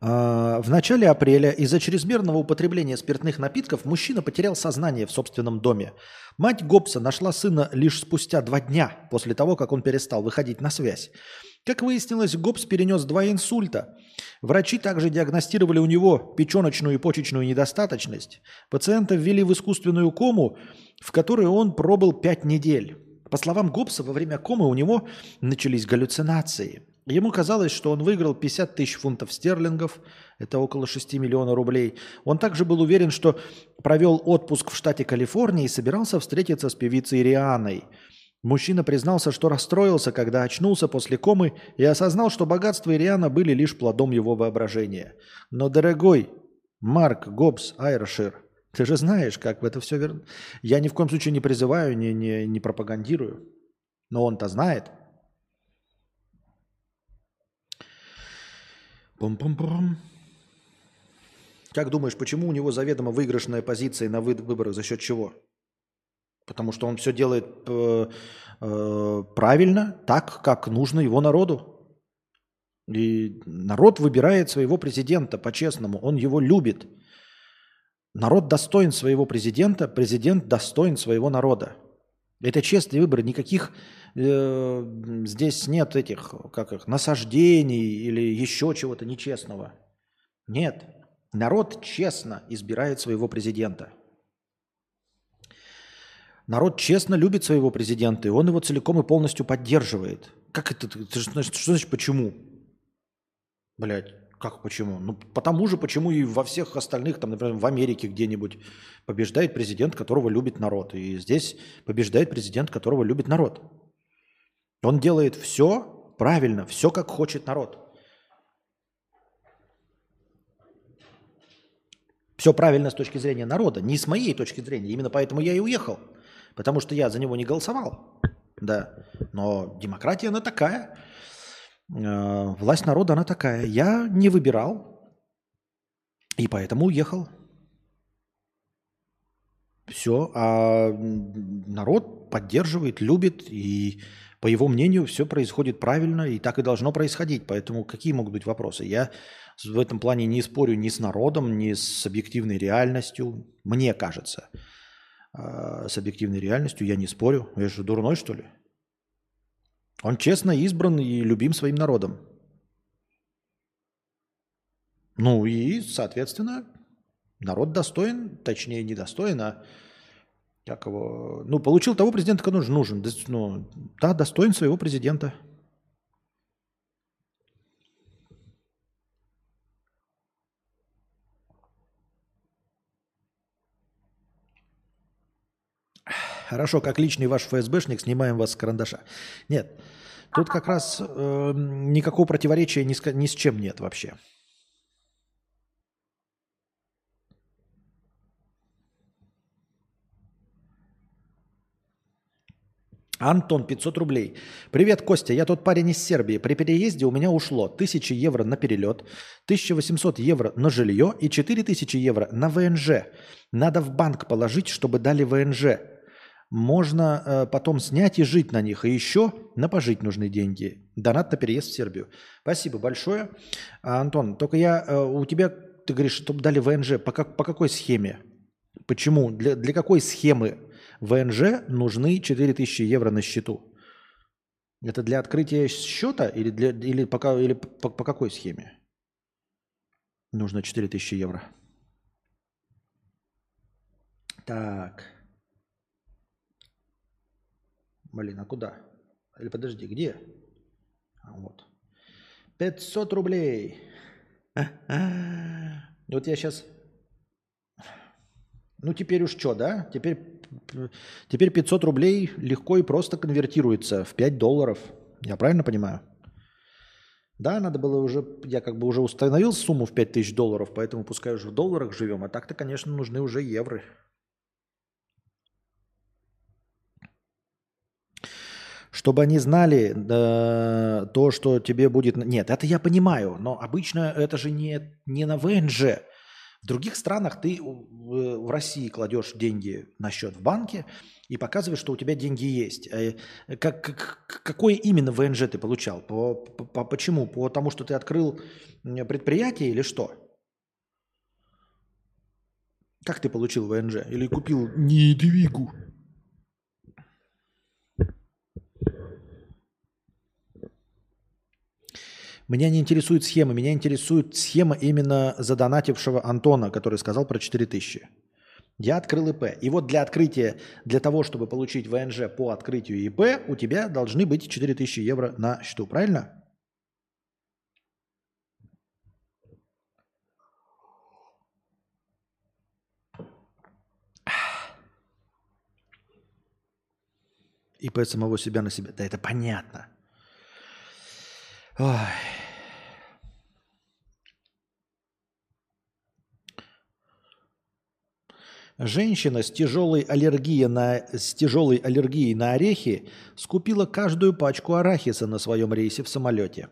В начале апреля из-за чрезмерного употребления спиртных напитков мужчина потерял сознание в собственном доме. Мать Гоббса нашла сына лишь спустя два дня после того, как он перестал выходить на связь. Как выяснилось, Гоббс перенес два инсульта. Врачи также диагностировали у него печеночную и почечную недостаточность. Пациента ввели в искусственную кому, в которой он пробыл пять недель. По словам Гоббса, во время комы у него начались галлюцинации. Ему казалось, что он выиграл 50 тысяч фунтов стерлингов, это около 6 миллионов рублей. Он также был уверен, что провел отпуск в штате Калифорния и собирался встретиться с певицей Рианой. Мужчина признался, что расстроился, когда очнулся после комы и осознал, что богатство Ириана были лишь плодом его воображения. Но, дорогой Марк Гоббс Айршир, ты же знаешь, как в это все верно. Я ни в коем случае не призываю, не, не, не пропагандирую. Но он-то знает. Пум-пум-пум. Как думаешь, почему у него заведомо выигрышная позиция на вы- выборах? За счет чего? Потому что он все делает э, э, правильно, так, как нужно его народу. И народ выбирает своего президента по-честному. Он его любит. Народ достоин своего президента, президент достоин своего народа. Это честный выбор, никаких э, здесь нет этих, как их, насаждений или еще чего-то нечестного. Нет, народ честно избирает своего президента. Народ честно любит своего президента, и он его целиком и полностью поддерживает. Как это? это что значит почему? Блять. Как почему? Ну, потому же, почему и во всех остальных, там, например, в Америке где-нибудь побеждает президент, которого любит народ. И здесь побеждает президент, которого любит народ. Он делает все правильно, все как хочет народ. Все правильно с точки зрения народа, не с моей точки зрения. Именно поэтому я и уехал. Потому что я за него не голосовал. Да. Но демократия, она такая. Э, власть народа, она такая. Я не выбирал, и поэтому уехал. Все, а народ поддерживает, любит, и по его мнению все происходит правильно, и так и должно происходить. Поэтому какие могут быть вопросы? Я в этом плане не спорю ни с народом, ни с объективной реальностью. Мне кажется, э, с объективной реальностью я не спорю. Я же дурной, что ли? Он честно избран и любим своим народом. Ну и, соответственно, народ достоин, точнее, недостоин, а как его, ну, получил того президента, который нужен. Ну, да, достоин своего президента. Хорошо, как личный ваш ФСБшник, снимаем вас с карандаша. Нет, тут как раз э, никакого противоречия ни с, ни с чем нет вообще. Антон, 500 рублей. Привет, Костя, я тот парень из Сербии. При переезде у меня ушло 1000 евро на перелет, 1800 евро на жилье и 4000 евро на ВНЖ. Надо в банк положить, чтобы дали ВНЖ можно э, потом снять и жить на них. И еще на пожить нужны деньги. Донат на переезд в Сербию. Спасибо большое. А, Антон, только я э, у тебя, ты говоришь, чтобы дали ВНЖ. По, как, по какой схеме? Почему? Для, для какой схемы ВНЖ нужны 4000 евро на счету? Это для открытия счета или, для, или, пока, или по, по какой схеме? Нужно 4000 евро. Так. Блин, а куда? Или подожди, где? А, вот. 500 рублей. Вот я сейчас... Ну, теперь уж что, да? Теперь, теперь 500 рублей легко и просто конвертируется в 5 долларов. Я правильно понимаю? Да, надо было уже, я как бы уже установил сумму в 5000 долларов, поэтому пускай уже в долларах живем. А так-то, конечно, нужны уже евро. Чтобы они знали э, то, что тебе будет... Нет, это я понимаю, но обычно это же не, не на ВНЖ. В других странах ты в России кладешь деньги на счет в банке и показываешь, что у тебя деньги есть. Э, как, как, какое именно ВНЖ ты получал? По, по, почему? По тому, что ты открыл предприятие или что? Как ты получил ВНЖ? Или купил недвигу? Меня не интересует схема, меня интересует схема именно задонатившего Антона, который сказал про 4000. Я открыл ИП. И вот для открытия, для того, чтобы получить ВНЖ по открытию ИП, у тебя должны быть 4000 евро на счету, правильно? ИП самого себя на себя. Да это понятно. Ой. Женщина с тяжелой, аллергией на, с тяжелой аллергией на орехи скупила каждую пачку арахиса на своем рейсе в самолете.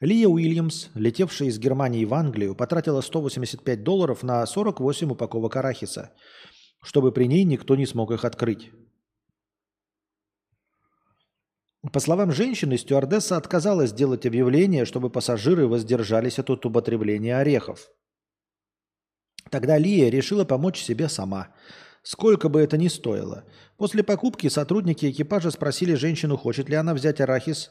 Лия Уильямс, летевшая из Германии в Англию, потратила 185 долларов на 48 упаковок арахиса, чтобы при ней никто не смог их открыть. По словам женщины, стюардесса отказалась сделать объявление, чтобы пассажиры воздержались от употребления орехов. Тогда Лия решила помочь себе сама. Сколько бы это ни стоило. После покупки сотрудники экипажа спросили женщину, хочет ли она взять арахис.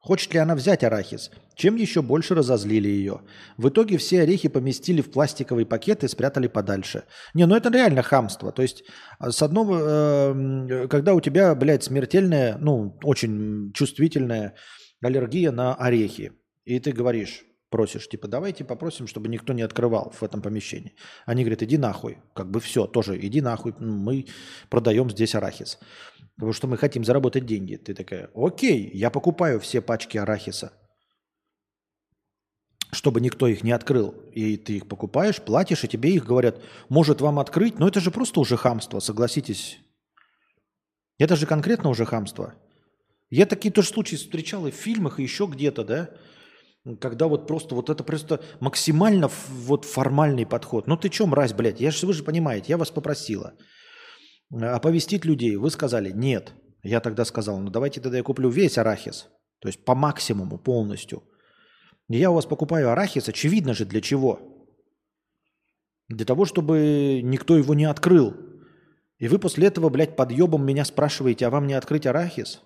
Хочет ли она взять арахис, чем еще больше разозлили ее. В итоге все орехи поместили в пластиковый пакет и спрятали подальше. Не, ну это реально хамство. То есть, а, с одного, э, когда у тебя, блядь, смертельная, ну, очень чувствительная аллергия на орехи, и ты говоришь, просишь, типа, давайте попросим, чтобы никто не открывал в этом помещении. Они говорят, иди нахуй. Как бы все, тоже иди нахуй, мы продаем здесь арахис. Потому что мы хотим заработать деньги. Ты такая, окей, я покупаю все пачки арахиса, чтобы никто их не открыл. И ты их покупаешь, платишь, и тебе их говорят, может вам открыть, но это же просто уже хамство, согласитесь. Это же конкретно уже хамство. Я такие тоже случаи встречал и в фильмах, и еще где-то, да, когда вот просто вот это просто максимально вот формальный подход. Ну ты что, мразь, блядь, я же, вы же понимаете, я вас попросила оповестить людей. Вы сказали нет. Я тогда сказал, ну давайте тогда я куплю весь арахис. То есть по максимуму полностью. Я у вас покупаю арахис, очевидно же для чего? Для того, чтобы никто его не открыл. И вы после этого, блядь, подъебом меня спрашиваете, а вам не открыть арахис?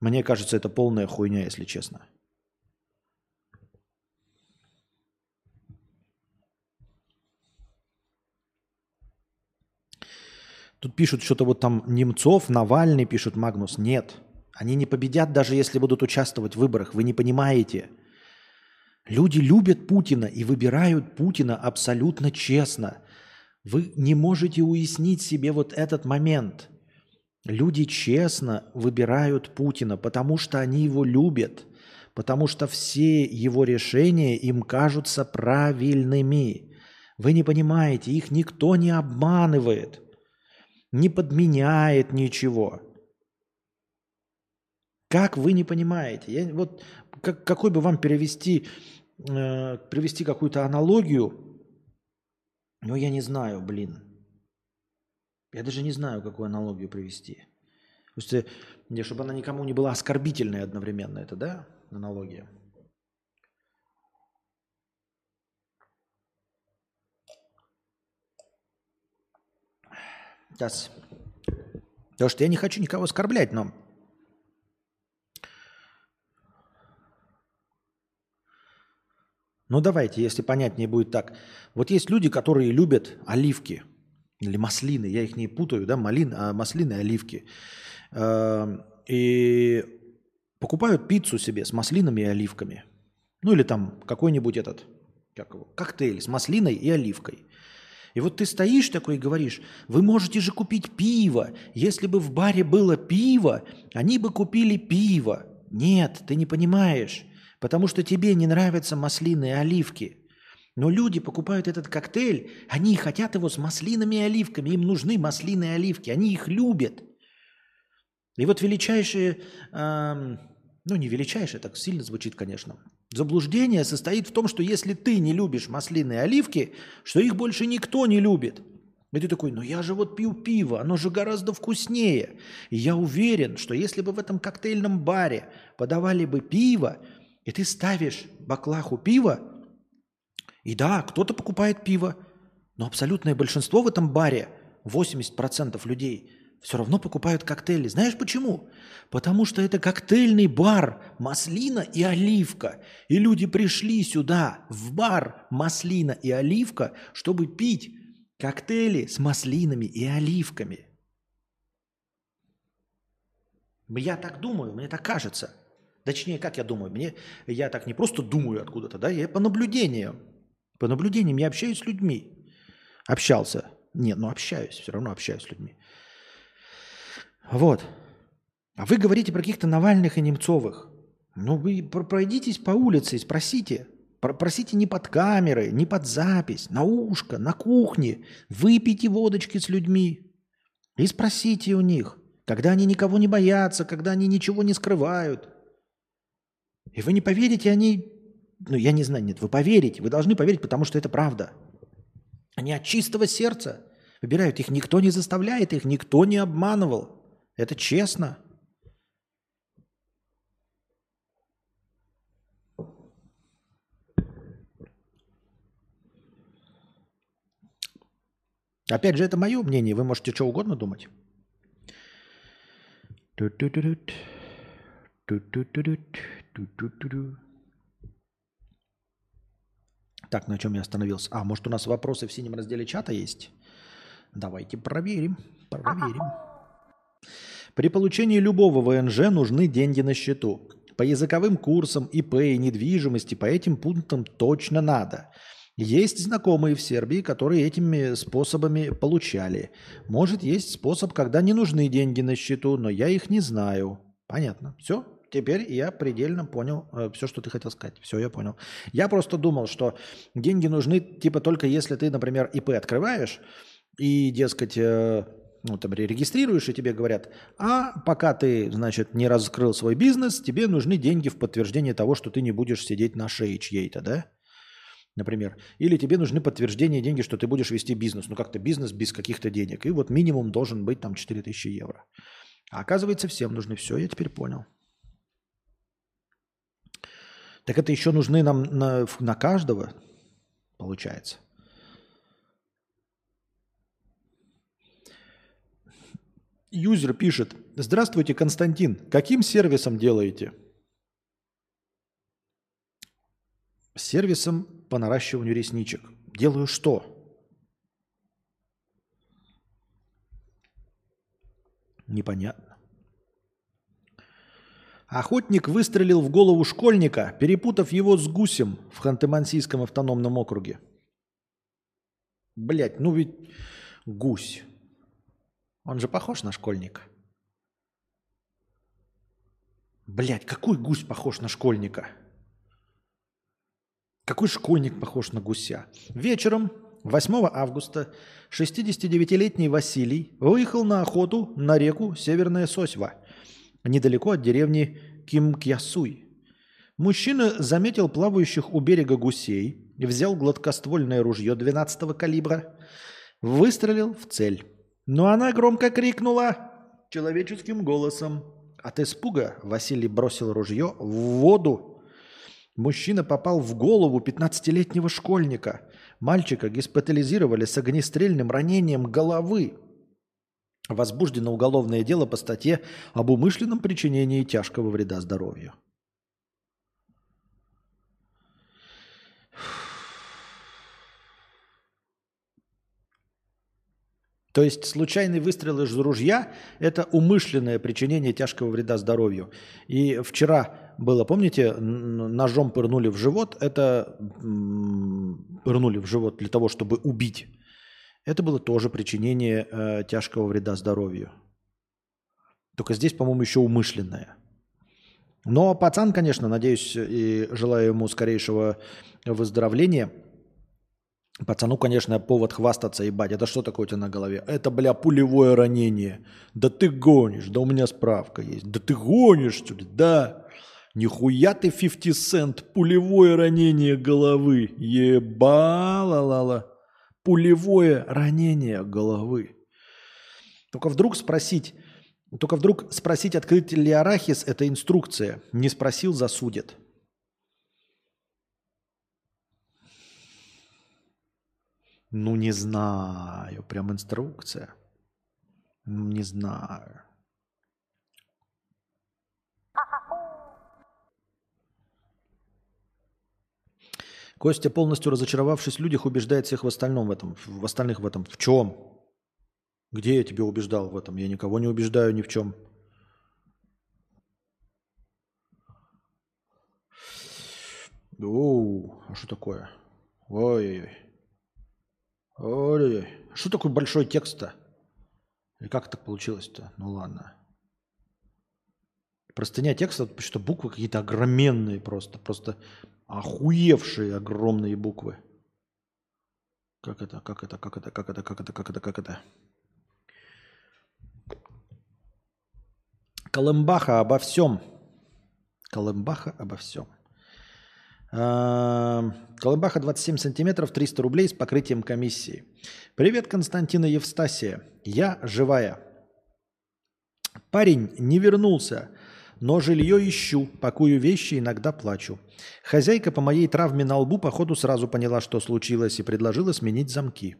Мне кажется, это полная хуйня, если честно. Тут пишут что-то вот там Немцов, Навальный, пишут Магнус. Нет, они не победят, даже если будут участвовать в выборах. Вы не понимаете. Люди любят Путина и выбирают Путина абсолютно честно. Вы не можете уяснить себе вот этот момент. Люди честно выбирают Путина, потому что они его любят, потому что все его решения им кажутся правильными. Вы не понимаете, их никто не обманывает не подменяет ничего. Как вы не понимаете? Я, вот как, какой бы вам перевести, э, привести какую-то аналогию, ну я не знаю, блин. Я даже не знаю, какую аналогию привести. Просто, чтобы она никому не была оскорбительной одновременно, это, да, аналогия? Сейчас. Потому что я не хочу никого оскорблять, но... Ну давайте, если понятнее будет так. Вот есть люди, которые любят оливки или маслины, я их не путаю, да, малин, а маслины, оливки. Эм, и покупают пиццу себе с маслинами и оливками. Ну или там какой-нибудь этот, как его, коктейль с маслиной и оливкой. И вот ты стоишь такой и говоришь, вы можете же купить пиво. Если бы в баре было пиво, они бы купили пиво. Нет, ты не понимаешь, потому что тебе не нравятся маслины и оливки. Но люди покупают этот коктейль, они хотят его с маслинами и оливками, им нужны маслины и оливки, они их любят. И вот величайшие, э, ну не величайшее, так сильно звучит, конечно, Заблуждение состоит в том, что если ты не любишь маслины и оливки, что их больше никто не любит. И ты такой, ну я же вот пью пиво, оно же гораздо вкуснее. И я уверен, что если бы в этом коктейльном баре подавали бы пиво, и ты ставишь баклаху пива, и да, кто-то покупает пиво, но абсолютное большинство в этом баре, 80% людей – все равно покупают коктейли. Знаешь почему? Потому что это коктейльный бар, маслина и оливка. И люди пришли сюда, в бар маслина и оливка, чтобы пить коктейли с маслинами и оливками. Я так думаю, мне так кажется. Точнее, как я думаю? Мне, я так не просто думаю откуда-то, да, я по наблюдениям. По наблюдениям я общаюсь с людьми. Общался. Нет, ну общаюсь, все равно общаюсь с людьми. Вот. А вы говорите про каких-то Навальных и Немцовых. Ну, вы пройдитесь по улице и спросите. Просите не под камеры, не под запись, на ушко, на кухне. Выпейте водочки с людьми. И спросите у них, когда они никого не боятся, когда они ничего не скрывают. И вы не поверите, они... Ну, я не знаю, нет, вы поверите. Вы должны поверить, потому что это правда. Они от чистого сердца выбирают. Их никто не заставляет, их никто не обманывал. Это честно. Опять же, это мое мнение, вы можете что угодно думать. Так, на чем я остановился? А, может у нас вопросы в синем разделе чата есть? Давайте проверим. Проверим. При получении любого ВНЖ нужны деньги на счету. По языковым курсам, ИП и недвижимости по этим пунктам точно надо. Есть знакомые в Сербии, которые этими способами получали. Может, есть способ, когда не нужны деньги на счету, но я их не знаю. Понятно. Все? Теперь я предельно понял э, все, что ты хотел сказать. Все, я понял. Я просто думал, что деньги нужны, типа, только если ты, например, ИП открываешь и, дескать, э, ну, там, регистрируешь, и тебе говорят, а пока ты, значит, не раскрыл свой бизнес, тебе нужны деньги в подтверждение того, что ты не будешь сидеть на шее чьей-то, да? Например. Или тебе нужны подтверждения деньги, что ты будешь вести бизнес. Ну, как-то бизнес без каких-то денег. И вот минимум должен быть там 4000 евро. А оказывается, всем нужны. Все, я теперь понял. Так это еще нужны нам на, на каждого, получается. Юзер пишет. Здравствуйте, Константин. Каким сервисом делаете? Сервисом по наращиванию ресничек. Делаю что? Непонятно. Охотник выстрелил в голову школьника, перепутав его с гусем в Ханты-Мансийском автономном округе. Блять, ну ведь гусь. Он же похож на школьника. Блять, какой гусь похож на школьника? Какой школьник похож на гуся? Вечером 8 августа 69-летний Василий выехал на охоту на реку Северная Сосьва, недалеко от деревни Кимкьясуй. Мужчина заметил плавающих у берега гусей, взял гладкоствольное ружье 12 калибра, выстрелил в цель. Но она громко крикнула человеческим голосом. От испуга Василий бросил ружье в воду. Мужчина попал в голову 15-летнего школьника. Мальчика госпитализировали с огнестрельным ранением головы. Возбуждено уголовное дело по статье об умышленном причинении тяжкого вреда здоровью. То есть случайный выстрел из ружья – это умышленное причинение тяжкого вреда здоровью. И вчера было, помните, ножом пырнули в живот, это пырнули в живот для того, чтобы убить. Это было тоже причинение э, тяжкого вреда здоровью. Только здесь, по-моему, еще умышленное. Но пацан, конечно, надеюсь и желаю ему скорейшего выздоровления – Пацану, конечно, повод хвастаться, ебать. Это что такое у тебя на голове? Это, бля, пулевое ранение. Да ты гонишь, да у меня справка есть. Да ты гонишь, что ли? Да. Нихуя ты 50 цент, пулевое ранение головы. Ебала-ла-ла. Пулевое ранение головы. Только вдруг спросить, только вдруг спросить, открыть ли арахис, это инструкция. Не спросил, засудят. Ну, не знаю. Прям инструкция. Ну, не знаю. Костя, полностью разочаровавшись в людях, убеждает всех в остальном в этом, в остальных в этом. В чем? Где я тебе убеждал в этом? Я никого не убеждаю ни в чем. Оу, а что такое? Ой-ой-ой. Ой, что такой большой текст-то? И как так получилось-то? Ну ладно. Простыня текста, что буквы какие-то огроменные просто. Просто охуевшие огромные буквы. Как это, как это, как это, как это, как это, как это, как это? Колымбаха обо всем. Колымбаха обо всем. Колымбаха 27 сантиметров, 300 рублей с покрытием комиссии. Привет, Константина Евстасия. Я живая. Парень не вернулся, но жилье ищу, пакую вещи, иногда плачу. Хозяйка по моей травме на лбу, походу, сразу поняла, что случилось, и предложила сменить замки.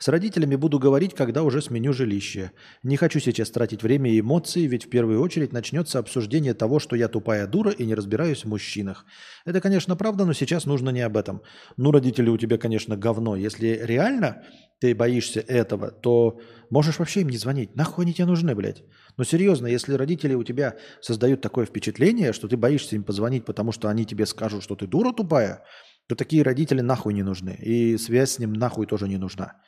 С родителями буду говорить, когда уже сменю жилище. Не хочу сейчас тратить время и эмоции, ведь в первую очередь начнется обсуждение того, что я тупая дура и не разбираюсь в мужчинах. Это, конечно, правда, но сейчас нужно не об этом. Ну, родители у тебя, конечно, говно. Если реально ты боишься этого, то можешь вообще им не звонить. Нахуй они тебе нужны, блядь? Но серьезно, если родители у тебя создают такое впечатление, что ты боишься им позвонить, потому что они тебе скажут, что ты дура тупая, то такие родители нахуй не нужны. И связь с ним нахуй тоже не нужна.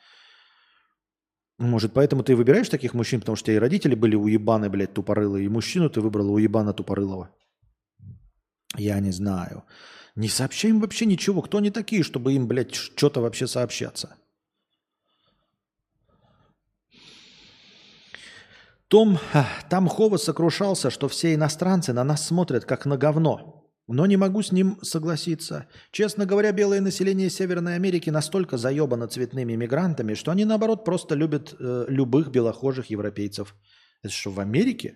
Может, поэтому ты выбираешь таких мужчин, потому что у и родители были уебаны, блядь, тупорылые, и мужчину ты выбрала уебана тупорылого. Я не знаю. Не сообщай им вообще ничего. Кто они такие, чтобы им, блядь, что-то вообще сообщаться? Том, там Хова сокрушался, что все иностранцы на нас смотрят как на говно. Но не могу с ним согласиться. Честно говоря, белое население Северной Америки настолько заебано цветными мигрантами, что они, наоборот, просто любят э, любых белохожих европейцев. Это что, в Америке?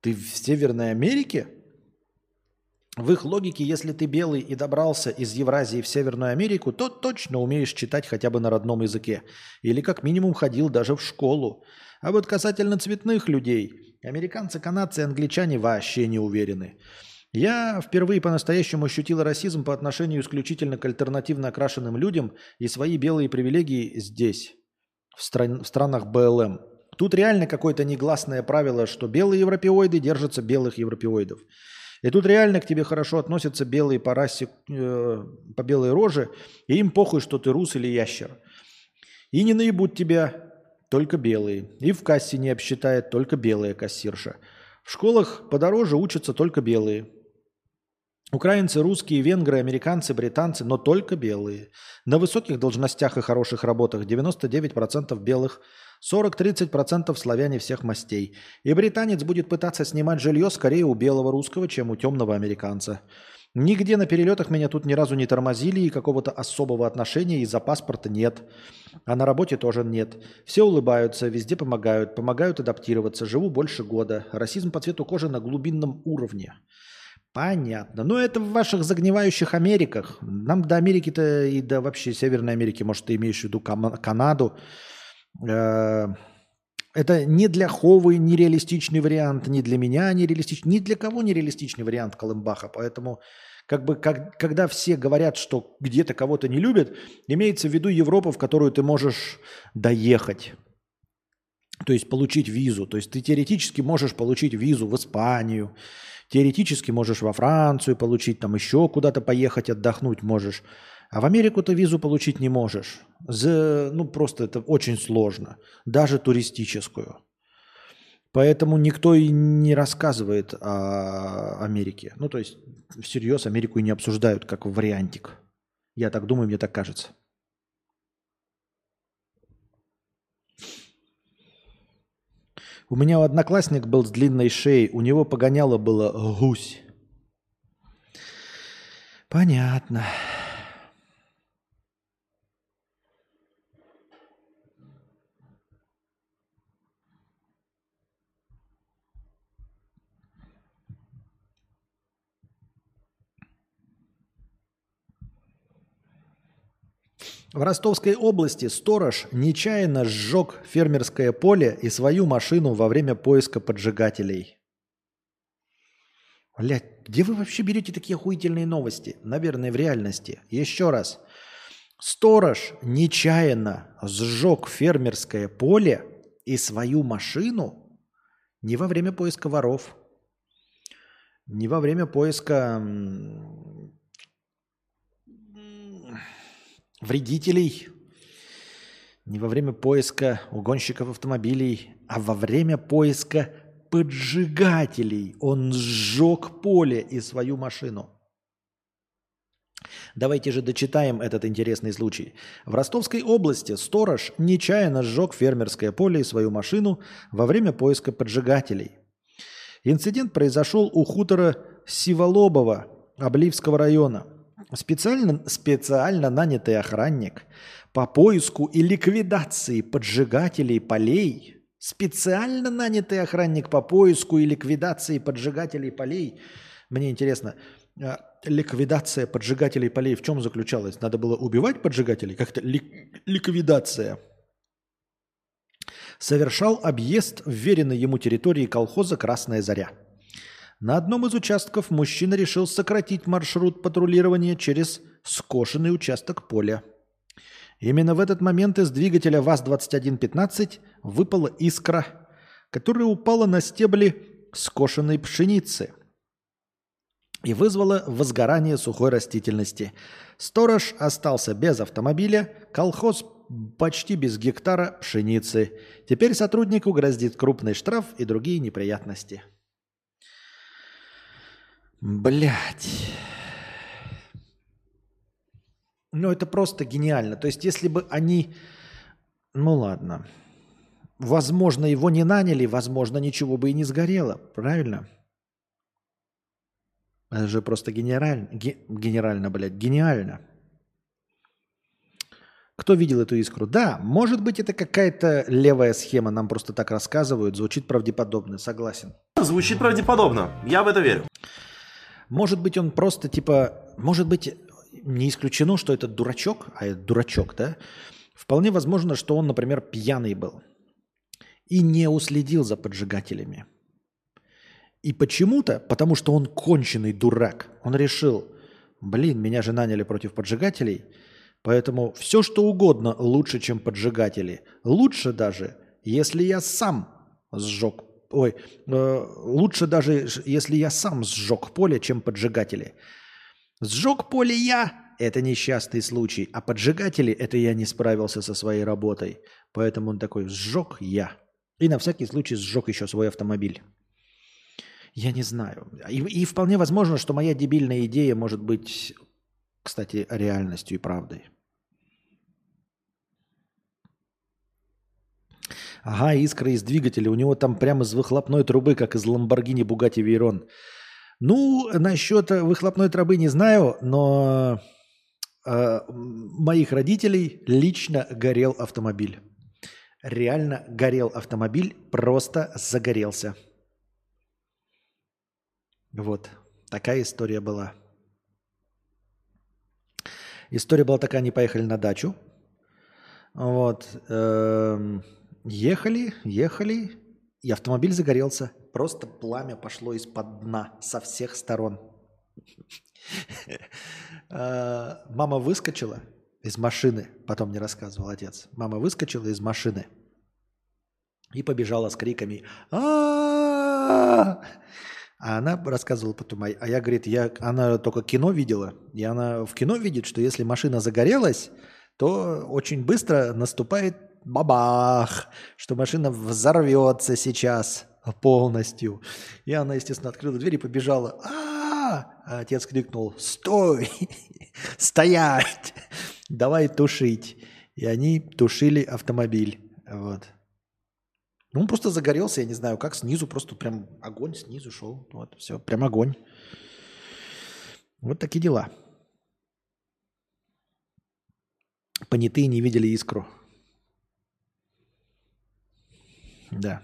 Ты в Северной Америке? В их логике, если ты белый и добрался из Евразии в Северную Америку, то точно умеешь читать хотя бы на родном языке. Или как минимум ходил даже в школу. А вот касательно цветных людей, американцы, канадцы англичане вообще не уверены. Я впервые по-настоящему ощутил расизм по отношению исключительно к альтернативно окрашенным людям и свои белые привилегии здесь, в, стран- в странах БЛМ. Тут реально какое-то негласное правило, что белые европеоиды держатся белых европеоидов. И тут реально к тебе хорошо относятся белые по расе, э, по белой роже, и им похуй, что ты рус или ящер. И не наебут тебя, только белые. И в кассе не обсчитает только белая кассирша. В школах подороже учатся только белые. Украинцы, русские, венгры, американцы, британцы, но только белые. На высоких должностях и хороших работах 99% белых, 40-30% славяне всех мастей. И британец будет пытаться снимать жилье скорее у белого русского, чем у темного американца. Нигде на перелетах меня тут ни разу не тормозили, и какого-то особого отношения из-за паспорта нет. А на работе тоже нет. Все улыбаются, везде помогают, помогают адаптироваться. Живу больше года. Расизм по цвету кожи на глубинном уровне. Понятно. Но это в ваших загнивающих Америках. Нам до Америки-то и до вообще Северной Америки, может, ты имеешь в виду Канаду. Э, это не для Ховы нереалистичный вариант, не для меня нереалистичный, ни для кого нереалистичный вариант Колымбаха. Поэтому как бы как, когда все говорят, что где-то кого-то не любят, имеется в виду Европа, в которую ты можешь доехать. То есть получить визу. То есть ты теоретически можешь получить визу в Испанию, теоретически можешь во Францию получить, там еще куда-то поехать отдохнуть можешь. А в Америку ты визу получить не можешь. За, ну, просто это очень сложно. Даже туристическую. Поэтому никто и не рассказывает о Америке. Ну, то есть, всерьез Америку и не обсуждают как вариантик. Я так думаю, мне так кажется. У меня одноклассник был с длинной шеей, у него погоняло было гусь. Понятно. В Ростовской области сторож нечаянно сжег фермерское поле и свою машину во время поиска поджигателей. Блядь, где вы вообще берете такие охуительные новости? Наверное, в реальности. Еще раз. Сторож нечаянно сжег фермерское поле и свою машину не во время поиска воров, не во время поиска вредителей не во время поиска угонщиков автомобилей, а во время поиска поджигателей. Он сжег поле и свою машину. Давайте же дочитаем этот интересный случай. В Ростовской области сторож нечаянно сжег фермерское поле и свою машину во время поиска поджигателей. Инцидент произошел у хутора Сиволобова Обливского района – Специально, специально нанятый охранник по поиску и ликвидации поджигателей полей, специально нанятый охранник по поиску и ликвидации поджигателей полей, мне интересно, а, ликвидация поджигателей полей в чем заключалась? Надо было убивать поджигателей? Как-то ли- ликвидация. Совершал объезд вверенной ему территории колхоза «Красная заря». На одном из участков мужчина решил сократить маршрут патрулирования через скошенный участок поля. Именно в этот момент из двигателя ВАЗ-2115 выпала искра, которая упала на стебли скошенной пшеницы и вызвала возгорание сухой растительности. Сторож остался без автомобиля, колхоз почти без гектара пшеницы. Теперь сотруднику грозит крупный штраф и другие неприятности. Блять. Ну, это просто гениально. То есть, если бы они... Ну, ладно. Возможно, его не наняли, возможно, ничего бы и не сгорело. Правильно? Это же просто генерально, ге- генерально, блядь, гениально. Кто видел эту искру? Да, может быть, это какая-то левая схема, нам просто так рассказывают, звучит правдеподобно, согласен. Звучит правдеподобно. Я в это верю. Может быть, он просто типа, может быть, не исключено, что это дурачок, а это дурачок, да? Вполне возможно, что он, например, пьяный был и не уследил за поджигателями. И почему-то, потому что он конченый дурак, он решил, блин, меня же наняли против поджигателей, поэтому все, что угодно лучше, чем поджигатели. Лучше даже, если я сам сжег, ой, э, лучше даже, если я сам сжег поле, чем поджигатели. Сжег поле я – это несчастный случай, а поджигатели – это я не справился со своей работой. Поэтому он такой, сжег я. И на всякий случай сжег еще свой автомобиль. Я не знаю. И, и вполне возможно, что моя дебильная идея может быть, кстати, реальностью и правдой. Ага, искра из двигателя. У него там прямо из выхлопной трубы, как из Ламборгини Бугати Вейрон. Ну, насчет выхлопной трубы не знаю, но э, моих родителей лично горел автомобиль. Реально горел автомобиль, просто загорелся. Вот, такая история была. История была такая, они поехали на дачу. Вот. эм, ехали, ехали, и автомобиль загорелся. Просто пламя пошло из-под дна со всех сторон. Э, Мама выскочила из машины, потом мне рассказывал отец. Мама выскочила из машины и побежала с криками! А она рассказывала потом, а а я, говорит, я, она только кино видела, и она в кино видит, что если машина загорелась, то очень быстро наступает бабах, что машина взорвется сейчас полностью. И она, естественно, открыла дверь и побежала. А, а отец крикнул, стой, стоять, давай тушить. И они тушили автомобиль. Вот. Ну, он просто загорелся, я не знаю, как снизу, просто прям огонь снизу шел. Вот, все, прям огонь. Вот такие дела. Понятые не видели искру. Да.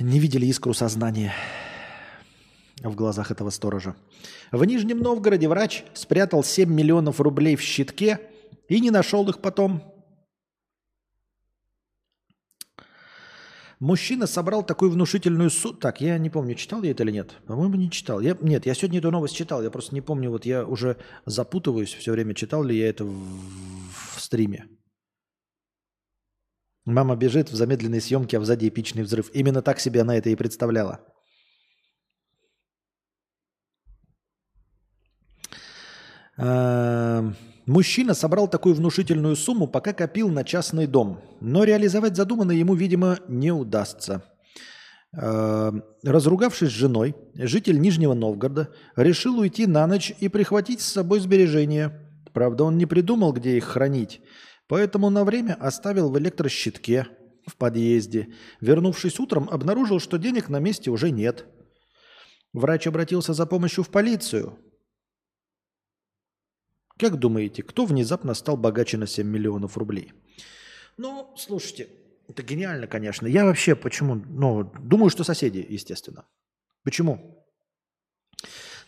Не видели искру сознания в глазах этого сторожа. В Нижнем Новгороде врач спрятал 7 миллионов рублей в щитке и не нашел их потом. Мужчина собрал такую внушительную сумму. Так, я не помню, читал я это или нет. По-моему, не читал. Я... Нет, я сегодня эту новость читал. Я просто не помню, вот я уже запутываюсь все время, читал ли я это в, стриме. Мама бежит в замедленной съемке, а сзади эпичный взрыв. Именно так себе она это и представляла. Эм, Мужчина собрал такую внушительную сумму, пока копил на частный дом. Но реализовать задуманное ему, видимо, не удастся. Эм, Разругавшись с женой, житель Нижнего Новгорода решил уйти на ночь и прихватить с собой сбережения. Правда, он не придумал, где их хранить, поэтому на время оставил в электрощитке в подъезде. Вернувшись утром, обнаружил, что денег на месте уже нет. Врач обратился за помощью в полицию. Как думаете, кто внезапно стал богаче на 7 миллионов рублей? Ну, слушайте, Это гениально, конечно. Я вообще почему? Ну, думаю, что соседи, естественно. Почему?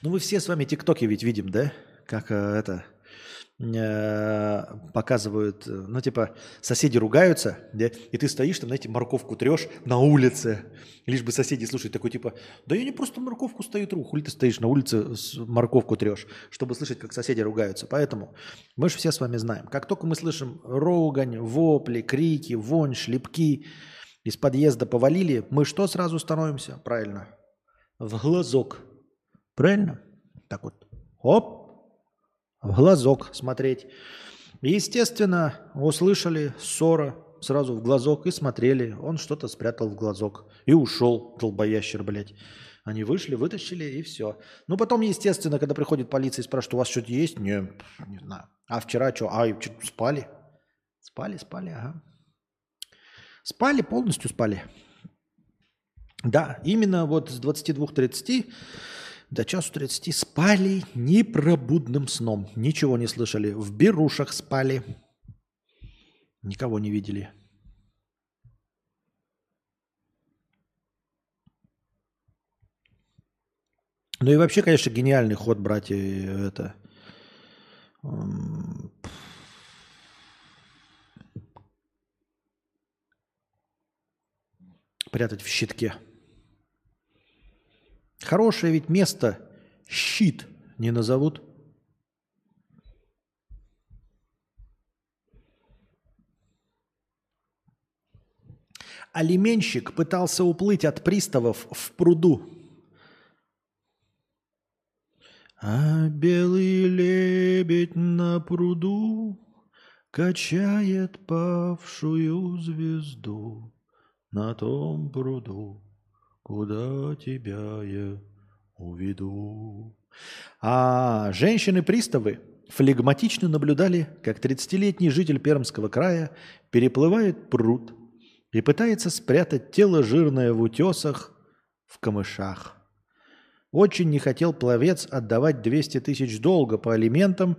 Ну, мы все с вами тиктоки ведь видим, да? Как э, это показывают, э, ну, типа, соседи ругаются, да, и ты стоишь там, знаете, морковку трешь на улице, лишь бы соседи слушать, такой, типа, да я не просто морковку стою тру, хули ты стоишь на улице, морковку трешь, чтобы слышать, как соседи ругаются. Поэтому мы же все с вами знаем, как только мы слышим ругань, вопли, крики, вонь, шлепки, из подъезда повалили, мы что сразу становимся? Правильно, в глазок. Правильно? Так вот, оп, в глазок смотреть. Естественно, услышали ссора, сразу в глазок и смотрели. Он что-то спрятал в глазок и ушел, долбоящер, блядь. Они вышли, вытащили и все. Ну, потом, естественно, когда приходит полиция и спрашивает, у вас что-то есть? Не, не знаю. А вчера что? А, чё, спали? Спали, спали, ага. Спали, полностью спали. Да, именно вот с 22.30 до часу 30 спали непробудным сном. Ничего не слышали. В берушах спали. Никого не видели. Ну и вообще, конечно, гениальный ход, братья, это... м, Прятать в щитке. Хорошее ведь место щит не назовут. Алименщик пытался уплыть от приставов в пруду. А белый лебедь на пруду качает павшую звезду на том пруду, куда тебя я уведу. А женщины-приставы флегматично наблюдали, как 30-летний житель Пермского края переплывает пруд и пытается спрятать тело жирное в утесах, в камышах. Очень не хотел пловец отдавать 200 тысяч долга по алиментам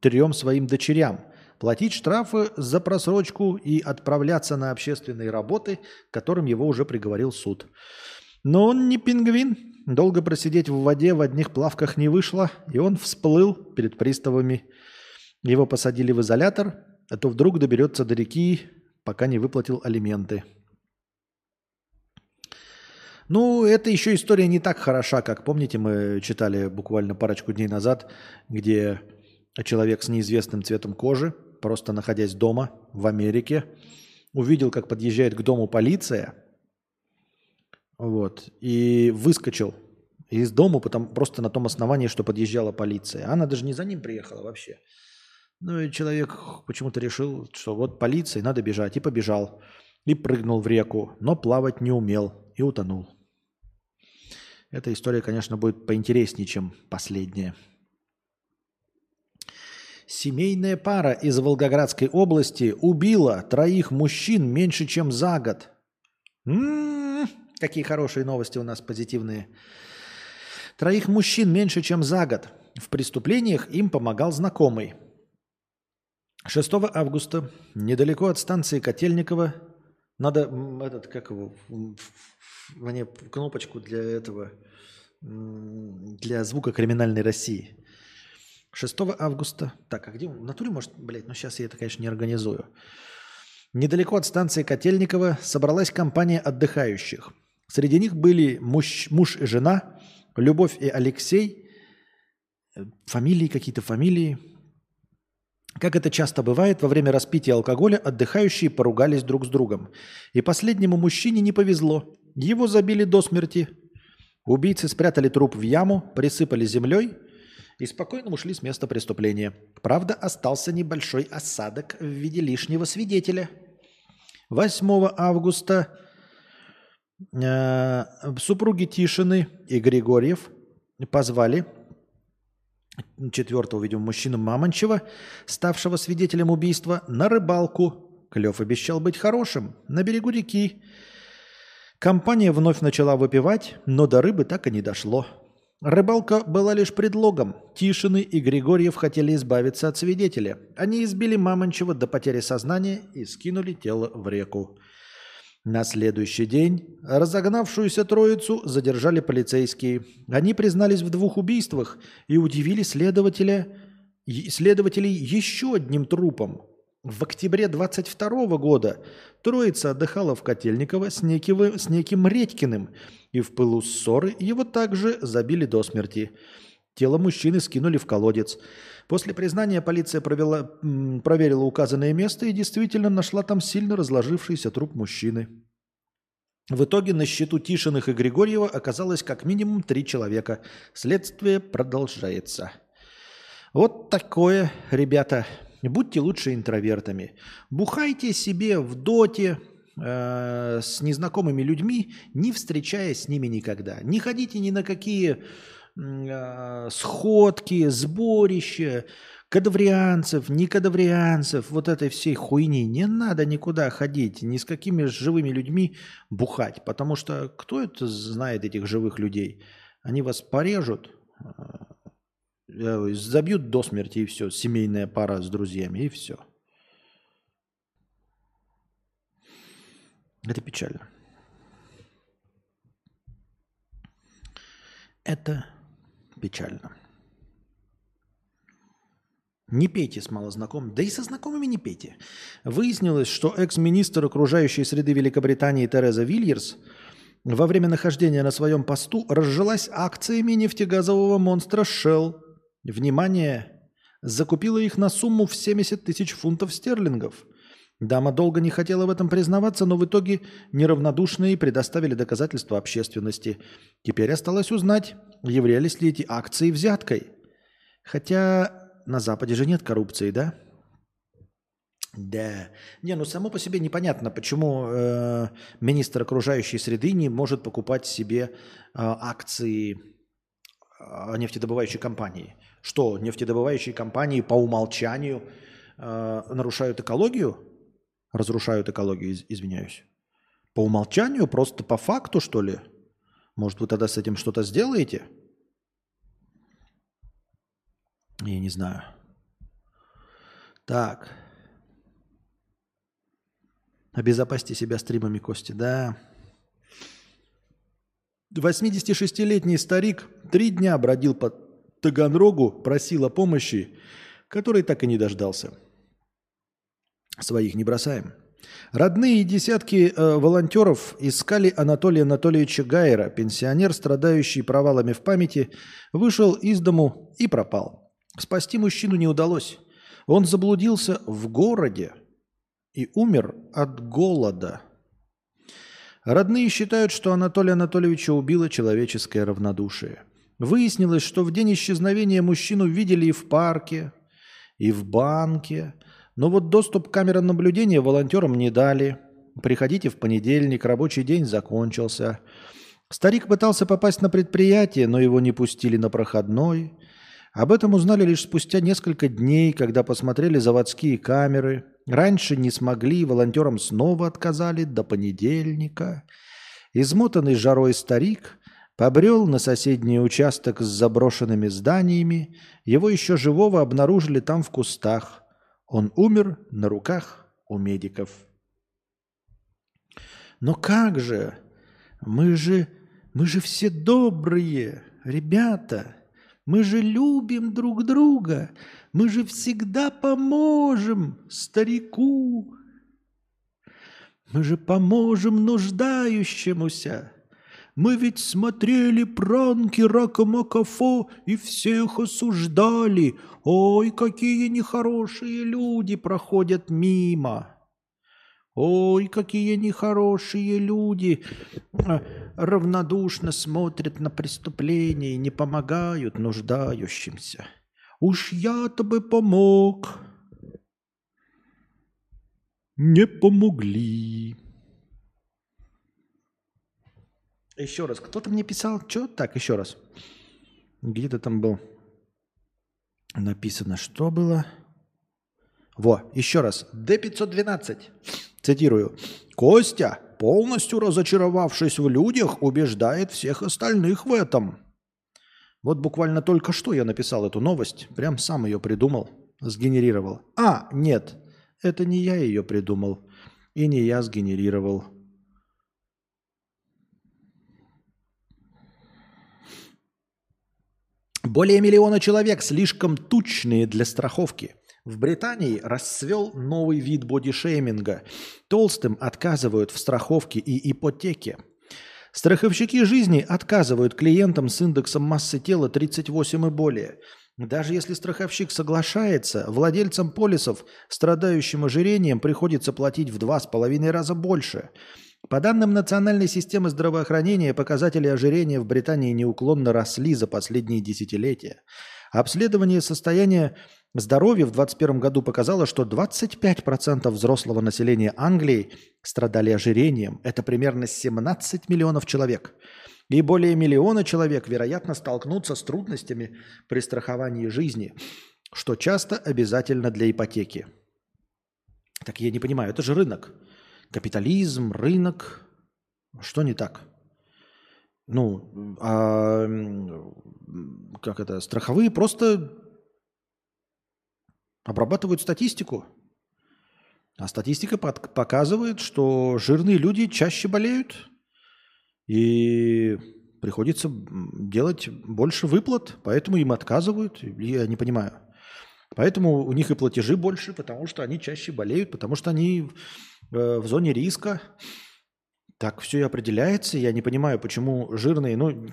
трем своим дочерям, платить штрафы за просрочку и отправляться на общественные работы, к которым его уже приговорил суд. Но он не пингвин. Долго просидеть в воде в одних плавках не вышло, и он всплыл перед приставами. Его посадили в изолятор, а то вдруг доберется до реки, пока не выплатил алименты. Ну, это еще история не так хороша, как, помните, мы читали буквально парочку дней назад, где человек с неизвестным цветом кожи, просто находясь дома в Америке, увидел, как подъезжает к дому полиция, вот, и выскочил из дома потому, просто на том основании, что подъезжала полиция. Она даже не за ним приехала вообще. Ну и человек почему-то решил, что вот полиция, надо бежать, и побежал. И прыгнул в реку, но плавать не умел и утонул. Эта история, конечно, будет поинтереснее, чем последняя. Семейная пара из Волгоградской области убила троих мужчин меньше, чем за год. М-м-м, какие хорошие новости у нас позитивные. Троих мужчин меньше, чем за год. В преступлениях им помогал знакомый. 6 августа, недалеко от станции Котельникова, надо этот, как его, мне кнопочку для этого, для звука криминальной России. 6 августа. Так, а где он? В натуре, может, блядь, ну сейчас я это, конечно, не организую. Недалеко от станции Котельникова собралась компания отдыхающих. Среди них были муж, муж и жена, Любовь и Алексей, э, фамилии какие-то, фамилии. Как это часто бывает, во время распития алкоголя отдыхающие поругались друг с другом. И последнему мужчине не повезло. Его забили до смерти. Убийцы спрятали труп в яму, присыпали землей и спокойно ушли с места преступления. Правда, остался небольшой осадок в виде лишнего свидетеля. 8 августа супруги Тишины и Григорьев позвали четвертого, видимо, мужчину Мамончева, ставшего свидетелем убийства, на рыбалку. Клев обещал быть хорошим на берегу реки. Компания вновь начала выпивать, но до рыбы так и не дошло. Рыбалка была лишь предлогом. Тишины и Григорьев хотели избавиться от свидетеля. Они избили Мамончева до потери сознания и скинули тело в реку. На следующий день разогнавшуюся троицу задержали полицейские. Они признались в двух убийствах и удивили следователя, следователей еще одним трупом. В октябре 22 года троица отдыхала в Котельниково с, неким, с неким Редькиным, и в пылу ссоры его также забили до смерти. Тело мужчины скинули в колодец. После признания полиция провела, проверила указанное место и действительно нашла там сильно разложившийся труп мужчины. В итоге на счету Тишиных и Григорьева оказалось как минимум три человека. Следствие продолжается. Вот такое, ребята. Будьте лучше интровертами. Бухайте себе в доте э, с незнакомыми людьми, не встречаясь с ними никогда. Не ходите ни на какие э, сходки, сборища, кадаврианцев, не кадаврианцев, вот этой всей хуйни. Не надо никуда ходить, ни с какими живыми людьми бухать, потому что кто это знает этих живых людей? Они вас порежут, э, забьют до смерти и все, семейная пара с друзьями и все. Это печально. Это печально. Не пейте с малознакомыми. Да и со знакомыми не пейте. Выяснилось, что экс-министр окружающей среды Великобритании Тереза Вильерс во время нахождения на своем посту разжилась акциями нефтегазового монстра Shell. Внимание! Закупила их на сумму в 70 тысяч фунтов стерлингов. Дама долго не хотела в этом признаваться, но в итоге неравнодушные предоставили доказательства общественности. Теперь осталось узнать, являлись ли эти акции взяткой. Хотя на Западе же нет коррупции, да? Да. Не, ну само по себе непонятно, почему э, министр окружающей среды не может покупать себе э, акции э, нефтедобывающей компании. Что, нефтедобывающие компании по умолчанию э, нарушают экологию? Разрушают экологию, из- извиняюсь. По умолчанию, просто по факту, что ли? Может, вы тогда с этим что-то сделаете? Я не знаю. Так. Обезопасьте себя стримами Кости. Да. 86-летний старик три дня бродил по Таганрогу, просил о помощи, который так и не дождался. Своих не бросаем. Родные и десятки э, волонтеров искали Анатолия Анатольевича Гайера. Пенсионер, страдающий провалами в памяти, вышел из дому и пропал. Спасти мужчину не удалось. Он заблудился в городе и умер от голода. Родные считают, что Анатолия Анатольевича убило человеческое равнодушие. Выяснилось, что в день исчезновения мужчину видели и в парке, и в банке. Но вот доступ к камерам наблюдения волонтерам не дали. Приходите в понедельник, рабочий день закончился. Старик пытался попасть на предприятие, но его не пустили на проходной. Об этом узнали лишь спустя несколько дней, когда посмотрели заводские камеры. Раньше не смогли, волонтерам снова отказали до понедельника. Измотанный жарой старик побрел на соседний участок с заброшенными зданиями. Его еще живого обнаружили там в кустах. Он умер на руках у медиков. Но как же? Мы же, мы же все добрые, ребята. Мы же любим друг друга. Мы же всегда поможем старику. Мы же поможем нуждающемуся. Мы ведь смотрели пранки Рака Макафо и всех осуждали. Ой, какие нехорошие люди проходят мимо. Ой, какие нехорошие люди а, равнодушно смотрят на преступления и не помогают нуждающимся. Уж я-то бы помог. Не помогли. Еще раз, кто-то мне писал, что так, еще раз. Где-то там был написано, что было. Во, еще раз. Д-512. Цитирую. Костя, полностью разочаровавшись в людях, убеждает всех остальных в этом. Вот буквально только что я написал эту новость. Прям сам ее придумал, сгенерировал. А, нет, это не я ее придумал. И не я сгенерировал. Более миллиона человек слишком тучные для страховки. В Британии расцвел новый вид бодишейминга. Толстым отказывают в страховке и ипотеке. Страховщики жизни отказывают клиентам с индексом массы тела 38 и более. Даже если страховщик соглашается, владельцам полисов, страдающим ожирением, приходится платить в два с половиной раза больше. По данным Национальной системы здравоохранения, показатели ожирения в Британии неуклонно росли за последние десятилетия. Обследование состояния здоровья в 2021 году показало, что 25% взрослого населения Англии страдали ожирением. Это примерно 17 миллионов человек. И более миллиона человек, вероятно, столкнутся с трудностями при страховании жизни, что часто обязательно для ипотеки. Так я не понимаю, это же рынок. Капитализм, рынок. Что не так? Ну, а, как это, страховые просто обрабатывают статистику. А статистика под, показывает, что жирные люди чаще болеют, и приходится делать больше выплат, поэтому им отказывают. Я не понимаю. Поэтому у них и платежи больше, потому что они чаще болеют, потому что они э, в зоне риска. Так все и определяется. Я не понимаю, почему жирные, ну,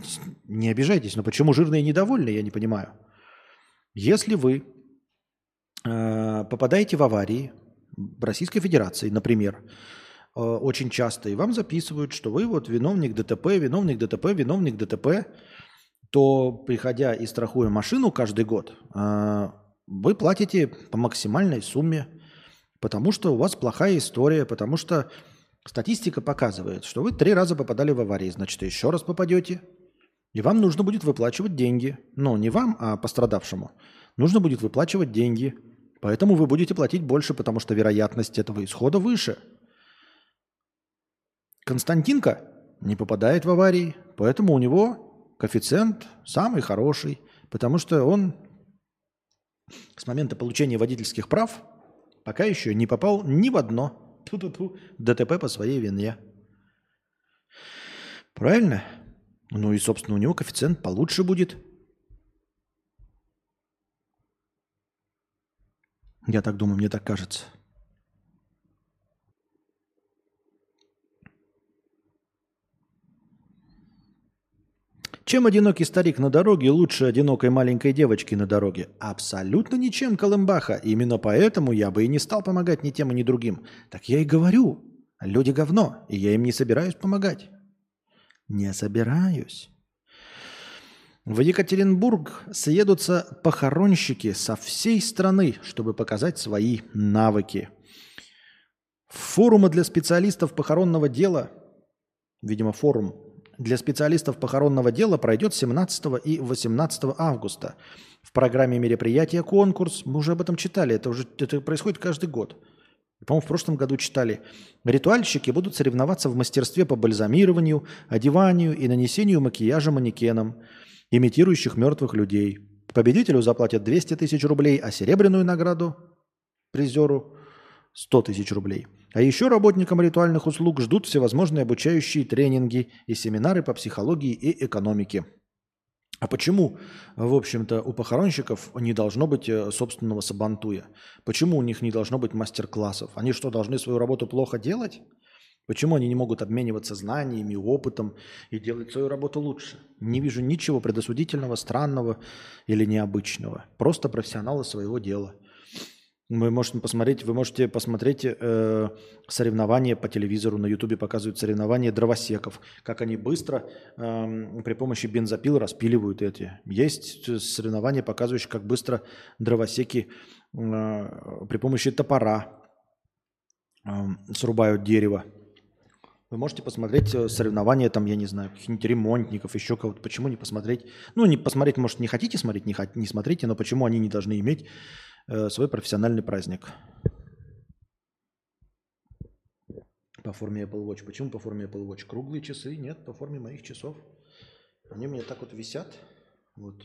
не обижайтесь, но почему жирные недовольны, я не понимаю. Если вы э, попадаете в аварии в Российской Федерации, например, э, очень часто, и вам записывают, что вы вот виновник ДТП, виновник ДТП, виновник ДТП, то, приходя и страхуя машину каждый год, э, вы платите по максимальной сумме, потому что у вас плохая история, потому что статистика показывает, что вы три раза попадали в аварии, значит, еще раз попадете, и вам нужно будет выплачивать деньги. Ну, не вам, а пострадавшему. Нужно будет выплачивать деньги. Поэтому вы будете платить больше, потому что вероятность этого исхода выше. Константинка не попадает в аварии, поэтому у него коэффициент самый хороший, потому что он с момента получения водительских прав пока еще не попал ни в одно ту-ту-ту, ДТП по своей вине. Правильно? Ну и, собственно, у него коэффициент получше будет. Я так думаю, мне так кажется. Чем одинокий старик на дороге лучше одинокой маленькой девочки на дороге? Абсолютно ничем, Колымбаха. Именно поэтому я бы и не стал помогать ни тем, ни другим. Так я и говорю. Люди говно, и я им не собираюсь помогать. Не собираюсь. В Екатеринбург съедутся похоронщики со всей страны, чтобы показать свои навыки. Форумы для специалистов похоронного дела, видимо, форум для специалистов похоронного дела пройдет 17 и 18 августа. В программе мероприятия конкурс, мы уже об этом читали, это уже это происходит каждый год. По-моему, в прошлом году читали. Ритуальщики будут соревноваться в мастерстве по бальзамированию, одеванию и нанесению макияжа манекенам, имитирующих мертвых людей. Победителю заплатят 200 тысяч рублей, а серебряную награду призеру 100 тысяч рублей. А еще работникам ритуальных услуг ждут всевозможные обучающие тренинги и семинары по психологии и экономике. А почему, в общем-то, у похоронщиков не должно быть э, собственного сабантуя? Почему у них не должно быть мастер-классов? Они что, должны свою работу плохо делать? Почему они не могут обмениваться знаниями, опытом и делать свою работу лучше? Не вижу ничего предосудительного, странного или необычного. Просто профессионалы своего дела – вы можете посмотреть, вы можете посмотреть э, соревнования по телевизору, на Ютубе показывают соревнования дровосеков, как они быстро э, при помощи бензопил распиливают эти. Есть соревнования, показывающие, как быстро дровосеки э, при помощи топора э, срубают дерево. Вы можете посмотреть э, соревнования, там, я не знаю, каких-нибудь ремонтников, еще кого-то. Почему не посмотреть? Ну, не посмотреть, может, не хотите смотреть, не, не смотрите, но почему они не должны иметь Э, свой профессиональный праздник. По форме Apple Watch. Почему по форме Apple Watch? Круглые часы? Нет, по форме моих часов. Они у меня так вот висят. Вот.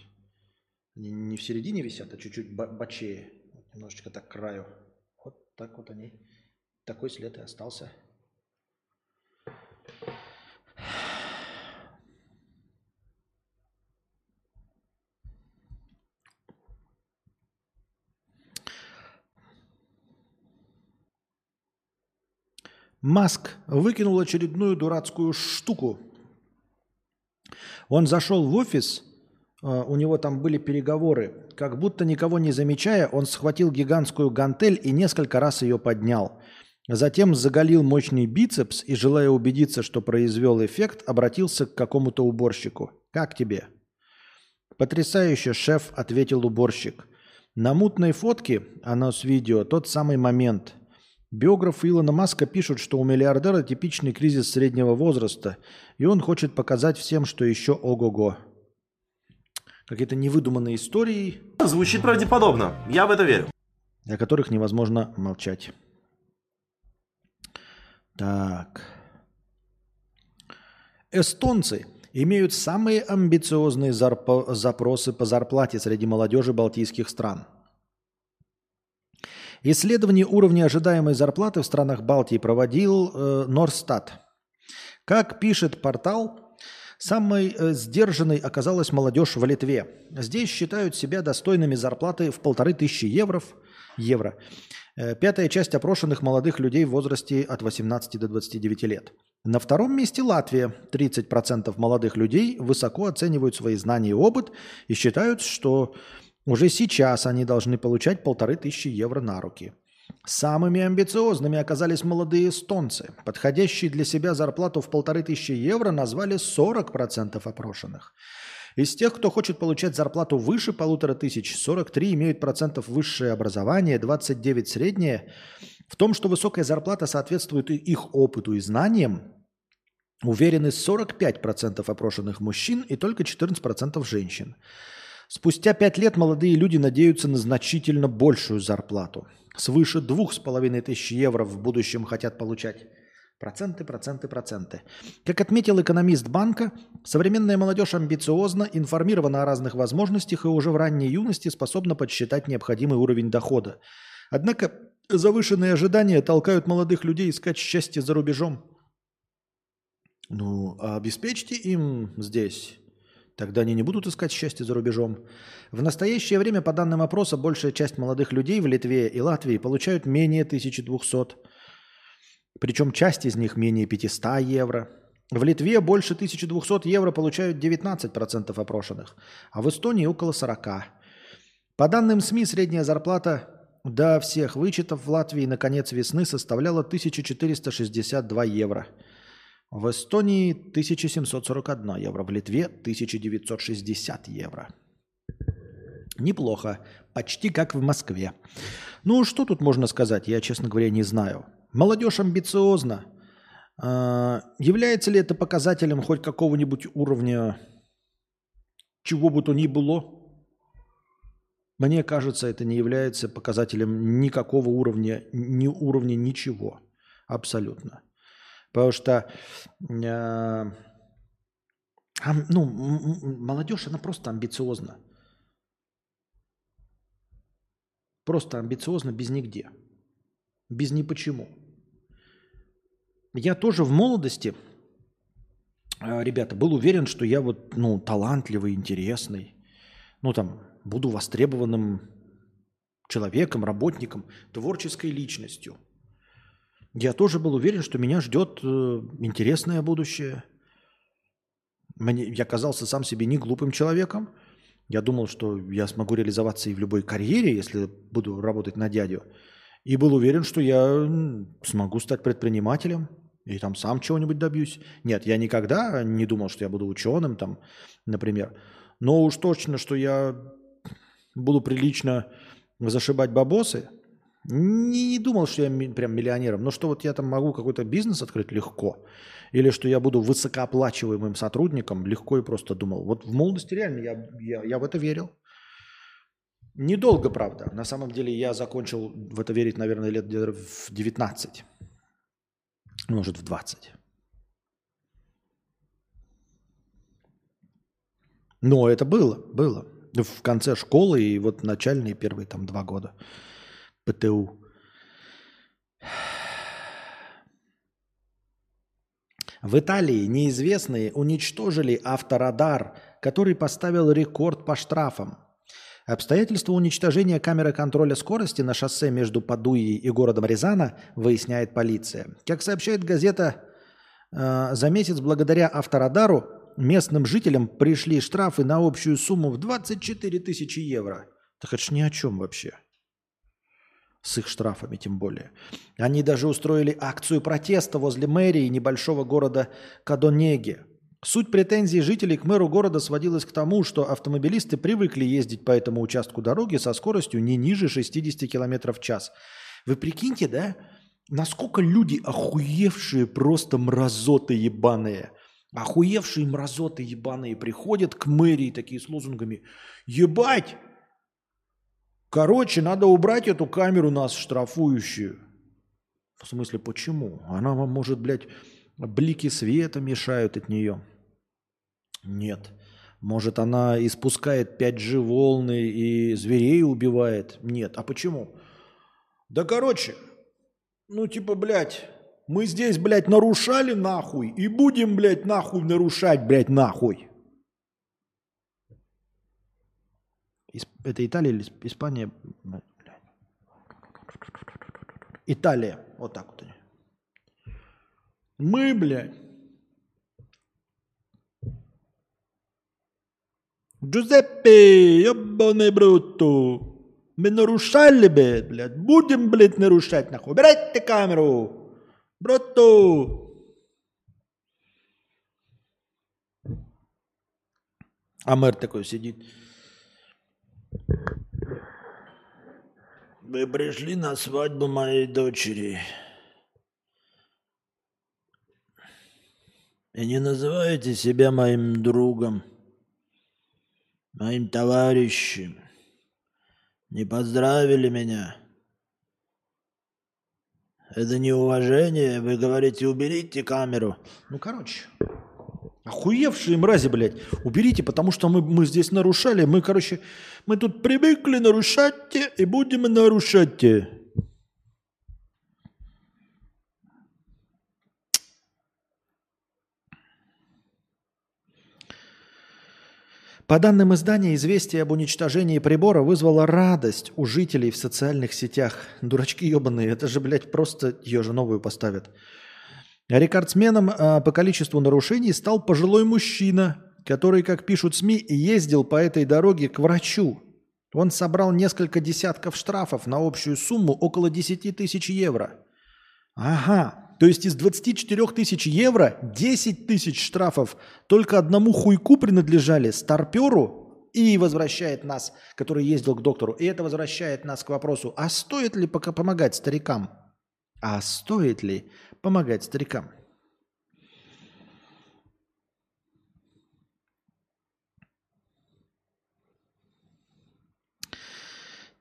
Они не в середине висят, а чуть-чуть бочее. Немножечко так к краю. Вот так вот они. Такой след и остался. Маск выкинул очередную дурацкую штуку. Он зашел в офис, э, у него там были переговоры. Как будто никого не замечая, он схватил гигантскую гантель и несколько раз ее поднял. Затем заголил мощный бицепс и, желая убедиться, что произвел эффект, обратился к какому-то уборщику. «Как тебе?» «Потрясающе, шеф», — ответил уборщик. На мутной фотке, оно с видео, тот самый момент. Биографы Илона Маска пишут, что у миллиардера типичный кризис среднего возраста, и он хочет показать всем, что еще ого-го. Какие-то невыдуманные истории, Звучит правдеподобно. Я в это верю. о которых невозможно молчать. Так. Эстонцы имеют самые амбициозные зарпо- запросы по зарплате среди молодежи балтийских стран. Исследование уровня ожидаемой зарплаты в странах Балтии проводил э. Как пишет портал, самой э, сдержанной оказалась молодежь в Литве. Здесь считают себя достойными зарплаты в полторы тысячи евро. евро. Э, Пятая часть опрошенных молодых людей в возрасте от 18 до 29 лет. На втором месте Латвия. 30% молодых людей высоко оценивают свои знания и опыт и считают, что уже сейчас они должны получать полторы тысячи евро на руки. Самыми амбициозными оказались молодые эстонцы. Подходящие для себя зарплату в полторы тысячи евро назвали 40% опрошенных. Из тех, кто хочет получать зарплату выше полутора тысяч, 43 имеют процентов высшее образование, 29 среднее. В том, что высокая зарплата соответствует их опыту и знаниям, уверены 45% опрошенных мужчин и только 14% женщин. Спустя пять лет молодые люди надеются на значительно большую зарплату. Свыше двух с половиной тысяч евро в будущем хотят получать. Проценты, проценты, проценты. Как отметил экономист банка, современная молодежь амбициозна, информирована о разных возможностях и уже в ранней юности способна подсчитать необходимый уровень дохода. Однако завышенные ожидания толкают молодых людей искать счастье за рубежом. Ну, а обеспечьте им здесь Тогда они не будут искать счастье за рубежом. В настоящее время, по данным опроса, большая часть молодых людей в Литве и Латвии получают менее 1200. Причем часть из них менее 500 евро. В Литве больше 1200 евро получают 19% опрошенных, а в Эстонии около 40%. По данным СМИ, средняя зарплата до всех вычетов в Латвии на конец весны составляла 1462 евро – в Эстонии 1741 евро, в Литве 1960 евро. Неплохо, почти как в Москве. Ну, что тут можно сказать, я, честно говоря, не знаю. Молодежь амбициозна. А, является ли это показателем хоть какого-нибудь уровня чего бы то ни было? Мне кажется, это не является показателем никакого уровня, ни уровня ничего. Абсолютно. Потому что э, ну, молодежь, она просто амбициозна. Просто амбициозна без нигде. Без ни почему. Я тоже в молодости, э, ребята, был уверен, что я вот, ну, талантливый, интересный. Ну, там, буду востребованным человеком, работником, творческой личностью – я тоже был уверен, что меня ждет э, интересное будущее. Мне, я казался сам себе не глупым человеком. Я думал, что я смогу реализоваться и в любой карьере, если буду работать на дядю. И был уверен, что я смогу стать предпринимателем и там сам чего-нибудь добьюсь. Нет, я никогда не думал, что я буду ученым, там, например. Но уж точно, что я буду прилично зашибать бабосы – не думал, что я прям миллионером, но что вот я там могу какой-то бизнес открыть легко, или что я буду высокооплачиваемым сотрудником, легко и просто думал. Вот в молодости реально я, я, я в это верил. Недолго, правда. На самом деле я закончил в это верить, наверное, лет в 19. Может, в 20. Но это было, было. В конце школы и вот начальные первые там два года. ПТУ. В Италии неизвестные уничтожили авторадар, который поставил рекорд по штрафам. Обстоятельства уничтожения камеры контроля скорости на шоссе между Падуей и городом Рязана выясняет полиция. Как сообщает газета, э, за месяц благодаря авторадару местным жителям пришли штрафы на общую сумму в 24 тысячи евро. Так это ж ни о чем вообще. С их штрафами тем более. Они даже устроили акцию протеста возле мэрии небольшого города Кадонеги. Суть претензий жителей к мэру города сводилась к тому, что автомобилисты привыкли ездить по этому участку дороги со скоростью не ниже 60 км в час. Вы прикиньте, да, насколько люди охуевшие просто мразоты ебаные. Охуевшие мразоты ебаные приходят к мэрии такие с лозунгами. Ебать! Короче, надо убрать эту камеру нас штрафующую. В смысле, почему? Она вам может, блядь, блики света мешают от нее. Нет. Может, она испускает 5G волны и зверей убивает? Нет. А почему? Да короче, ну типа, блядь, мы здесь, блядь, нарушали нахуй и будем, блядь, нахуй нарушать, блядь, нахуй. Это Италия или Испания? Италия. Вот так вот они. Мы, блядь. Джузеппе, ебаный брутто. Мы нарушали, блядь, блядь. Будем, блядь, нарушать, нахуй. Убирайте камеру. Брутто. А мэр такой сидит. Вы пришли на свадьбу моей дочери. И не называете себя моим другом, моим товарищем. Не поздравили меня. Это неуважение. Вы говорите, уберите камеру. Ну, короче, охуевшие мрази, блядь. Уберите, потому что мы, мы здесь нарушали. Мы, короче, мы тут привыкли нарушать и будем нарушать. По данным издания, известие об уничтожении прибора вызвало радость у жителей в социальных сетях. Дурачки ебаные, это же, блядь, просто ее же новую поставят. Рекордсменом а, по количеству нарушений стал пожилой мужчина, который, как пишут СМИ, ездил по этой дороге к врачу. Он собрал несколько десятков штрафов на общую сумму около 10 тысяч евро. Ага, то есть из 24 тысяч евро 10 тысяч штрафов только одному хуйку принадлежали, старперу, и возвращает нас, который ездил к доктору, и это возвращает нас к вопросу, а стоит ли пока помогать старикам? А стоит ли помогать старикам?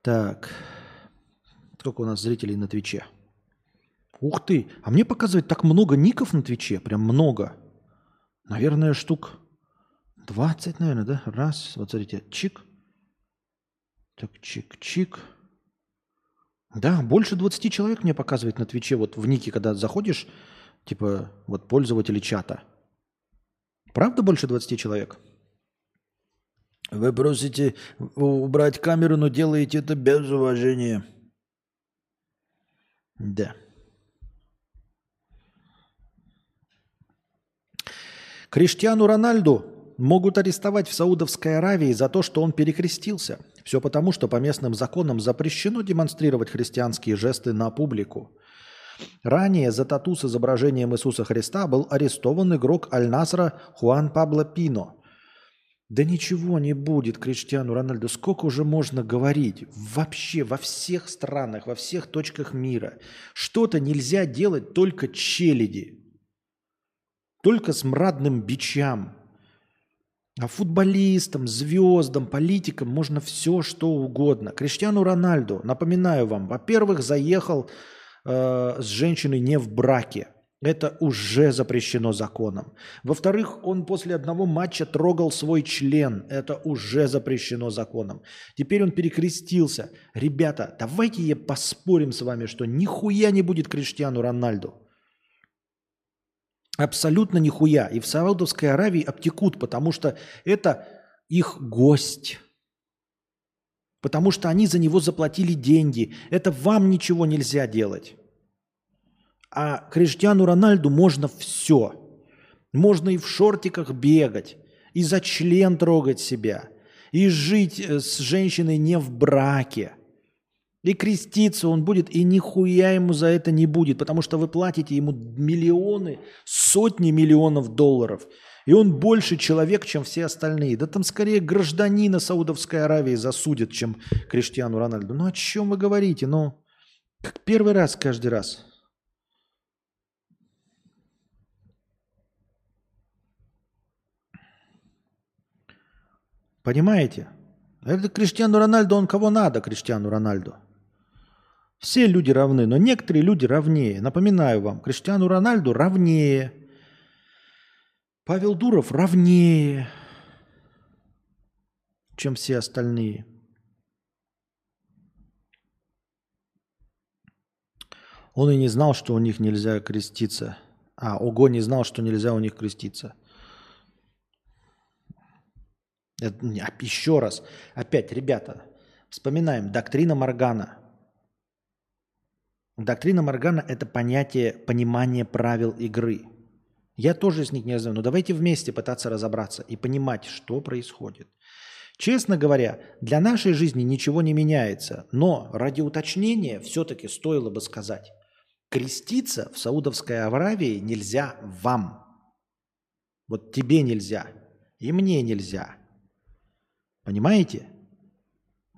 Так. Сколько у нас зрителей на Твиче? Ух ты! А мне показывает так много ников на Твиче. Прям много. Наверное, штук 20, наверное, да? Раз. Вот смотрите. Чик. Так, чик-чик. Да, больше 20 человек мне показывает на Твиче. Вот в нике, когда заходишь, типа, вот пользователи чата. Правда больше 20 человек? Вы просите убрать камеру, но делаете это без уважения. Да. Криштиану Рональду могут арестовать в Саудовской Аравии за то, что он перекрестился. Все потому, что по местным законам запрещено демонстрировать христианские жесты на публику. Ранее за тату с изображением Иисуса Христа был арестован игрок Аль-Насра Хуан Пабло Пино – да ничего не будет Криштиану Рональду. Сколько уже можно говорить? Вообще во всех странах, во всех точках мира. Что-то нельзя делать только челяди. Только с мрадным бичам. А футболистам, звездам, политикам можно все, что угодно. Криштиану Рональду, напоминаю вам, во-первых, заехал э, с женщиной не в браке – это уже запрещено законом. Во-вторых, он после одного матча трогал свой член. Это уже запрещено законом. Теперь он перекрестился. Ребята, давайте я поспорим с вами, что нихуя не будет Криштиану Рональду. Абсолютно нихуя. И в Саудовской Аравии обтекут, потому что это их гость. Потому что они за него заплатили деньги. Это вам ничего нельзя делать. А Криштиану Рональду можно все. Можно и в шортиках бегать, и за член трогать себя, и жить э, с женщиной не в браке. И креститься он будет, и нихуя ему за это не будет, потому что вы платите ему миллионы, сотни миллионов долларов. И он больше человек, чем все остальные. Да там скорее гражданина Саудовской Аравии засудят, чем Криштиану Рональду. Ну о чем вы говорите? Ну, как первый раз каждый раз. Понимаете? Это Криштиану Рональду, он кого надо, Криштиану Рональду. Все люди равны, но некоторые люди равнее. Напоминаю вам, Криштиану Рональду равнее. Павел Дуров равнее, чем все остальные. Он и не знал, что у них нельзя креститься. А, Ого не знал, что нельзя у них креститься. Еще раз. Опять, ребята, вспоминаем. Доктрина Моргана. Доктрина Моргана – это понятие понимания правил игры. Я тоже с них не знаю, но давайте вместе пытаться разобраться и понимать, что происходит. Честно говоря, для нашей жизни ничего не меняется, но ради уточнения все-таки стоило бы сказать, креститься в Саудовской Аравии нельзя вам. Вот тебе нельзя, и мне нельзя – Понимаете?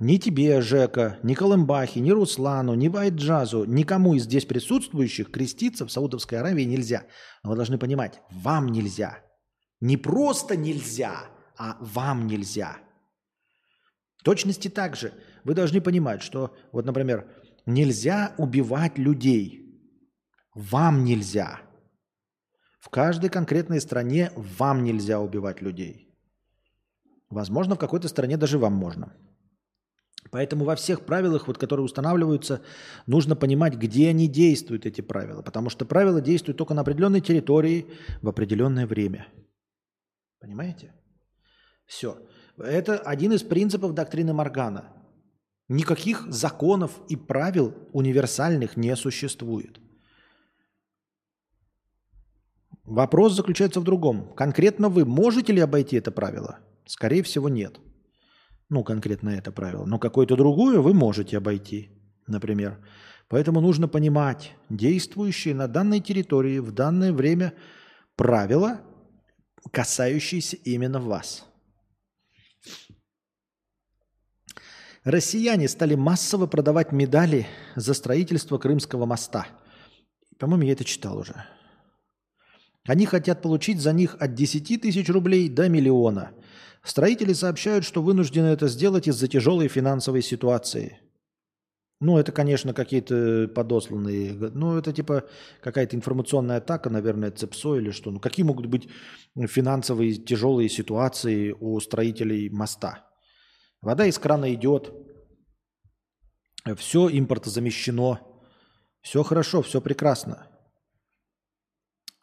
Ни тебе, Жека, ни Колымбахе, ни Руслану, ни Вайджазу, никому из здесь присутствующих креститься в Саудовской Аравии нельзя. Но вы должны понимать, вам нельзя. Не просто нельзя, а вам нельзя. В точности так же вы должны понимать, что, вот, например, нельзя убивать людей. Вам нельзя. В каждой конкретной стране вам нельзя убивать людей. Возможно, в какой-то стране даже вам можно. Поэтому во всех правилах, вот, которые устанавливаются, нужно понимать, где они действуют, эти правила. Потому что правила действуют только на определенной территории в определенное время. Понимаете? Все. Это один из принципов доктрины Моргана. Никаких законов и правил универсальных не существует. Вопрос заключается в другом. Конкретно вы можете ли обойти это правило? Скорее всего, нет. Ну, конкретно это правило. Но какое-то другое вы можете обойти, например. Поэтому нужно понимать действующие на данной территории в данное время правила, касающиеся именно вас. Россияне стали массово продавать медали за строительство Крымского моста. По-моему, я это читал уже. Они хотят получить за них от 10 тысяч рублей до миллиона – Строители сообщают, что вынуждены это сделать из-за тяжелой финансовой ситуации. Ну, это, конечно, какие-то подосланные. Ну, это типа какая-то информационная атака, наверное, ЦЕПСО или что. Ну, какие могут быть финансовые тяжелые ситуации у строителей моста? Вода из крана идет, все импортозамещено, все хорошо, все прекрасно.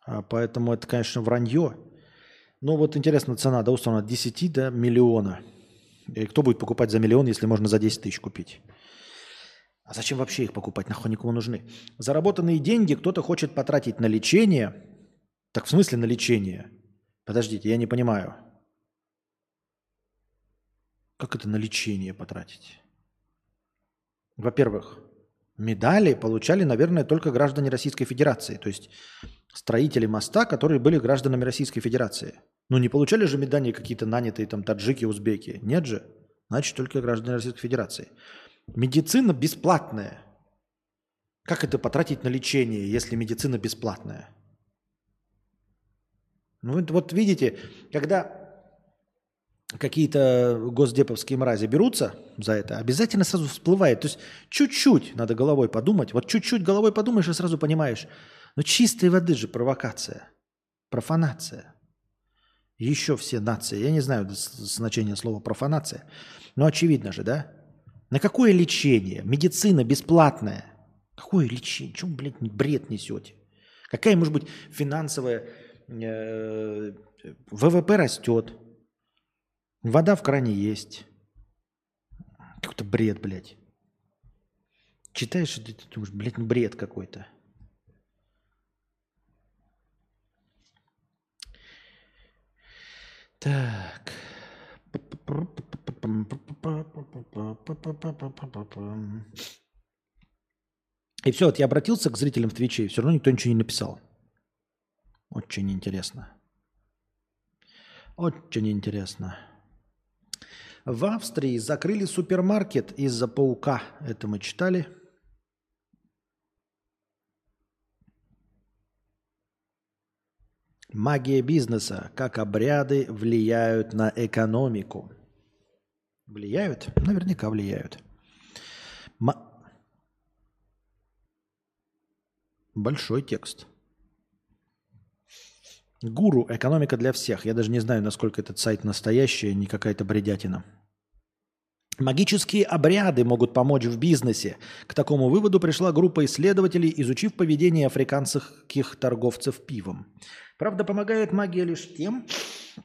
А поэтому это, конечно, вранье. Ну вот интересно, цена, да, условно, от 10 до миллиона. И кто будет покупать за миллион, если можно за 10 тысяч купить? А зачем вообще их покупать? Нахуй никому нужны? Заработанные деньги кто-то хочет потратить на лечение. Так в смысле на лечение? Подождите, я не понимаю. Как это на лечение потратить? Во-первых, медали получали, наверное, только граждане Российской Федерации. То есть строители моста, которые были гражданами Российской Федерации. Ну, не получали же медали какие-то нанятые там таджики, узбеки. Нет же. Значит, только граждане Российской Федерации. Медицина бесплатная. Как это потратить на лечение, если медицина бесплатная? Ну, вот видите, когда какие-то госдеповские мрази берутся за это, обязательно сразу всплывает. То есть чуть-чуть надо головой подумать. Вот чуть-чуть головой подумаешь и сразу понимаешь – но чистой воды же провокация, профанация. Еще все нации, я не знаю значение слова профанация, но очевидно же, да? На какое лечение? Медицина бесплатная. Какое лечение? Чем, блядь, бред несете? Какая может быть финансовая... Э, ВВП растет. Вода в кране есть. Какой-то бред, блядь. Читаешь, ты думаешь, блядь, ну бред какой-то. Так. И все, вот я обратился к зрителям в Твиче, и все равно никто ничего не написал. Очень интересно. Очень интересно. В Австрии закрыли супермаркет из-за паука. Это мы читали. Магия бизнеса. Как обряды влияют на экономику. Влияют? Наверняка влияют. Ма- Большой текст. Гуру. Экономика для всех. Я даже не знаю, насколько этот сайт настоящий, не какая-то бредятина. Магические обряды могут помочь в бизнесе. К такому выводу пришла группа исследователей, изучив поведение африканских торговцев пивом. Правда, помогает магия лишь тем,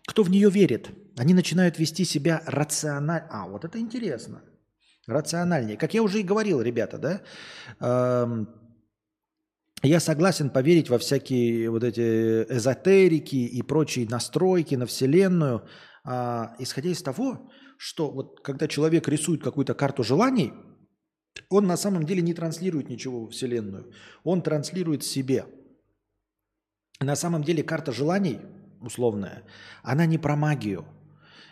кто в нее верит. Они начинают вести себя рационально. А, вот это интересно. Рациональнее. Как я уже и говорил, ребята, да? Эм, я согласен поверить во всякие вот эти эзотерики и прочие настройки на Вселенную, а, исходя из того, что вот когда человек рисует какую-то карту желаний, он на самом деле не транслирует ничего в Вселенную, он транслирует себе. На самом деле карта желаний, условная, она не про магию.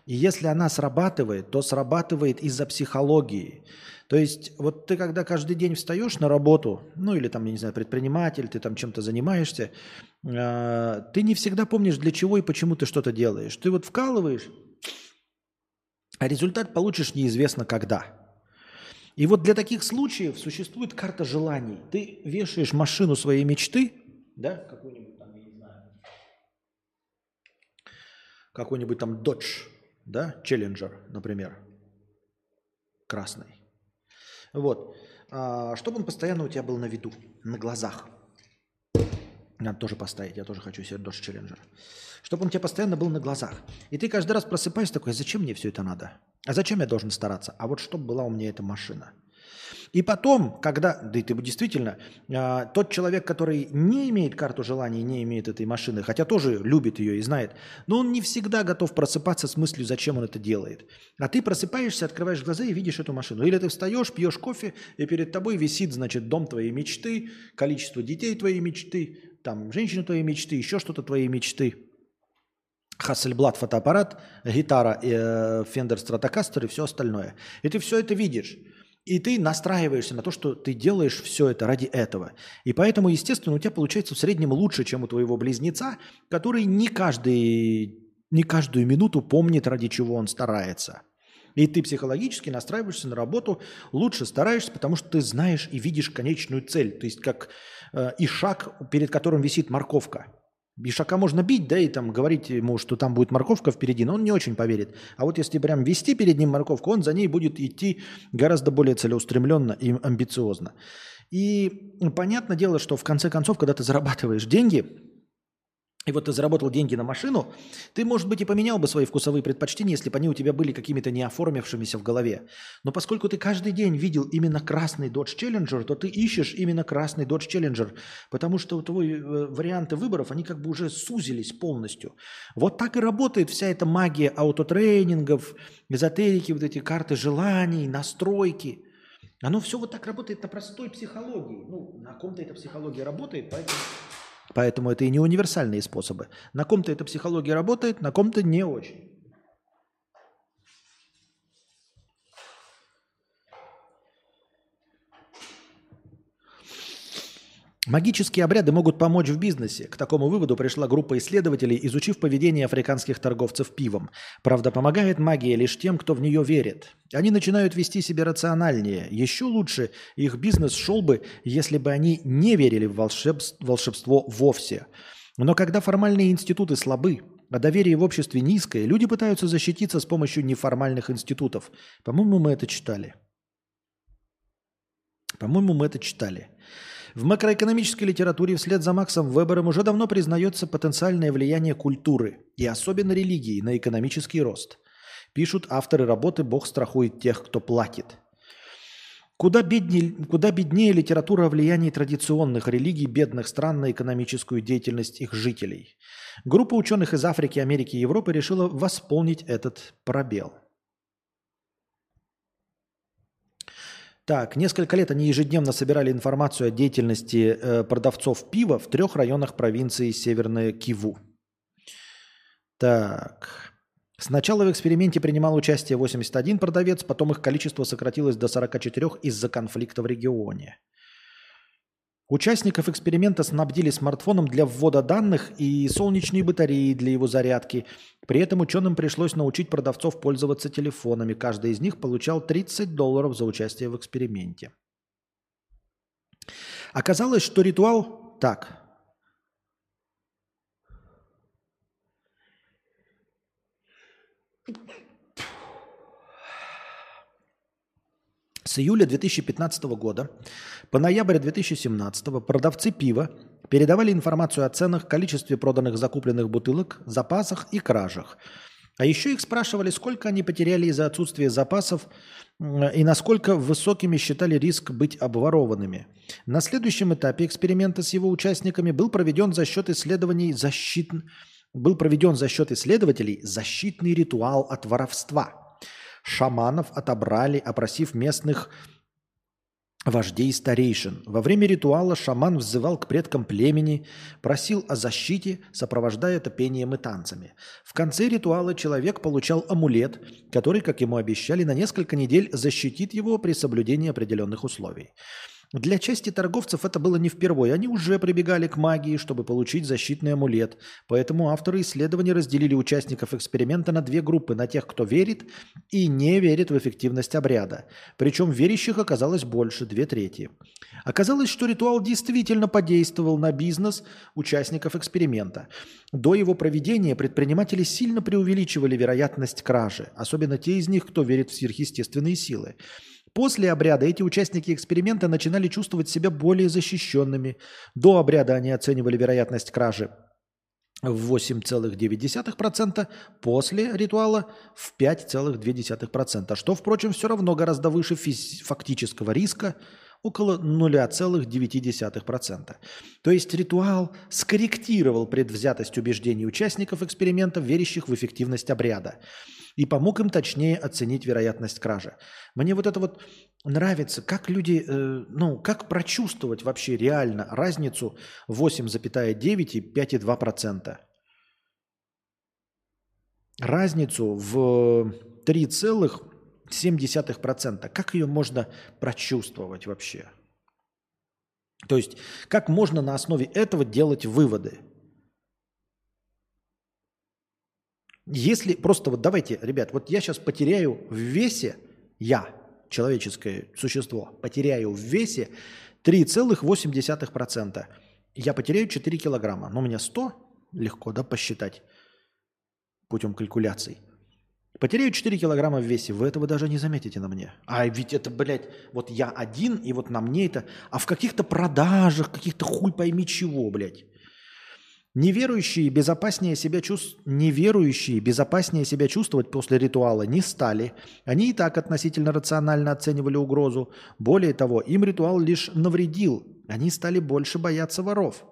И если она срабатывает, то срабатывает из-за психологии. То есть вот ты когда каждый день встаешь на работу, ну или там, я не знаю, предприниматель, ты там чем-то занимаешься, э, ты не всегда помнишь, для чего и почему ты что-то делаешь. Ты вот вкалываешь, а результат получишь неизвестно когда. И вот для таких случаев существует карта желаний. Ты вешаешь машину своей мечты, да, какую-нибудь там, я не знаю, какой-нибудь там Dodge, да, Challenger, например, красный. Вот. А, чтобы он постоянно у тебя был на виду, на глазах. Надо тоже поставить, я тоже хочу себе Dodge Challenger. Чтобы он у тебя постоянно был на глазах. И ты каждый раз просыпаешься такой, «А зачем мне все это надо? А зачем я должен стараться? А вот чтобы была у меня эта машина. И потом, когда, да и ты действительно, э, тот человек, который не имеет карту желаний, не имеет этой машины, хотя тоже любит ее и знает, но он не всегда готов просыпаться с мыслью, зачем он это делает. А ты просыпаешься, открываешь глаза и видишь эту машину. Или ты встаешь, пьешь кофе, и перед тобой висит, значит, дом твоей мечты, количество детей твоей мечты, там, женщина твоей мечты, еще что-то твоей мечты. Hasselblad фотоаппарат, гитара, э, Fender и все остальное. И ты все это видишь. И ты настраиваешься на то, что ты делаешь все это ради этого. И поэтому, естественно, у тебя получается в среднем лучше, чем у твоего близнеца, который не, каждый, не каждую минуту помнит, ради чего он старается. И ты психологически настраиваешься на работу, лучше стараешься, потому что ты знаешь и видишь конечную цель. То есть как э, и шаг, перед которым висит морковка. Ишака можно бить, да, и там говорить ему, что там будет морковка впереди, но он не очень поверит. А вот если прям вести перед ним морковку, он за ней будет идти гораздо более целеустремленно и амбициозно. И понятное дело, что в конце концов, когда ты зарабатываешь деньги, и вот ты заработал деньги на машину, ты, может быть, и поменял бы свои вкусовые предпочтения, если бы они у тебя были какими-то не оформившимися в голове. Но поскольку ты каждый день видел именно красный Dodge Challenger, то ты ищешь именно красный Dodge Challenger, потому что твои э, варианты выборов, они как бы уже сузились полностью. Вот так и работает вся эта магия аутотренингов, эзотерики, вот эти карты желаний, настройки. Оно все вот так работает на простой психологии. Ну, на ком-то эта психология работает, поэтому... Поэтому это и не универсальные способы. На ком-то эта психология работает, на ком-то не очень. Магические обряды могут помочь в бизнесе. К такому выводу пришла группа исследователей, изучив поведение африканских торговцев пивом. Правда, помогает магия лишь тем, кто в нее верит. Они начинают вести себя рациональнее. Еще лучше их бизнес шел бы, если бы они не верили в волшебство, волшебство вовсе. Но когда формальные институты слабы, а доверие в обществе низкое, люди пытаются защититься с помощью неформальных институтов. По-моему, мы это читали. По-моему, мы это читали. В макроэкономической литературе вслед за Максом Вебером уже давно признается потенциальное влияние культуры и особенно религии на экономический рост. Пишут авторы работы «Бог страхует тех, кто платит». Куда беднее, куда беднее литература о влиянии традиционных религий бедных стран на экономическую деятельность их жителей. Группа ученых из Африки, Америки и Европы решила восполнить этот пробел. Так, несколько лет они ежедневно собирали информацию о деятельности э, продавцов пива в трех районах провинции Северная Киву. Так. Сначала в эксперименте принимал участие 81 продавец, потом их количество сократилось до 44 из-за конфликта в регионе. Участников эксперимента снабдили смартфоном для ввода данных и солнечные батареи для его зарядки. При этом ученым пришлось научить продавцов пользоваться телефонами. Каждый из них получал 30 долларов за участие в эксперименте. Оказалось, что ритуал так. С июля 2015 года по ноябрь 2017 продавцы пива передавали информацию о ценах, количестве проданных закупленных бутылок, запасах и кражах. А еще их спрашивали, сколько они потеряли из-за отсутствия запасов и насколько высокими считали риск быть обворованными. На следующем этапе эксперимента с его участниками был проведен за счет исследований защит... был проведен за счет исследователей защитный ритуал от воровства – Шаманов отобрали, опросив местных вождей старейшин. Во время ритуала шаман взывал к предкам племени, просил о защите, сопровождая это пением и танцами. В конце ритуала человек получал амулет, который, как ему обещали, на несколько недель защитит его при соблюдении определенных условий. Для части торговцев это было не впервые. Они уже прибегали к магии, чтобы получить защитный амулет. Поэтому авторы исследований разделили участников эксперимента на две группы. На тех, кто верит и не верит в эффективность обряда. Причем верящих оказалось больше, две трети. Оказалось, что ритуал действительно подействовал на бизнес участников эксперимента. До его проведения предприниматели сильно преувеличивали вероятность кражи. Особенно те из них, кто верит в сверхъестественные силы. После обряда эти участники эксперимента начинали чувствовать себя более защищенными. До обряда они оценивали вероятность кражи в 8,9%, после ритуала в 5,2%, что, впрочем, все равно гораздо выше фактического риска, около 0,9%. То есть ритуал скорректировал предвзятость убеждений участников эксперимента, верящих в эффективность обряда и помог им точнее оценить вероятность кражи. Мне вот это вот нравится, как люди, э, ну, как прочувствовать вообще реально разницу 8,9 и 5,2%. Разницу в 3,7%. Как ее можно прочувствовать вообще? То есть, как можно на основе этого делать выводы? Если просто вот давайте, ребят, вот я сейчас потеряю в весе, я, человеческое существо, потеряю в весе 3,8%. Я потеряю 4 килограмма. Но у меня 100, легко, да, посчитать путем калькуляций. Потеряю 4 килограмма в весе, вы этого даже не заметите на мне. А ведь это, блядь, вот я один, и вот на мне это... А в каких-то продажах, каких-то хуй пойми чего, блядь. Неверующие безопаснее себя, чувств... Неверующие безопаснее себя чувствовать после ритуала не стали. Они и так относительно рационально оценивали угрозу. Более того, им ритуал лишь навредил. Они стали больше бояться воров.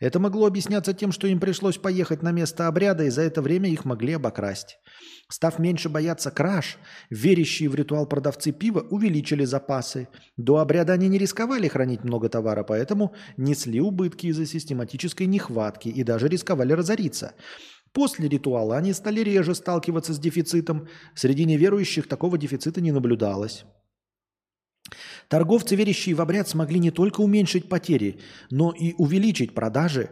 Это могло объясняться тем, что им пришлось поехать на место обряда, и за это время их могли обокрасть. Став меньше бояться краж, верящие в ритуал продавцы пива увеличили запасы. До обряда они не рисковали хранить много товара, поэтому несли убытки из-за систематической нехватки и даже рисковали разориться. После ритуала они стали реже сталкиваться с дефицитом. Среди неверующих такого дефицита не наблюдалось. Торговцы, верящие в обряд, смогли не только уменьшить потери, но и увеличить продажи,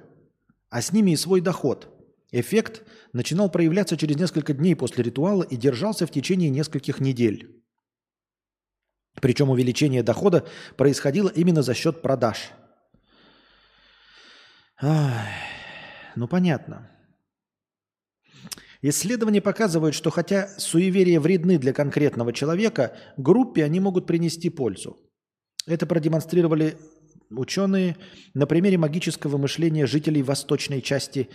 а с ними и свой доход. Эффект начинал проявляться через несколько дней после ритуала и держался в течение нескольких недель. Причем увеличение дохода происходило именно за счет продаж. Ай, ну понятно. Исследования показывают, что хотя суеверия вредны для конкретного человека, группе они могут принести пользу. Это продемонстрировали ученые на примере магического мышления жителей восточной части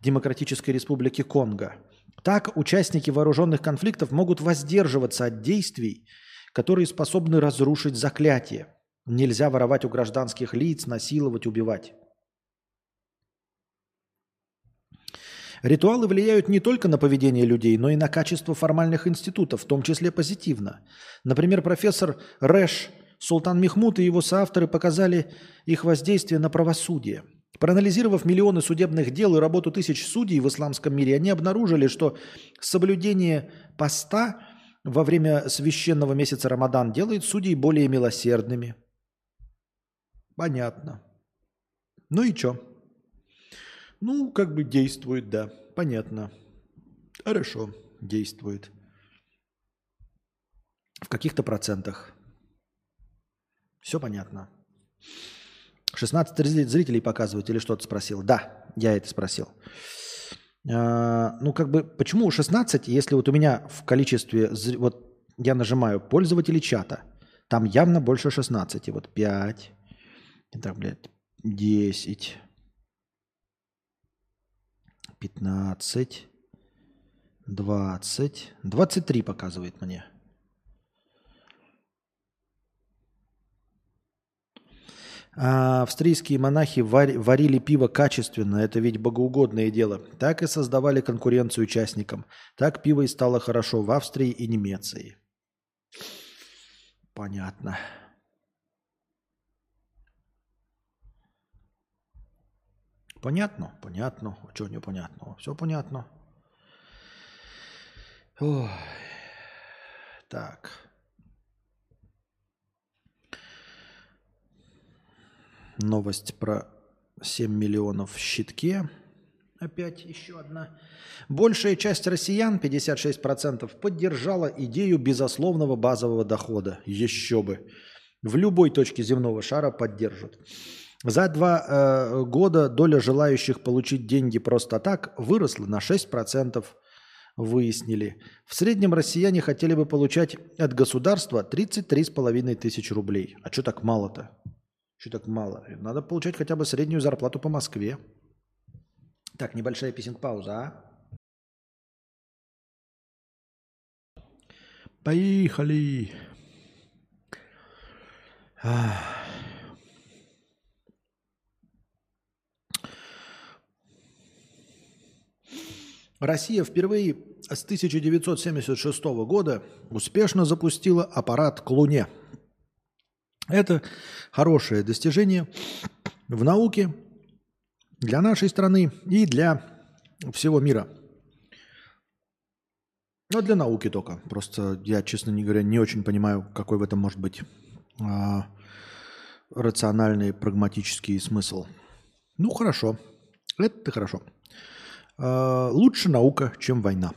Демократической Республики Конго. Так участники вооруженных конфликтов могут воздерживаться от действий, которые способны разрушить заклятие. Нельзя воровать у гражданских лиц, насиловать, убивать. Ритуалы влияют не только на поведение людей, но и на качество формальных институтов, в том числе позитивно. Например, профессор Рэш Султан Мехмуд и его соавторы показали их воздействие на правосудие. Проанализировав миллионы судебных дел и работу тысяч судей в исламском мире, они обнаружили, что соблюдение поста во время священного месяца Рамадан делает судей более милосердными. Понятно. Ну и что? Ну, как бы действует, да. Понятно. Хорошо, действует. В каких-то процентах. Все понятно. 16 зрителей показывают или что-то спросил? Да, я это спросил. А, ну, как бы, почему 16, если вот у меня в количестве, вот я нажимаю пользователи чата, там явно больше 16. Вот 5, так, блядь, 10, 15, 20, 23 показывает мне. А австрийские монахи варили пиво качественно, это ведь богоугодное дело. Так и создавали конкуренцию участникам. Так пиво и стало хорошо в Австрии и Немеции. Понятно. Понятно? Понятно. А что непонятного? Все понятно. Ой. Так. Новость про 7 миллионов в щитке. Опять еще одна. Большая часть россиян, 56%, поддержала идею безусловного базового дохода. Еще бы. В любой точке земного шара поддержат. За два э, года доля желающих получить деньги просто так выросла на 6%, выяснили. В среднем россияне хотели бы получать от государства 33,5 тысяч рублей. А что так мало-то? Что так мало? Надо получать хотя бы среднюю зарплату по Москве. Так, небольшая писинг-пауза, а? Поехали. Ах. Россия впервые с 1976 года успешно запустила аппарат к Луне. Это хорошее достижение в науке для нашей страны и для всего мира. Но для науки только. Просто я, честно говоря, не очень понимаю, какой в этом может быть а, рациональный, прагматический смысл. Ну, хорошо. Это хорошо. Э, лучше наука, чем война.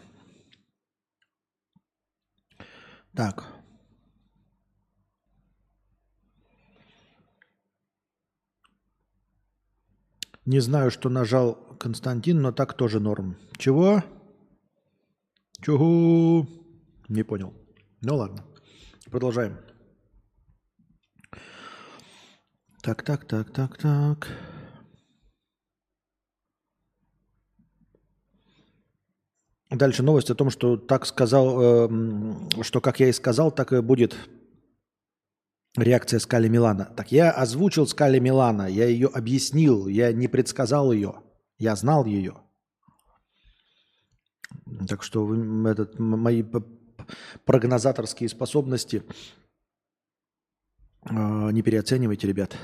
Так. Не знаю, что нажал Константин, но так тоже норм. Чего? Чего? Не понял. Ну ладно. Продолжаем. Так, так, так, так, так. Дальше новость о том, что так сказал, э, что как я и сказал, так и будет реакция Скали Милана. Так я озвучил Скали Милана, я ее объяснил, я не предсказал ее, я знал ее. Так что этот, мои прогнозаторские способности э, не переоценивайте, ребят.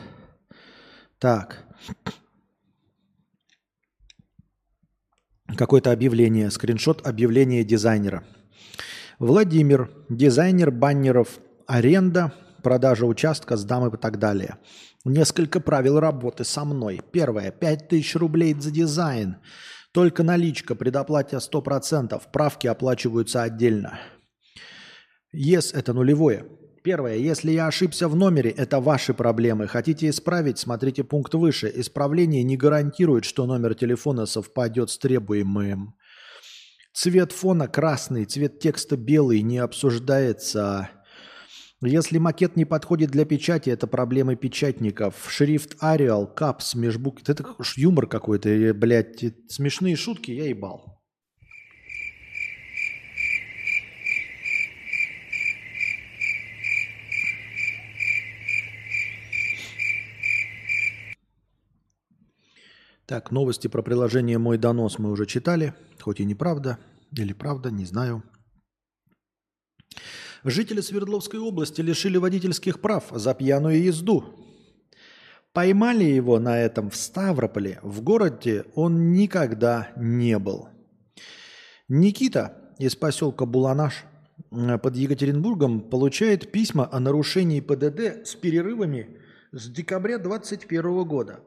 Так. Какое-то объявление, скриншот объявления дизайнера. Владимир, дизайнер баннеров, аренда, продажа участка, сдам и так далее. Несколько правил работы со мной. Первое. 5000 рублей за дизайн. Только наличка, предоплате 100%. Правки оплачиваются отдельно. Yes – это нулевое. Первое. Если я ошибся в номере, это ваши проблемы. Хотите исправить, смотрите пункт выше. Исправление не гарантирует, что номер телефона совпадет с требуемым. Цвет фона красный, цвет текста белый, не обсуждается. Если макет не подходит для печати, это проблемы печатников. Шрифт Arial, капс, межбукв. Это юмор какой-то, блядь, смешные шутки, я ебал. Так, новости про приложение «Мой донос» мы уже читали, хоть и неправда, или правда, не знаю. Жители Свердловской области лишили водительских прав за пьяную езду. Поймали его на этом в Ставрополе. В городе он никогда не был. Никита из поселка Буланаш э, под Екатеринбургом получает письма о нарушении ПДД с перерывами с декабря 2021 года.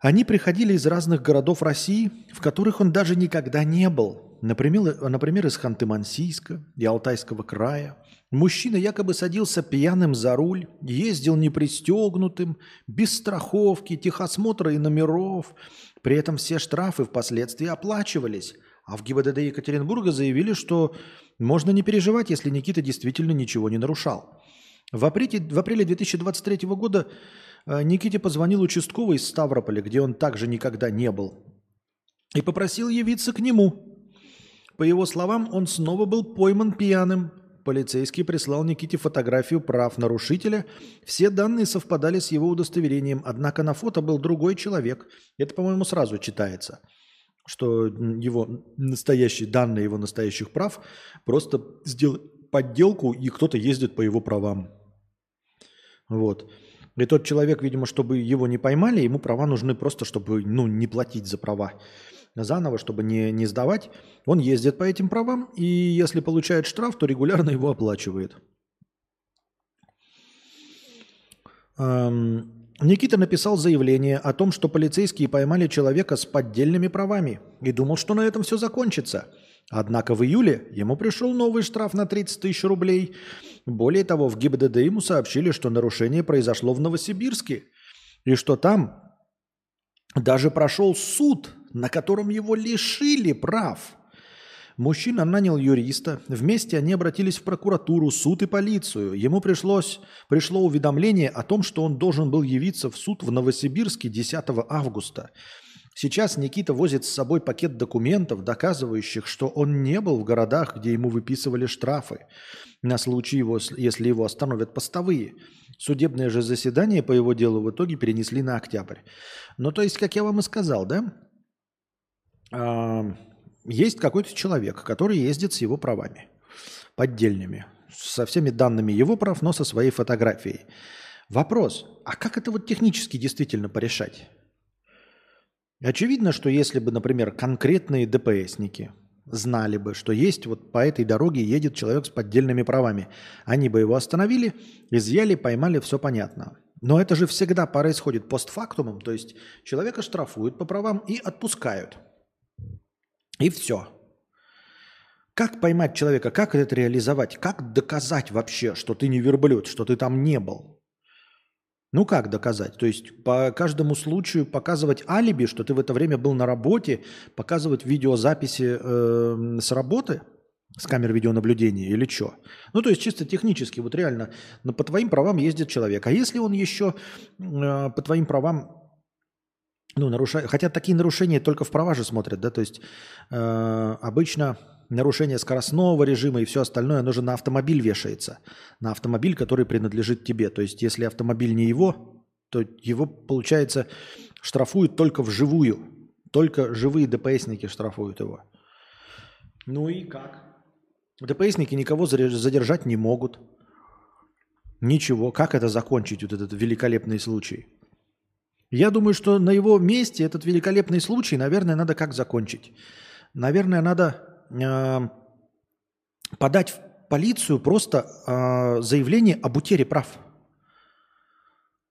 Они приходили из разных городов России, в которых он даже никогда не был. Например, например из Ханты-Мансийска и Алтайского края. Мужчина якобы садился пьяным за руль, ездил непристегнутым, без страховки, техосмотра и номеров. При этом все штрафы впоследствии оплачивались. А в ГИБДД Екатеринбурга заявили, что можно не переживать, если Никита действительно ничего не нарушал. В апреле, в апреле 2023 года Никите позвонил участковый из Ставрополя, где он также никогда не был, и попросил явиться к нему. По его словам, он снова был пойман пьяным. Полицейский прислал Никите фотографию прав нарушителя. Все данные совпадали с его удостоверением, однако на фото был другой человек. Это, по-моему, сразу читается, что его настоящие данные его настоящих прав просто сделали подделку, и кто-то ездит по его правам. Вот. И тот человек, видимо, чтобы его не поймали, ему права нужны просто, чтобы ну, не платить за права заново, чтобы не, не сдавать. Он ездит по этим правам, и если получает штраф, то регулярно его оплачивает. Эм, Никита написал заявление о том, что полицейские поймали человека с поддельными правами и думал, что на этом все закончится – Однако в июле ему пришел новый штраф на 30 тысяч рублей. Более того, в ГИБДД ему сообщили, что нарушение произошло в Новосибирске, и что там даже прошел суд, на котором его лишили прав. Мужчина нанял юриста. Вместе они обратились в прокуратуру, суд и полицию. Ему пришлось, пришло уведомление о том, что он должен был явиться в суд в Новосибирске 10 августа. Сейчас Никита возит с собой пакет документов, доказывающих, что он не был в городах, где ему выписывали штрафы, на случай, его, если его остановят постовые. Судебное же заседание по его делу в итоге перенесли на октябрь. Ну, то есть, как я вам и сказал, да, а, есть какой-то человек, который ездит с его правами, поддельными, со всеми данными его прав, но со своей фотографией. Вопрос, а как это вот технически действительно порешать? Очевидно, что если бы, например, конкретные ДПСники знали бы, что есть вот по этой дороге едет человек с поддельными правами, они бы его остановили, изъяли, поймали, все понятно. Но это же всегда происходит постфактумом, то есть человека штрафуют по правам и отпускают. И все. Как поймать человека, как это реализовать, как доказать вообще, что ты не верблюд, что ты там не был? Ну как доказать? То есть по каждому случаю показывать алиби, что ты в это время был на работе, показывать видеозаписи э, с работы, с камер видеонаблюдения или что? Ну то есть чисто технически, вот реально, но по твоим правам ездит человек. А если он еще э, по твоим правам ну, нарушает, хотя такие нарушения только в права же смотрят, да, то есть э, обычно нарушение скоростного режима и все остальное, оно же на автомобиль вешается. На автомобиль, который принадлежит тебе. То есть, если автомобиль не его, то его, получается, штрафуют только вживую. Только живые ДПСники штрафуют его. Ну и как? ДПСники никого задержать не могут. Ничего. Как это закончить, вот этот великолепный случай? Я думаю, что на его месте этот великолепный случай, наверное, надо как закончить? Наверное, надо э, подать в полицию просто э, заявление об утере прав.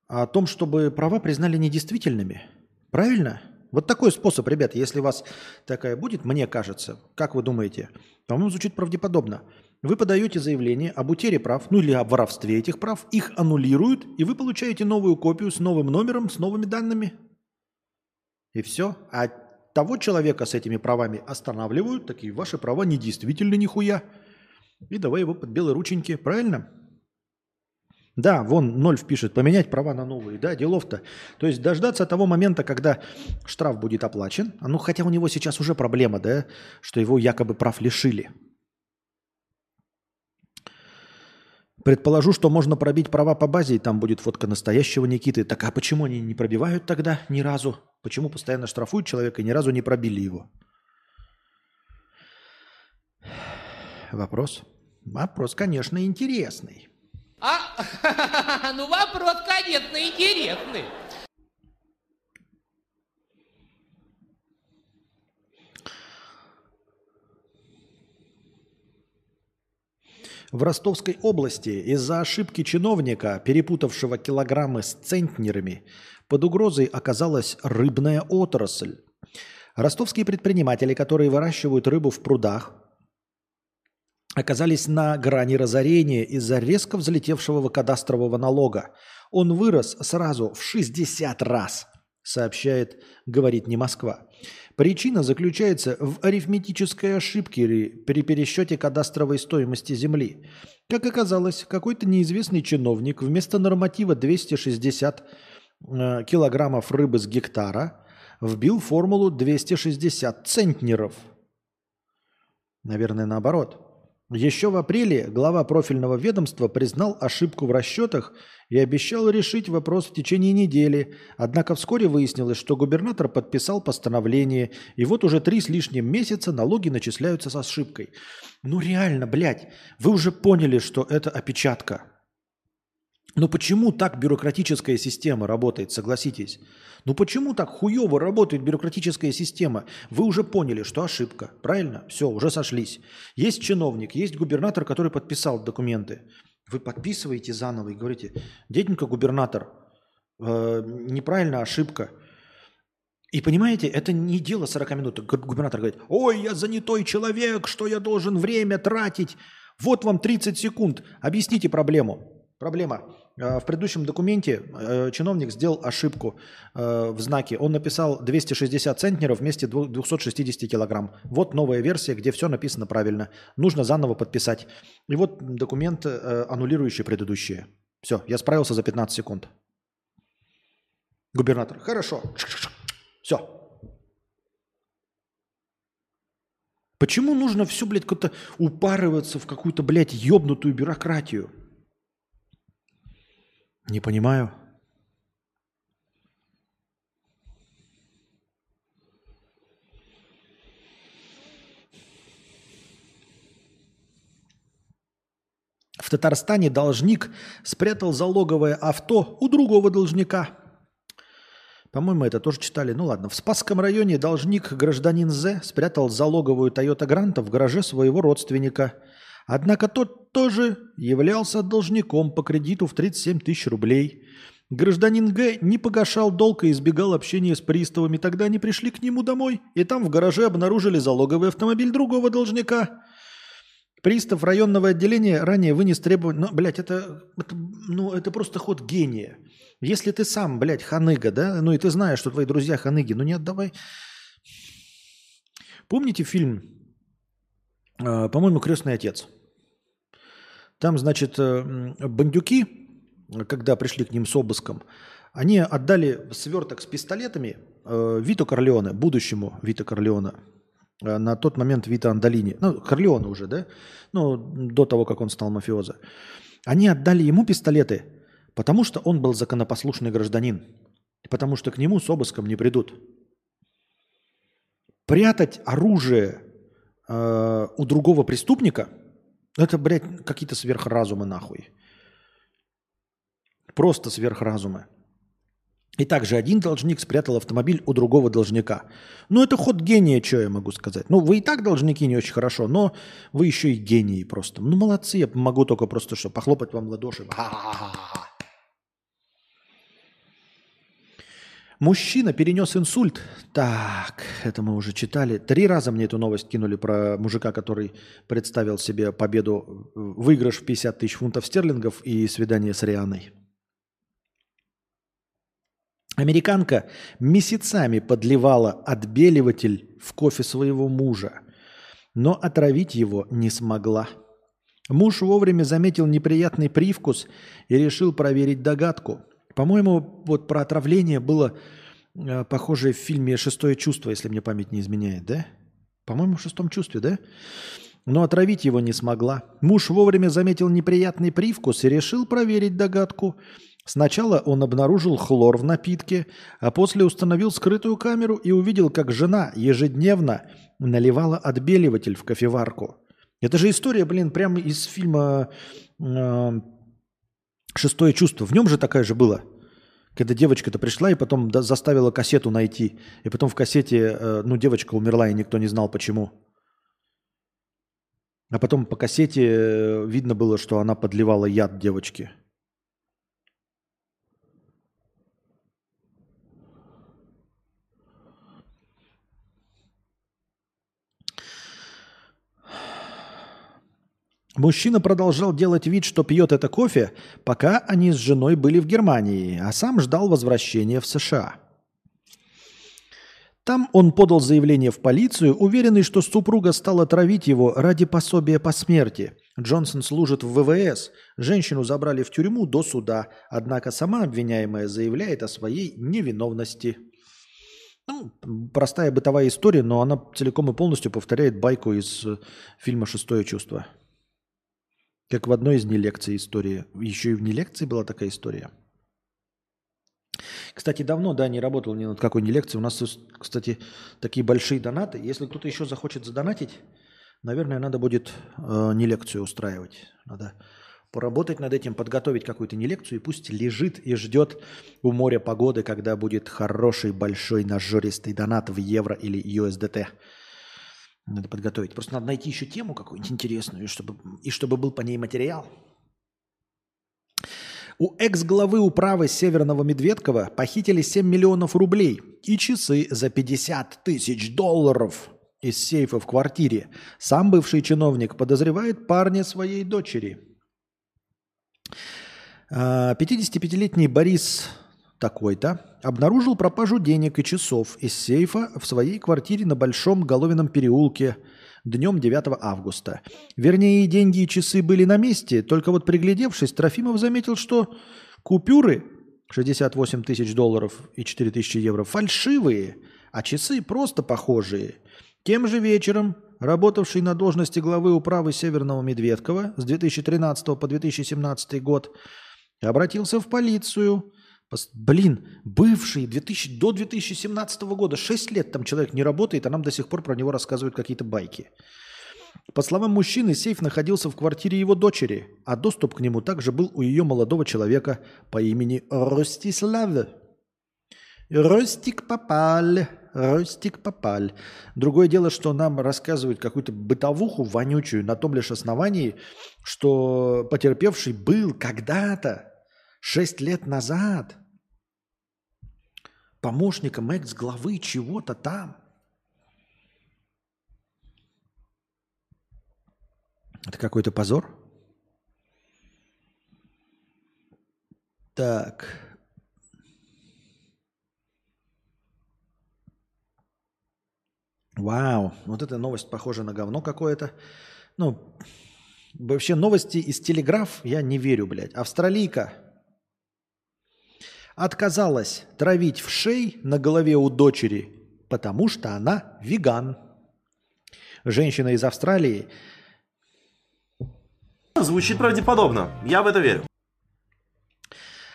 О том, чтобы права признали недействительными. Правильно? Вот такой способ, ребят, если у вас такая будет, мне кажется, как вы думаете, по-моему, звучит правдеподобно. Вы подаете заявление об утере прав, ну или об воровстве этих прав, их аннулируют, и вы получаете новую копию с новым номером, с новыми данными. И все. А того человека с этими правами останавливают, такие ваши права недействительны нихуя. И давай его под белые рученьки, правильно? Да, вон ноль впишет, поменять права на новые, да, делов-то. То есть дождаться того момента, когда штраф будет оплачен, а ну хотя у него сейчас уже проблема, да, что его якобы прав лишили. Предположу, что можно пробить права по базе, и там будет фотка настоящего Никиты. Так а почему они не пробивают тогда ни разу? Почему постоянно штрафуют человека и ни разу не пробили его? Вопрос? Вопрос, конечно, интересный. А, ну вопрос, конечно, интересный. В Ростовской области из-за ошибки чиновника, перепутавшего килограммы с центнерами, под угрозой оказалась рыбная отрасль. Ростовские предприниматели, которые выращивают рыбу в прудах, оказались на грани разорения из-за резко взлетевшего кадастрового налога. Он вырос сразу в 60 раз, сообщает «Говорит не Москва». Причина заключается в арифметической ошибке при пересчете кадастровой стоимости земли. Как оказалось, какой-то неизвестный чиновник вместо норматива 260 э, килограммов рыбы с гектара вбил формулу 260 центнеров. Наверное, наоборот. Еще в апреле глава профильного ведомства признал ошибку в расчетах и обещал решить вопрос в течение недели. Однако вскоре выяснилось, что губернатор подписал постановление, и вот уже три с лишним месяца налоги начисляются с ошибкой. Ну реально, блядь, вы уже поняли, что это опечатка. Но почему так бюрократическая система работает, согласитесь? Ну почему так хуево работает бюрократическая система? Вы уже поняли, что ошибка, правильно? Все, уже сошлись. Есть чиновник, есть губернатор, который подписал документы. Вы подписываете заново и говорите, деденька губернатор, э, неправильно ошибка. И понимаете, это не дело 40 минут. Губернатор говорит, ой, я занятой человек, что я должен время тратить. Вот вам 30 секунд, объясните проблему. Проблема. Э, в предыдущем документе э, чиновник сделал ошибку э, в знаке. Он написал 260 центнеров вместе 260 килограмм. Вот новая версия, где все написано правильно. Нужно заново подписать. И вот документ, аннулирующий предыдущие. Все, я справился за 15 секунд. Губернатор, хорошо. Все. Почему нужно все, блядь, как-то упарываться в какую-то, блядь, ебнутую бюрократию? Не понимаю. В Татарстане должник спрятал залоговое авто у другого должника. По-моему, это тоже читали. Ну ладно. В Спасском районе должник гражданин З спрятал залоговую Toyota Гранта в гараже своего родственника – Однако тот тоже являлся должником по кредиту в 37 тысяч рублей. Гражданин Г не погашал долг и избегал общения с приставами. Тогда они пришли к нему домой, и там в гараже обнаружили залоговый автомобиль другого должника. Пристав районного отделения ранее вынес требование... Ну, блядь, это, это, ну, это просто ход гения. Если ты сам, блядь, ханыга, да, ну и ты знаешь, что твои друзья ханыги, ну не отдавай. Помните фильм, э, по-моему, «Крестный отец»? Там, значит, э, бандюки, когда пришли к ним с обыском, они отдали сверток с пистолетами э, Вито Корлеоне, будущему Вито Корлеоне, э, на тот момент Вито Андалини, ну, Корлеоне уже, да, ну, до того, как он стал мафиозо. Они отдали ему пистолеты, потому что он был законопослушный гражданин, потому что к нему с обыском не придут. Прятать оружие э, у другого преступника – это, блядь, какие-то сверхразумы нахуй. Просто сверхразумы. И также один должник спрятал автомобиль у другого должника. Ну, это ход гения, что я могу сказать. Ну, вы и так должники не очень хорошо, но вы еще и гении просто. Ну, молодцы, я могу только просто что, похлопать вам ладоши. Ха-ха-ха. Мужчина перенес инсульт. Так, это мы уже читали. Три раза мне эту новость кинули про мужика, который представил себе победу, выигрыш в 50 тысяч фунтов стерлингов и свидание с Рианой. Американка месяцами подливала отбеливатель в кофе своего мужа, но отравить его не смогла. Муж вовремя заметил неприятный привкус и решил проверить догадку – по-моему, вот про отравление было э, похоже в фильме «Шестое чувство», если мне память не изменяет, да? По-моему, в «Шестом чувстве», да? но отравить его не смогла. Муж вовремя заметил неприятный привкус и решил проверить догадку. Сначала он обнаружил хлор в напитке, а после установил скрытую камеру и увидел, как жена ежедневно наливала отбеливатель в кофеварку. Это же история, блин, прямо из фильма э, «Шестое чувство». В нем же такая же была. Когда девочка-то пришла и потом заставила кассету найти. И потом в кассете, э, ну, девочка умерла, и никто не знал, почему. А потом по кассете э, видно было, что она подливала яд девочке. Мужчина продолжал делать вид, что пьет это кофе, пока они с женой были в Германии, а сам ждал возвращения в США. Там он подал заявление в полицию, уверенный, что супруга стала травить его ради пособия по смерти. Джонсон служит в ВВС. Женщину забрали в тюрьму до суда, однако сама обвиняемая заявляет о своей невиновности. Ну, простая бытовая история, но она целиком и полностью повторяет байку из э, фильма «Шестое чувство». Как в одной из нелекций истории. Еще и в нелекции была такая история. Кстати, давно, да, не работал ни над какой не лекцией. У нас, кстати, такие большие донаты. Если кто-то еще захочет задонатить, наверное, надо будет э, не лекцию устраивать. Надо поработать над этим, подготовить какую-то не лекцию, и пусть лежит и ждет у моря погоды, когда будет хороший, большой, нажористый донат в евро или USDT. Надо подготовить. Просто надо найти еще тему какую-нибудь интересную, чтобы, и чтобы был по ней материал. У экс-главы управы Северного Медведкова похитили 7 миллионов рублей и часы за 50 тысяч долларов из сейфа в квартире. Сам бывший чиновник подозревает парня своей дочери. А, 55-летний Борис такой-то обнаружил пропажу денег и часов из сейфа в своей квартире на Большом Головином переулке днем 9 августа. Вернее, деньги и часы были на месте, только вот приглядевшись, Трофимов заметил, что купюры 68 тысяч долларов и 4 тысячи евро фальшивые, а часы просто похожие. Тем же вечером работавший на должности главы управы Северного Медведкова с 2013 по 2017 год обратился в полицию. Блин, бывший 2000, до 2017 года, 6 лет там человек не работает, а нам до сих пор про него рассказывают какие-то байки. По словам мужчины, сейф находился в квартире его дочери, а доступ к нему также был у ее молодого человека по имени Ростислав. Ростик Попаль, Ростик Попаль. Другое дело, что нам рассказывают какую-то бытовуху вонючую на том лишь основании, что потерпевший был когда-то, шесть лет назад, помощником экс-главы чего-то там. Это какой-то позор? Так. Вау, вот эта новость похожа на говно какое-то. Ну, вообще новости из телеграф я не верю, блядь. Австралийка отказалась травить в шей на голове у дочери, потому что она веган. Женщина из Австралии Звучит правдеподобно. Я в это верю.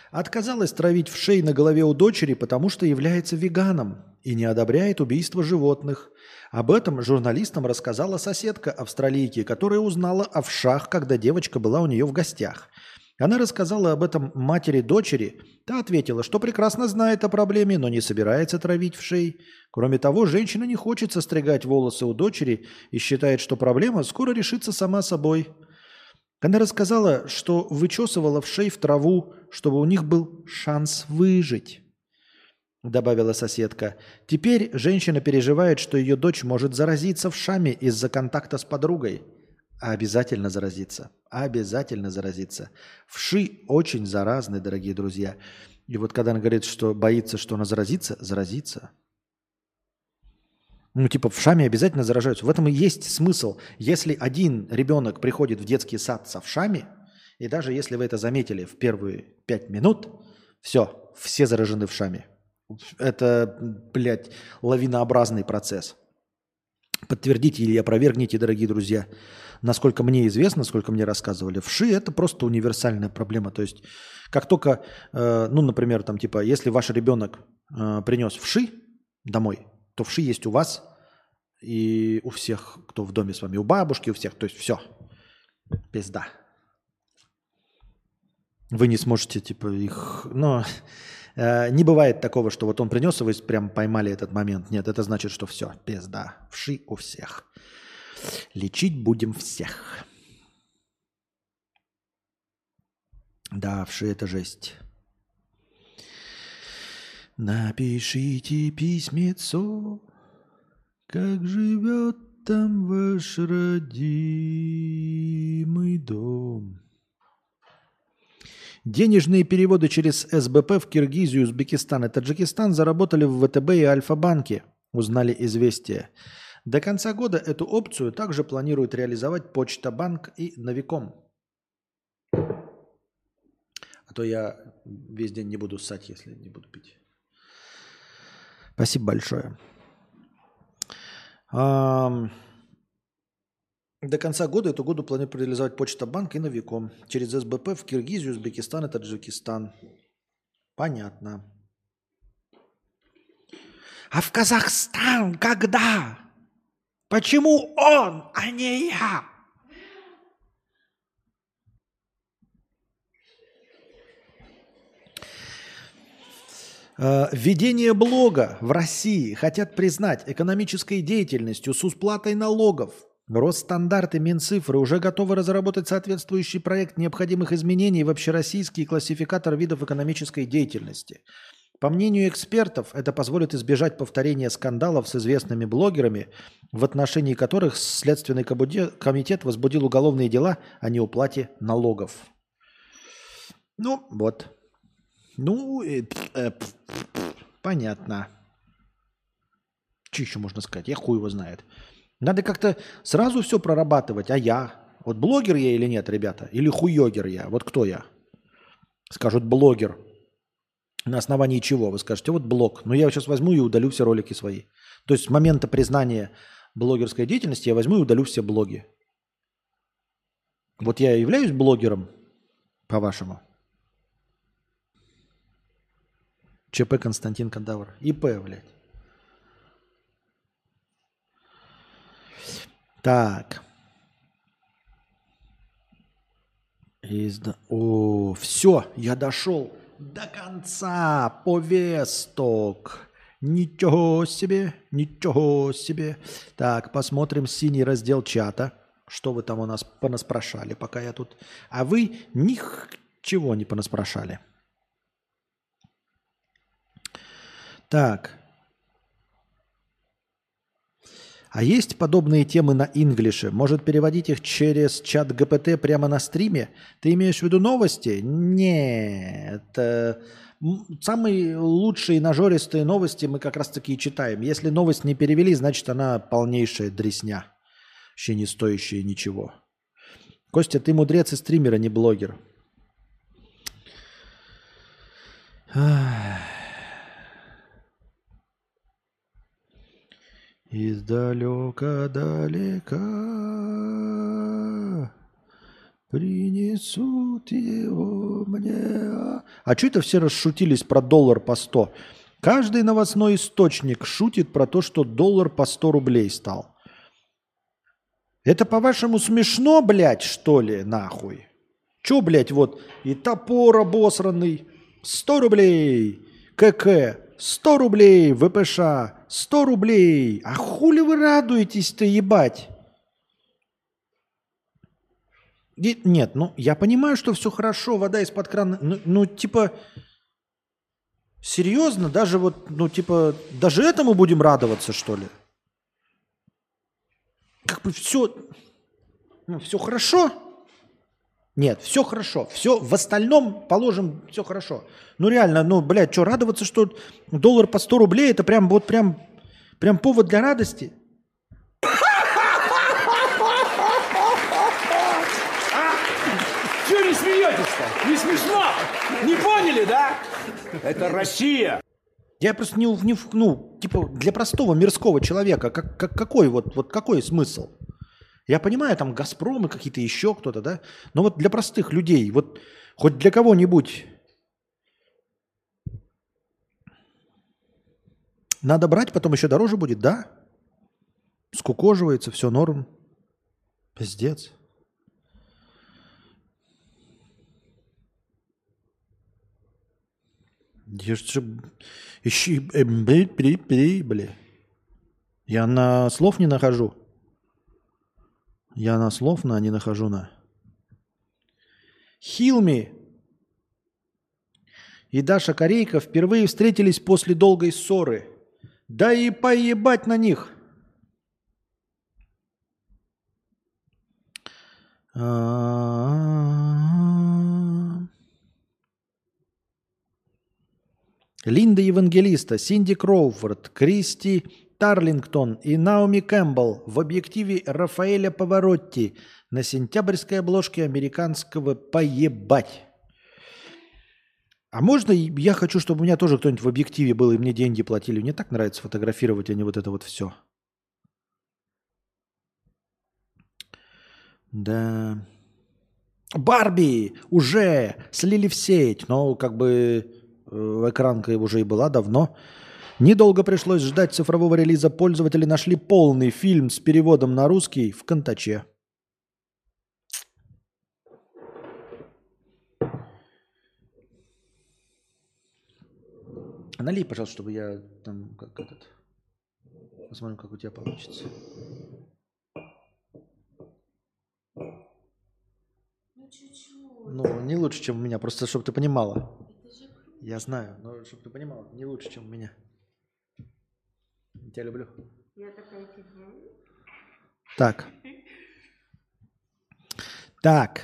отказалась травить в шей на голове у дочери, потому что является веганом и не одобряет убийство животных. Об этом журналистам рассказала соседка австралийки, которая узнала о вшах, когда девочка была у нее в гостях. Она рассказала об этом матери дочери. Та ответила, что прекрасно знает о проблеме, но не собирается травить в шей. Кроме того, женщина не хочет состригать волосы у дочери и считает, что проблема скоро решится сама собой. Она рассказала, что вычесывала в шей в траву, чтобы у них был шанс выжить, добавила соседка. Теперь женщина переживает, что ее дочь может заразиться в шаме из-за контакта с подругой. Обязательно заразиться. Обязательно заразиться. Вши очень заразны, дорогие друзья. И вот когда она говорит, что боится, что она заразится, заразится. Ну, типа, в шаме обязательно заражаются. В этом и есть смысл. Если один ребенок приходит в детский сад со вшами, и даже если вы это заметили в первые пять минут, все, все заражены вшами. Это, блядь, лавинообразный процесс. Подтвердите или опровергните, дорогие друзья. Насколько мне известно, насколько мне рассказывали, вши – это просто универсальная проблема. То есть, как только, э, ну, например, там, типа, если ваш ребенок э, принес вши домой, то вши есть у вас и у всех, кто в доме с вами, у бабушки, у всех. То есть, все, пизда. Вы не сможете, типа, их, ну, э, не бывает такого, что вот он принес, и вы прям поймали этот момент. Нет, это значит, что все, пизда, вши у всех. Лечить будем всех. Да, вши это жесть. Напишите письмецо, как живет там ваш родимый дом. Денежные переводы через СБП в Киргизию, Узбекистан и Таджикистан заработали в ВТБ и Альфа-банке, узнали известия. До конца года эту опцию также планируют реализовать Почта Банк и Новиком. А то я весь день не буду ссать, если не буду пить. Спасибо большое. До конца года эту году планируют реализовать Почта Банк и Новиком через СБП в Киргизию, Узбекистан и Таджикистан. Понятно. А в Казахстан когда? Почему он, а не я? Э, Введение блога в России хотят признать экономической деятельностью с усплатой налогов. Росстандарты Минцифры уже готовы разработать соответствующий проект необходимых изменений в общероссийский классификатор видов экономической деятельности. По мнению экспертов, это позволит избежать повторения скандалов с известными блогерами, в отношении которых Следственный комитет возбудил уголовные дела о неуплате налогов. Ну, вот. Ну, э, э, понятно. Что еще можно сказать? Я хуй его знает. Надо как-то сразу все прорабатывать. А я? Вот блогер я или нет, ребята? Или хуёгер я? Вот кто я? Скажут блогер. На основании чего? Вы скажете, вот блог. Но я сейчас возьму и удалю все ролики свои. То есть с момента признания блогерской деятельности я возьму и удалю все блоги. Вот я являюсь блогером, по-вашему? ЧП Константин Кадавр. ИП, блядь. Так. Изда... О, все, я дошел до конца повесток. Ничего себе, ничего себе. Так, посмотрим синий раздел чата. Что вы там у нас понаспрашали, пока я тут... А вы ничего не понаспрашали. Так. А есть подобные темы на инглише? Может переводить их через чат ГПТ прямо на стриме? Ты имеешь в виду новости? Нет. э, Самые лучшие нажористые новости мы как раз таки и читаем. Если новость не перевели, значит она полнейшая дресня. Вообще не стоящая ничего. Костя, ты мудрец и стример, а не блогер. Ах. Издалека далека принесут его мне. А что это все расшутились про доллар по 100? Каждый новостной источник шутит про то, что доллар по 100 рублей стал. Это, по-вашему, смешно, блядь, что ли, нахуй? Че, блядь, вот и топор обосранный, 100 рублей, КК, 100 рублей, ВПШ, 100 рублей. А хули вы радуетесь-то, ебать? И- нет, ну, я понимаю, что все хорошо, вода из-под крана. Ну, ну, типа, серьезно, даже вот, ну, типа, даже этому будем радоваться, что ли? Как бы все, ну, все хорошо. Нет, все хорошо. Все в остальном положим, все хорошо. Ну реально, ну, блядь, что, радоваться, что доллар по 100 рублей, это прям вот прям, прям повод для радости? Чего не смеетесь-то? Не смешно? Не поняли, да? Это Россия. Я просто не, не ну, типа, для простого мирского человека, как, как, какой вот, вот какой смысл? Я понимаю, там Газпром и какие-то еще кто-то, да? Но вот для простых людей, вот хоть для кого-нибудь надо брать, потом еще дороже будет, да? Скукоживается, все норм. Пиздец. Я же- Ищи... э, бли. Я на слов не нахожу. Я на слов на не нахожу на. Хилми и Даша Корейка впервые встретились после долгой ссоры. Да и поебать на них. Линда Евангелиста, Синди Кроуфорд, Кристи Тарлингтон и Наоми Кэмпбелл в объективе Рафаэля Поворотти на сентябрьской обложке американского «Поебать». А можно я хочу, чтобы у меня тоже кто-нибудь в объективе был и мне деньги платили? Мне так нравится фотографировать, а не вот это вот все. Да. Барби уже слили в сеть, но как бы э, экранка уже и была давно. Недолго пришлось ждать цифрового релиза. Пользователи нашли полный фильм с переводом на русский в Контаче. Налей, пожалуйста, чтобы я там как этот... Посмотрим, как у тебя получится. Ну, не лучше, чем у меня, просто чтобы ты понимала. Я знаю, но чтобы ты понимала, не лучше, чем у меня. Я тебя люблю. Так. Так.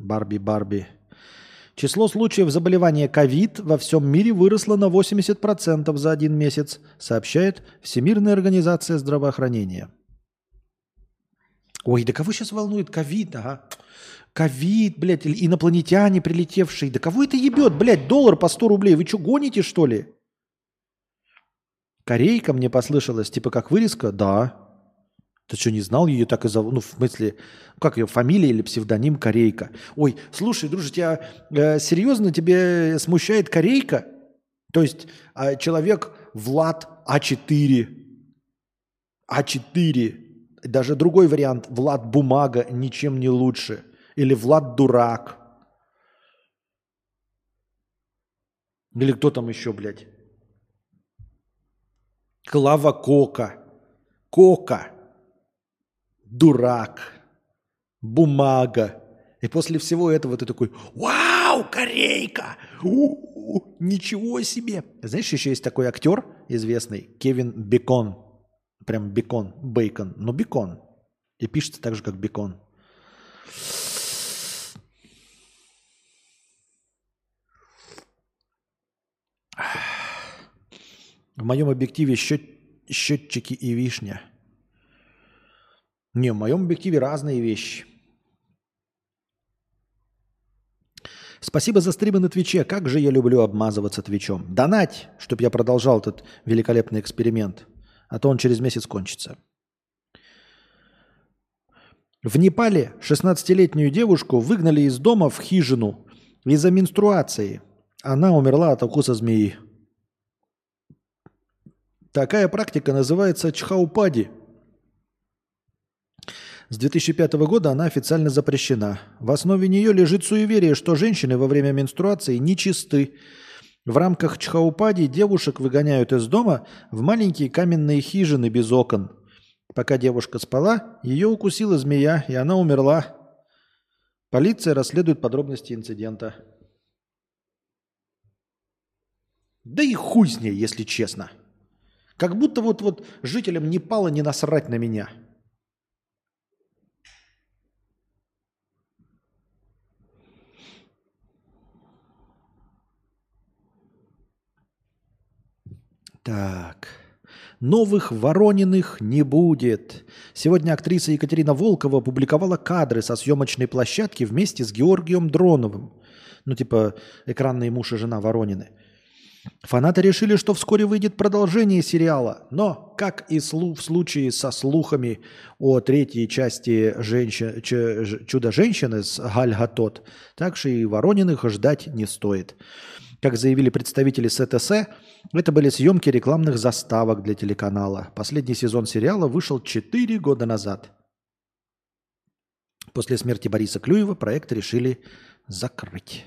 Барби, Барби. Число случаев заболевания ковид во всем мире выросло на 80% за один месяц, сообщает Всемирная организация здравоохранения. Ой, да кого сейчас волнует ковид, ага? Ковид, блядь, инопланетяне прилетевшие. Да кого это ебет, блядь, доллар по 100 рублей? Вы что, гоните, что ли? Корейка мне послышалась, типа как вырезка? Да. Ты что, не знал ее так и зовут? Ну, в смысле, как ее фамилия или псевдоним Корейка? Ой, слушай, друже, тебя э, серьезно тебе смущает Корейка? То есть э, человек Влад А4. А4. Даже другой вариант. Влад Бумага ничем не лучше. Или Влад Дурак. Или кто там еще, блядь? Клава Кока. Кока. Дурак. Бумага. И после всего этого ты такой, вау, корейка! У-у-у, ничего себе! Знаешь, еще есть такой актер известный, Кевин Бекон. Прям Бекон, Бейкон, но Бекон. И пишется так же, как Бекон. В моем объективе счет, счетчики и вишня. Не, в моем объективе разные вещи. Спасибо за стримы на Твиче. Как же я люблю обмазываться Твичом. Донать, чтобы я продолжал этот великолепный эксперимент. А то он через месяц кончится. В Непале 16-летнюю девушку выгнали из дома в хижину из-за менструации. Она умерла от укуса змеи. Такая практика называется чхаупади. С 2005 года она официально запрещена. В основе нее лежит суеверие, что женщины во время менструации нечисты. В рамках чхаупади девушек выгоняют из дома в маленькие каменные хижины без окон. Пока девушка спала, ее укусила змея, и она умерла. Полиция расследует подробности инцидента. Да и хуй с ней, если честно. Как будто вот, вот жителям Непала не насрать на меня. Так. Новых Ворониных не будет. Сегодня актриса Екатерина Волкова опубликовала кадры со съемочной площадки вместе с Георгием Дроновым. Ну, типа, экранные муж и жена Воронины. Фанаты решили, что вскоре выйдет продолжение сериала, но, как и в случае со слухами о третьей части женщин, Ч- Ж- «Чудо-женщины» с Галь Гатот, так же и Ворониных ждать не стоит. Как заявили представители СТС, это были съемки рекламных заставок для телеканала. Последний сезон сериала вышел 4 года назад. После смерти Бориса Клюева проект решили закрыть.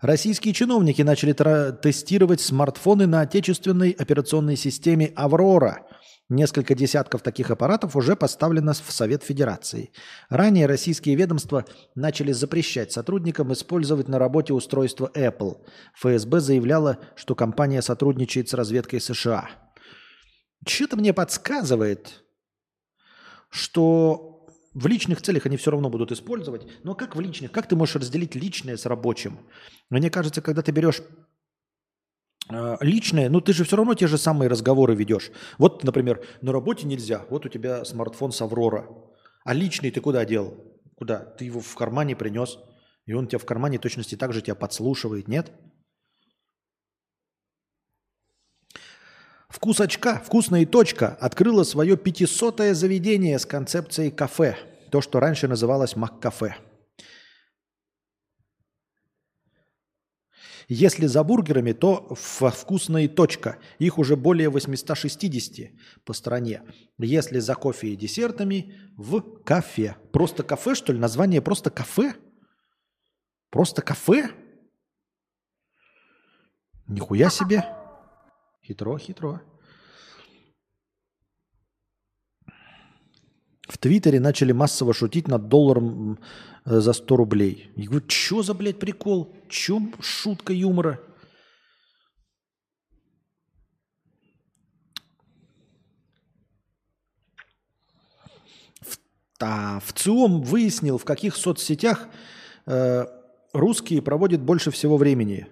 Российские чиновники начали тестировать смартфоны на отечественной операционной системе «Аврора». Несколько десятков таких аппаратов уже поставлено в Совет Федерации. Ранее российские ведомства начали запрещать сотрудникам использовать на работе устройство Apple. ФСБ заявляла, что компания сотрудничает с разведкой США. Что-то мне подсказывает, что в личных целях они все равно будут использовать. Но как в личных? Как ты можешь разделить личное с рабочим? Мне кажется, когда ты берешь э, личное, ну ты же все равно те же самые разговоры ведешь. Вот, например, на работе нельзя, вот у тебя смартфон с Аврора. А личный ты куда дел? Куда? Ты его в кармане принес, и он тебя в кармане точности так же тебя подслушивает, нет? Вкус очка, вкусная точка открыла свое 500-е заведение с концепцией кафе. То, что раньше называлось Мак-кафе. Если за бургерами, то вкусная точка. Их уже более 860 по стране. Если за кофе и десертами, в кафе. Просто кафе, что ли? Название просто кафе? Просто кафе? Нихуя себе. Хитро, хитро. В Твиттере начали массово шутить над долларом э, за 100 рублей. Я говорю, что за, блядь, прикол? Чё шутка юмора? В, а, в ЦИОМ выяснил, в каких соцсетях э, русские проводят больше всего времени.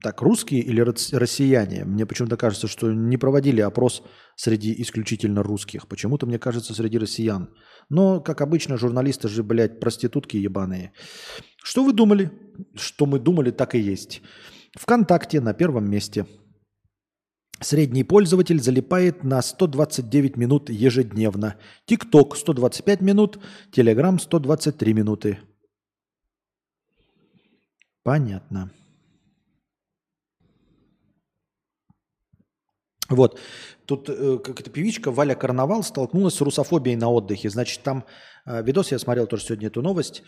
Так, русские или рос- россияне? Мне почему-то кажется, что не проводили опрос среди исключительно русских. Почему-то мне кажется, среди россиян. Но, как обычно, журналисты же, блядь, проститутки ебаные. Что вы думали? Что мы думали, так и есть. ВКонтакте на первом месте. Средний пользователь залипает на 129 минут ежедневно. ТикТок 125 минут, Телеграм 123 минуты. Понятно. Вот. Тут э, как эта певичка Валя Карнавал столкнулась с русофобией на отдыхе. Значит, там э, видос, я смотрел тоже сегодня эту новость,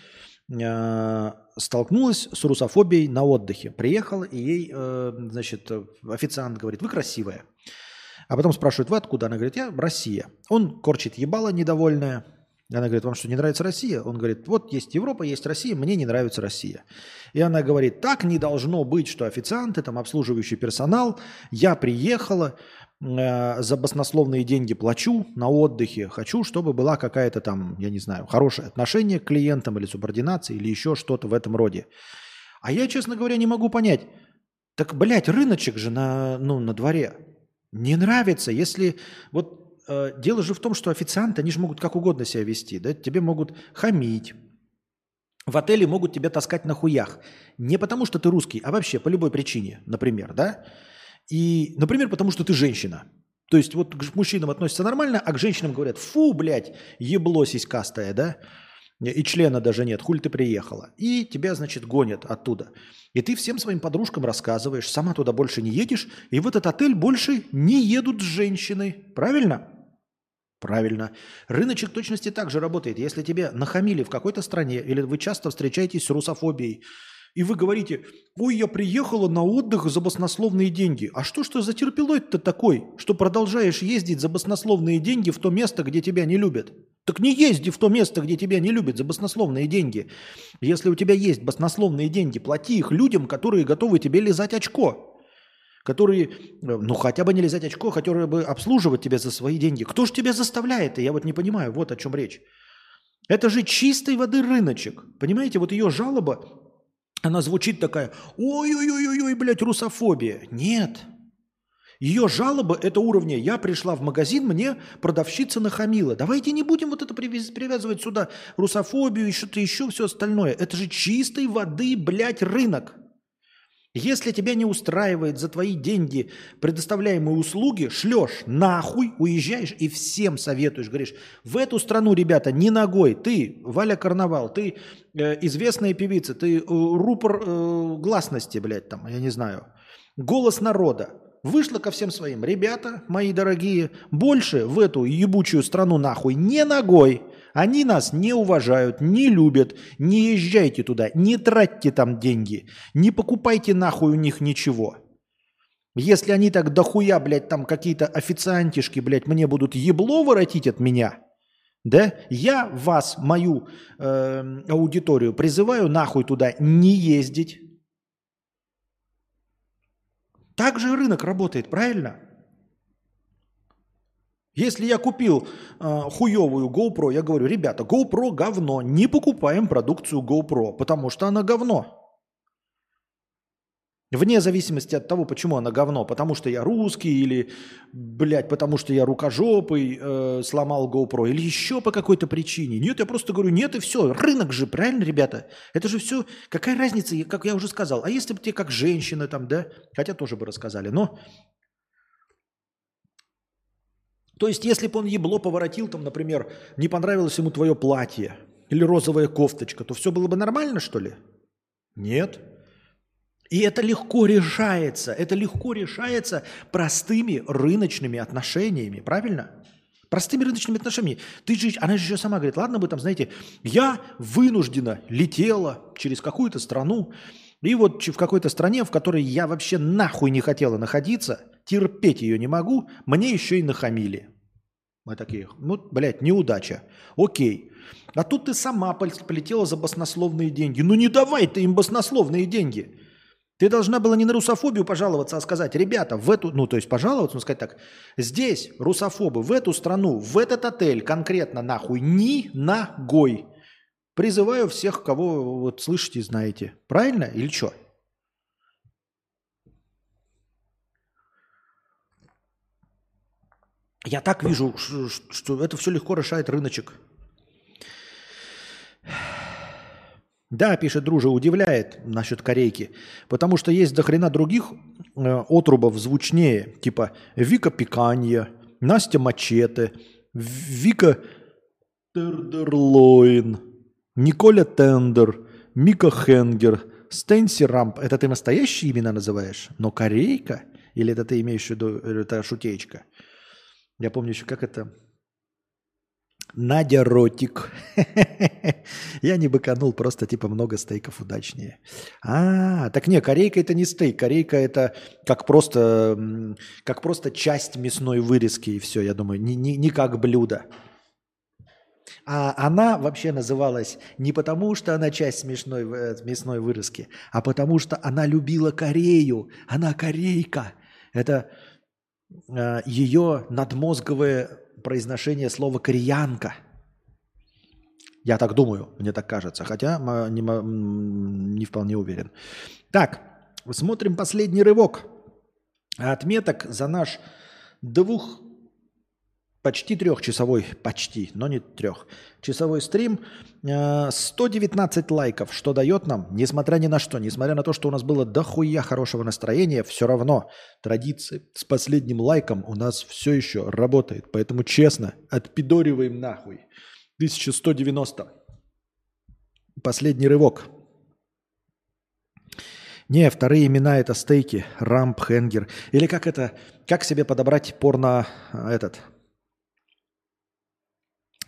э, столкнулась с русофобией на отдыхе. Приехала, и ей, э, значит, официант говорит, вы красивая. А потом спрашивает, вы откуда? Она говорит, я Россия. Он корчит ебало недовольная. Она говорит, вам что, не нравится Россия? Он говорит, вот есть Европа, есть Россия, мне не нравится Россия. И она говорит, так не должно быть, что официанты, там обслуживающий персонал, я приехала, э, за баснословные деньги плачу на отдыхе, хочу, чтобы была какая-то там, я не знаю, хорошее отношение к клиентам или субординация, или еще что-то в этом роде. А я, честно говоря, не могу понять, так, блядь, рыночек же на, ну, на дворе. Не нравится, если вот э, дело же в том, что официанты, они же могут как угодно себя вести, да, тебе могут хамить, в отеле могут тебя таскать на хуях. Не потому, что ты русский, а вообще по любой причине, например, да? И, например, потому что ты женщина. То есть вот к мужчинам относятся нормально, а к женщинам говорят, фу, блядь, ебло сиськастое, да? И члена даже нет, хуль ты приехала. И тебя, значит, гонят оттуда. И ты всем своим подружкам рассказываешь, сама туда больше не едешь, и в этот отель больше не едут женщины. Правильно? Правильно. Рыночек точности так же работает. Если тебе нахамили в какой-то стране, или вы часто встречаетесь с русофобией, и вы говорите, ой, я приехала на отдых за баснословные деньги. А что ж ты за терпилой-то такой, что продолжаешь ездить за баснословные деньги в то место, где тебя не любят? Так не езди в то место, где тебя не любят за баснословные деньги. Если у тебя есть баснословные деньги, плати их людям, которые готовы тебе лизать очко. Которые, э, ну хотя бы не лизать очко, которые бы обслуживать тебя за свои деньги. Кто же тебя заставляет? Я вот не понимаю, вот о чем речь. Это же чистой воды рыночек. Понимаете, вот ее жалоба, она звучит такая, ой-ой-ой-ой, блядь, русофобия. Нет. Ее жалоба – это уровня «я пришла в магазин, мне продавщица нахамила». Давайте не будем вот это привяз- привязывать сюда русофобию и что-то еще, все остальное. Это же чистой воды, блядь, рынок. Если тебя не устраивает за твои деньги предоставляемые услуги, шлешь нахуй, уезжаешь и всем советуешь. Говоришь, в эту страну, ребята, не ногой. Ты, Валя Карнавал, ты э, известная певица, ты э, рупор э, гласности, блядь, там, я не знаю. Голос народа. Вышла ко всем своим. Ребята, мои дорогие, больше в эту ебучую страну нахуй не ногой. Они нас не уважают, не любят. Не езжайте туда, не тратьте там деньги. Не покупайте нахуй у них ничего. Если они так дохуя, блядь, там какие-то официантишки, блядь, мне будут ебло воротить от меня, да, я вас, мою э, аудиторию, призываю нахуй туда не ездить. Так же рынок работает, правильно? Если я купил э, хуевую GoPro, я говорю, ребята, GoPro говно, не покупаем продукцию GoPro, потому что она говно. Вне зависимости от того, почему она говно. Потому что я русский или, блядь, потому что я рукожопый, э, сломал GoPro или еще по какой-то причине. Нет, я просто говорю, нет и все. Рынок же, правильно, ребята? Это же все, какая разница, как я уже сказал. А если бы тебе как женщина там, да? Хотя тоже бы рассказали, но... То есть, если бы он ебло поворотил, там, например, не понравилось ему твое платье или розовая кофточка, то все было бы нормально, что ли? Нет. И это легко решается. Это легко решается простыми рыночными отношениями, правильно? Простыми рыночными отношениями. Ты же, она же еще сама говорит, ладно бы там, знаете, я вынуждена летела через какую-то страну, и вот в какой-то стране, в которой я вообще нахуй не хотела находиться, терпеть ее не могу, мне еще и нахамили. Мы такие, ну, блядь, неудача. Окей. А тут ты сама пол- полетела за баснословные деньги. Ну не давай ты им баснословные деньги. Ты должна была не на русофобию пожаловаться, а сказать, ребята, в эту, ну то есть пожаловаться, ну сказать так, здесь русофобы, в эту страну, в этот отель конкретно нахуй ни ногой. Призываю всех, кого вот слышите и знаете. Правильно или что? Я так вижу, что это все легко решает рыночек. Да, пишет друже, удивляет насчет корейки, потому что есть дохрена других э, отрубов звучнее, типа Вика Пиканья, Настя Мачете, Вика Тердерлоин, Николя Тендер, Мика Хенгер, Стэнси Рамп. Это ты настоящие имена называешь? Но корейка? Или это ты имеешь в виду, э, это шутеечка? Я помню еще, как это... Надя Ротик. Я не быканул, просто типа много стейков удачнее. А, так не, корейка это не стейк, корейка это как просто, как просто часть мясной вырезки и все, я думаю, не, не, не как блюдо. А она вообще называлась не потому, что она часть смешной, э, мясной вырезки, а потому что она любила Корею. Она корейка. Это э, ее надмозговое произношение слова кореянка. Я так думаю, мне так кажется, хотя м, не, не вполне уверен. Так, смотрим последний рывок. Отметок за наш двух, почти трехчасовой, почти, но не трех, часовой стрим. э, 119 лайков, что дает нам, несмотря ни на что, несмотря на то, что у нас было дохуя хорошего настроения, все равно традиция с последним лайком у нас все еще работает. Поэтому честно, отпидориваем нахуй. 1190. Последний рывок. Не, вторые имена это стейки, рамп, хенгер. Или как это, как себе подобрать порно, а, этот,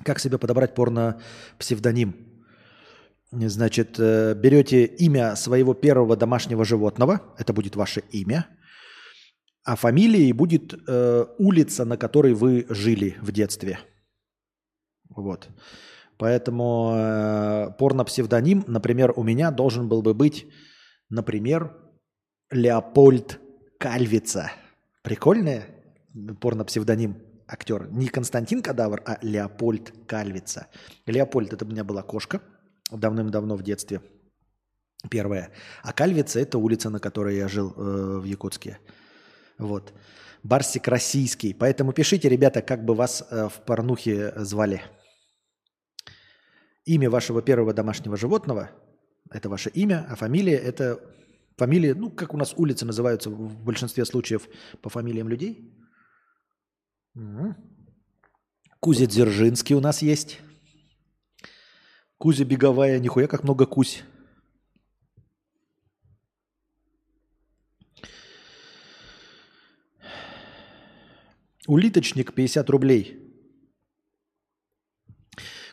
как себе подобрать порно псевдоним? Значит, э, берете имя своего первого домашнего животного, это будет ваше имя, а фамилией будет э, улица, на которой вы жили в детстве. Вот. Поэтому э, порно-псевдоним, например, у меня должен был бы быть, например, Леопольд Кальвица. Прикольное порно-псевдоним актер. Не Константин Кадавр, а Леопольд Кальвица. Леопольд – это у меня была кошка давным-давно в детстве. Первая. А Кальвица – это улица, на которой я жил э, в Якутске. Вот. Барсик российский. Поэтому пишите, ребята, как бы вас э, в порнухе звали. Имя вашего первого домашнего животного – это ваше имя, а фамилия – это фамилия, ну, как у нас улицы называются в большинстве случаев по фамилиям людей. Кузя Дзержинский у нас есть. Кузя Беговая, нихуя как много Кузь. Улиточник 50 рублей.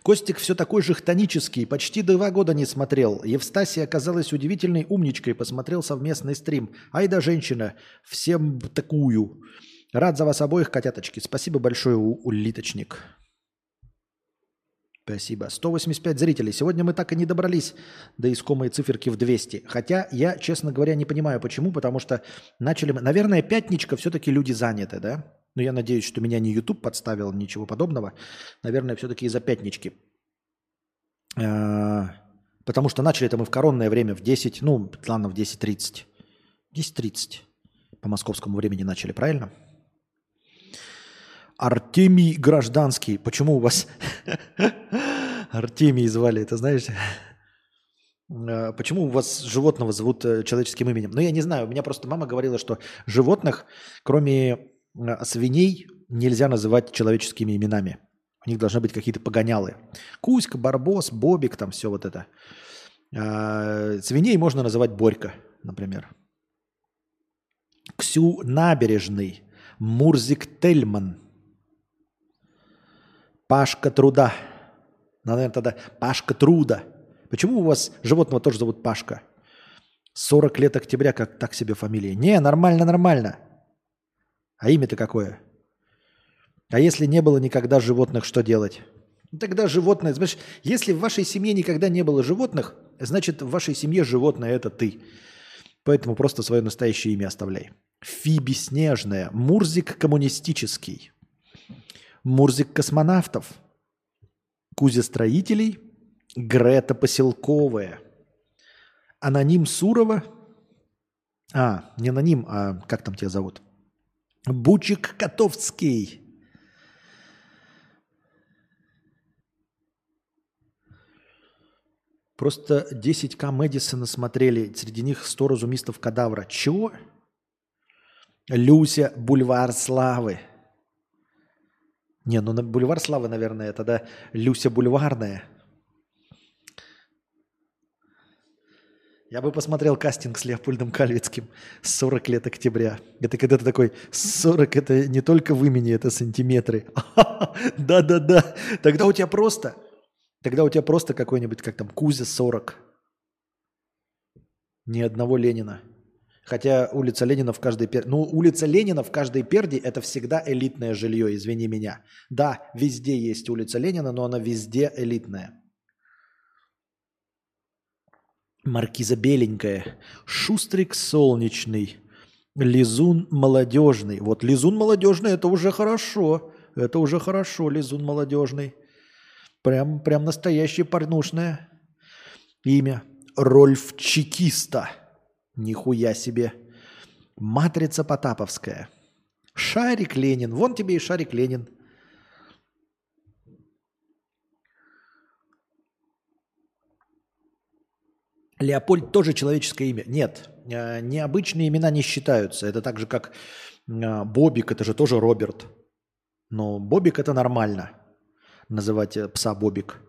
Костик все такой же хтонический, почти два года не смотрел. Евстасия оказалась удивительной умничкой, посмотрел совместный стрим. Ай да женщина, всем такую. Рад за вас обоих, котяточки. Спасибо большое, улиточник. Спасибо. 185 зрителей. Сегодня мы так и не добрались до искомой циферки в 200. Хотя я, честно говоря, не понимаю, почему. Потому что начали мы... Наверное, пятничка все-таки люди заняты, да? Но я надеюсь, что меня не YouTube подставил, ничего подобного. Наверное, все-таки из-за пятнички. А, Потому что начали это мы в коронное время в 10, ну, ладно, в 10.30. 10.30 по московскому времени начали, правильно? Артемий Гражданский. Почему у вас Артемий звали, это знаешь? Э, Почему у вас животного зовут э, человеческим именем? Ну, я не знаю, у меня просто мама говорила, что животных, кроме э, свиней, нельзя называть человеческими именами. У них должны быть какие-то погонялы. Кузька, Барбос, Бобик, там все вот это. А, Свиней можно называть Борька, например. Ксю Набережный, Мурзик Тельман, Пашка Труда. Наверное, тогда Пашка Труда. Почему у вас животного тоже зовут Пашка? 40 лет октября, как так себе фамилия. Не, нормально, нормально. А имя-то какое? А если не было никогда животных, что делать? Ну, Тогда животное, знаешь, если в вашей семье никогда не было животных, значит в вашей семье животное это ты. Поэтому просто свое настоящее имя оставляй. Фиби Снежная, Мурзик коммунистический, Мурзик космонавтов, Кузя строителей, Грета поселковая, Аноним Сурова, а, не аноним, а как там тебя зовут? Бучик Котовский. Просто 10к Мэдисона смотрели, среди них 100 разумистов кадавра. Чего? Люся Бульвар Славы. Не, ну на Бульвар Славы, наверное, тогда Люся Бульварная. Я бы посмотрел кастинг с Леопольдом Кальвицким 40 лет октября. Это когда ты такой, 40 это не только в имени, это сантиметры. Да-да-да. Тогда у тебя просто, тогда у тебя просто какой-нибудь, как там, Кузя 40. Ни одного Ленина. Хотя улица Ленина в каждой перде... Ну, улица Ленина в каждой перде – это всегда элитное жилье, извини меня. Да, везде есть улица Ленина, но она везде элитная. Маркиза беленькая, Шустрик солнечный, Лизун молодежный. Вот Лизун молодежный – это уже хорошо. Это уже хорошо, Лизун молодежный. Прям, прям настоящее порнушное имя. Рольф Чекиста. Нихуя себе. Матрица Потаповская. Шарик Ленин. Вон тебе и Шарик Ленин. Леопольд тоже человеческое имя. Нет, э, необычные имена не считаются. Это так же, как э, Бобик, это же тоже Роберт. Но Бобик это нормально. Называть э, пса Бобик.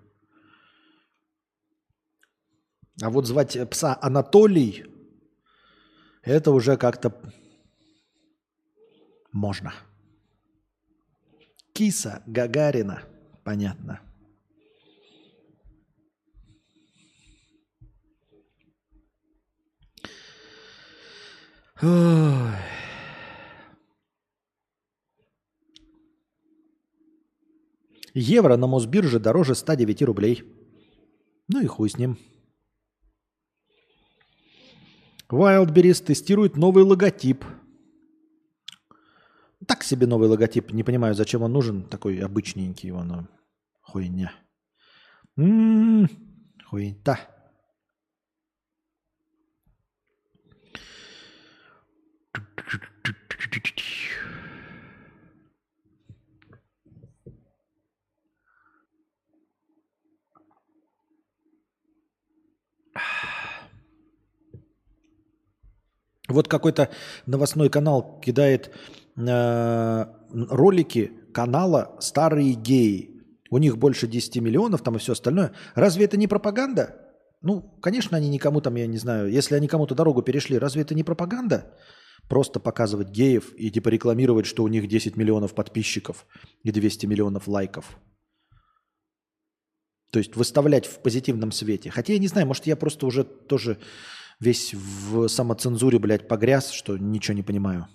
А вот звать пса Анатолий, это уже как-то можно. Киса Гагарина, понятно. Ой. Евро на Мосбирже дороже 109 рублей. Ну и хуй с ним. Wildberries тестирует новый логотип. Так себе новый логотип. Не понимаю, зачем он нужен. Такой обычненький его, но а, хуйня. М-м-м, хуйта. Ah. Вот какой-то новостной канал кидает э, ролики канала «Старые геи». У них больше 10 миллионов там и все остальное. Разве это не пропаганда? Ну, конечно, они никому там, я не знаю, если они кому-то дорогу перешли, разве это не пропаганда? Просто показывать геев и типа рекламировать, что у них 10 миллионов подписчиков и 200 миллионов лайков. То есть выставлять в позитивном свете. Хотя я не знаю, может я просто уже тоже весь в самоцензуре, блядь, погряз, что ничего не понимаю.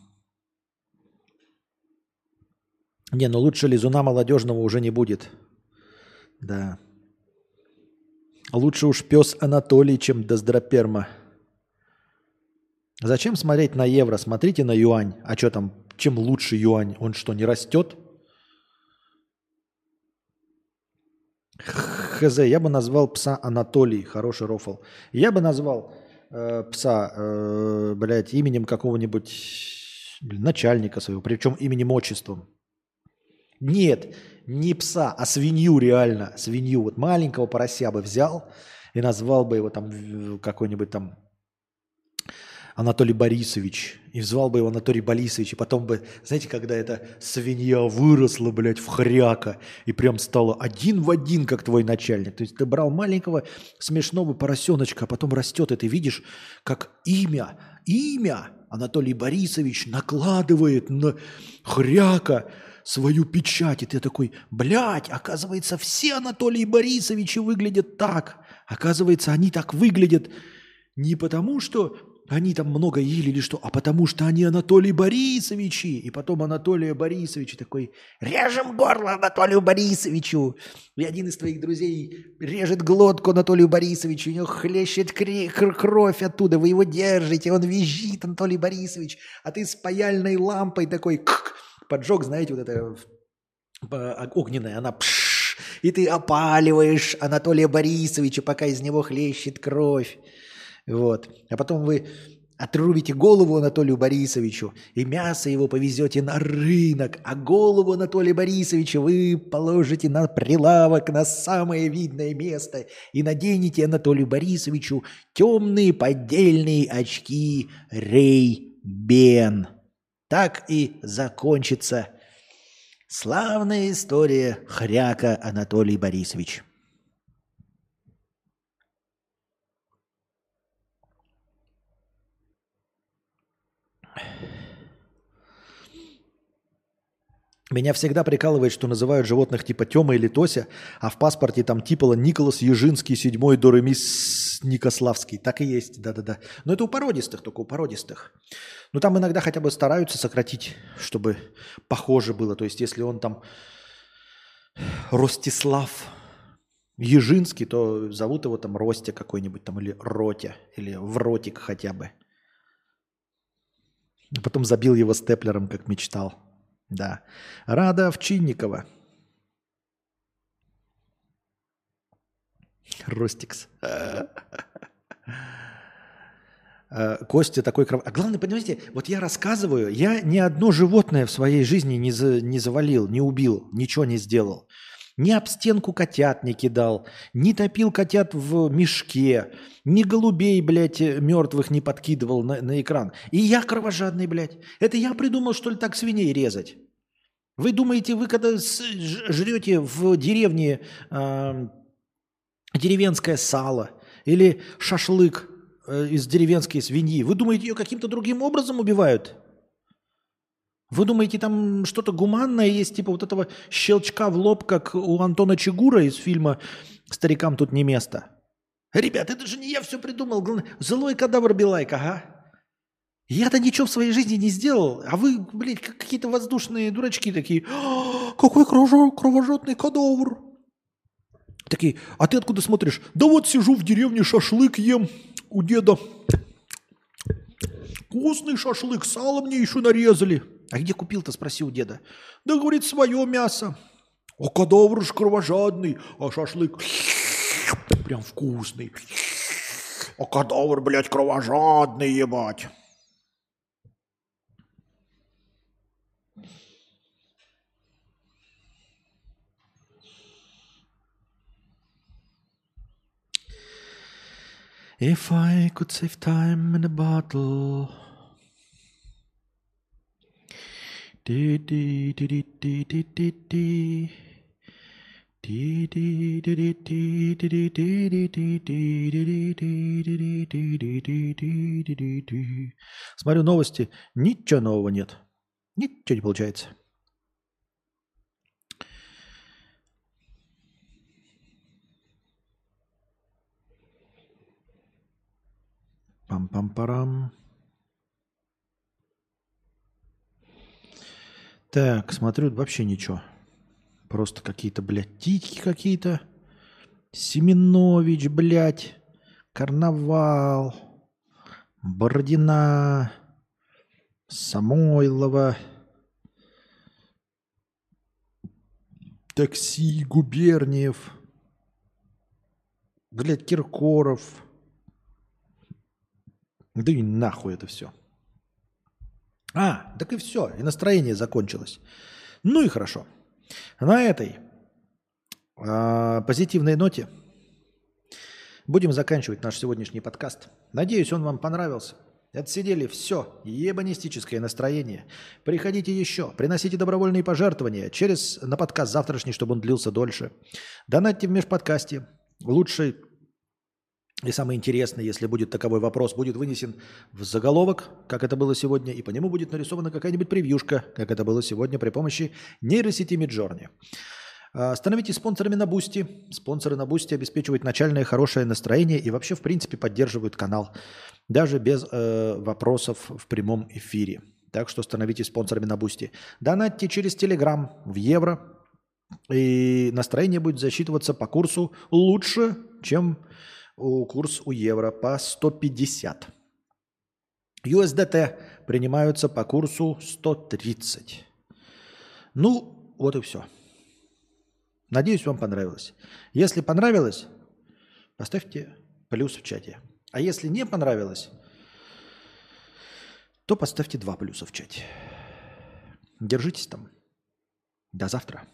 Не, ну лучше лизуна молодежного уже не будет. Да. Лучше уж пес Анатолий, чем Доздроперма. Зачем смотреть на евро? Смотрите на юань. А что там, чем лучше юань? Он что, не растет? Хз, я бы назвал пса Анатолий, хороший рофл. Я бы назвал э, пса, э, блядь, именем какого-нибудь блин, начальника своего, причем именем отчеством. Нет, не пса, а свинью реально, свинью. Вот маленького порося бы взял и назвал бы его там какой-нибудь там Анатолий Борисович. И звал бы его Анатолий Борисович. И потом бы, знаете, когда эта свинья выросла, блядь, в хряка, и прям стала один в один, как твой начальник. То есть ты брал маленького смешного поросеночка, а потом растет, и ты видишь, как имя, имя Анатолий Борисович накладывает на хряка свою печать. И ты такой, блядь, оказывается, все Анатолии Борисовичи выглядят так. Оказывается, они так выглядят не потому, что они там много ели или что, а потому что они Анатолий Борисовичи. И потом Анатолия Борисовича такой, режем горло Анатолию Борисовичу. И один из твоих друзей режет глотку Анатолию Борисовичу, у него хлещет кровь оттуда, вы его держите, он визжит, Анатолий Борисович, а ты с паяльной лампой такой, кх, поджег, знаете, вот это э, огненная, она пш, и ты опаливаешь Анатолия Борисовича, пока из него хлещет кровь. Вот. А потом вы отрубите голову Анатолию Борисовичу, и мясо его повезете на рынок, а голову Анатолия Борисовича вы положите на прилавок, на самое видное место, и наденете Анатолию Борисовичу темные поддельные очки Рей-Бен. Так и закончится славная история хряка Анатолий Борисович. Меня всегда прикалывает, что называют животных типа Тёма или Тося, а в паспорте там типа Николас Ежинский, седьмой Доремис Никославский. Так и есть, да-да-да. Но это у породистых, только у породистых. Но там иногда хотя бы стараются сократить, чтобы похоже было. То есть если он там Ростислав Ежинский, то зовут его там Ростя какой-нибудь там или Ротя, или Вротик хотя бы. А потом забил его степлером, как мечтал. Да. Рада Овчинникова. Ростикс. Э, Костя такой кров... А главное, понимаете, вот я рассказываю, я ни одно животное в своей жизни не, за... не завалил, не убил, ничего не сделал. Ни об стенку котят не кидал, не топил котят в мешке, ни голубей, блядь, мертвых не подкидывал на, на экран. И я кровожадный, блядь. Это я придумал, что ли, так свиней резать? Вы думаете, вы когда жрете в деревне э, деревенское сало или шашлык э, из деревенской свиньи, вы думаете, ее каким-то другим образом убивают? Вы думаете, там что-то гуманное есть, типа вот этого щелчка в лоб, как у Антона Чигура из фильма «Старикам тут не место»? Ребят, это же не я все придумал. Злой кадавр Билайк, ага. Я-то ничего в своей жизни не сделал, а вы, блядь, как какие-то воздушные дурачки такие. «А, какой кровожадный кадавр. Такие, а ты откуда смотришь? Да вот сижу в деревне, шашлык ем у деда. Вкусный шашлык, сало мне еще нарезали. А где купил-то, спросил деда. Да, говорит, свое мясо. А кадавр ж кровожадный, а шашлык прям вкусный. А кадавр, блядь, кровожадный, ебать. If I could save time in a bottle Ти-ти-ти-ти-ти-ти-ти. Смотрю новости, ничего нового нет. Ничего не получается. Пам-пам-парам. Так, смотрю, вообще ничего. Просто какие-то, блядь, тики какие-то. Семенович, блядь. Карнавал. Бородина. Самойлова. Такси, Губерниев. Блядь, Киркоров. Да и нахуй это все. А, так и все, и настроение закончилось. Ну и хорошо. На этой а, позитивной ноте будем заканчивать наш сегодняшний подкаст. Надеюсь, он вам понравился. Отсидели все, ебанистическое настроение. Приходите еще, приносите добровольные пожертвования через, на подкаст завтрашний, чтобы он длился дольше. Донатьте в межподкасте. Лучший и самое интересное, если будет таковой вопрос, будет вынесен в заголовок, как это было сегодня, и по нему будет нарисована какая-нибудь превьюшка, как это было сегодня при помощи нейросети Midjourney. А, Становитесь спонсорами на Boosty. Спонсоры на Boosty обеспечивают начальное хорошее настроение и вообще, в принципе, поддерживают канал. Даже без э, вопросов в прямом эфире. Так что становитесь спонсорами на Boosty. Донатьте через Телеграм в евро. И настроение будет засчитываться по курсу лучше, чем у курс у евро по 150. USDT принимаются по курсу 130. Ну, вот и все. Надеюсь, вам понравилось. Если понравилось, поставьте плюс в чате. А если не понравилось, то поставьте два плюса в чате. Держитесь там. До завтра.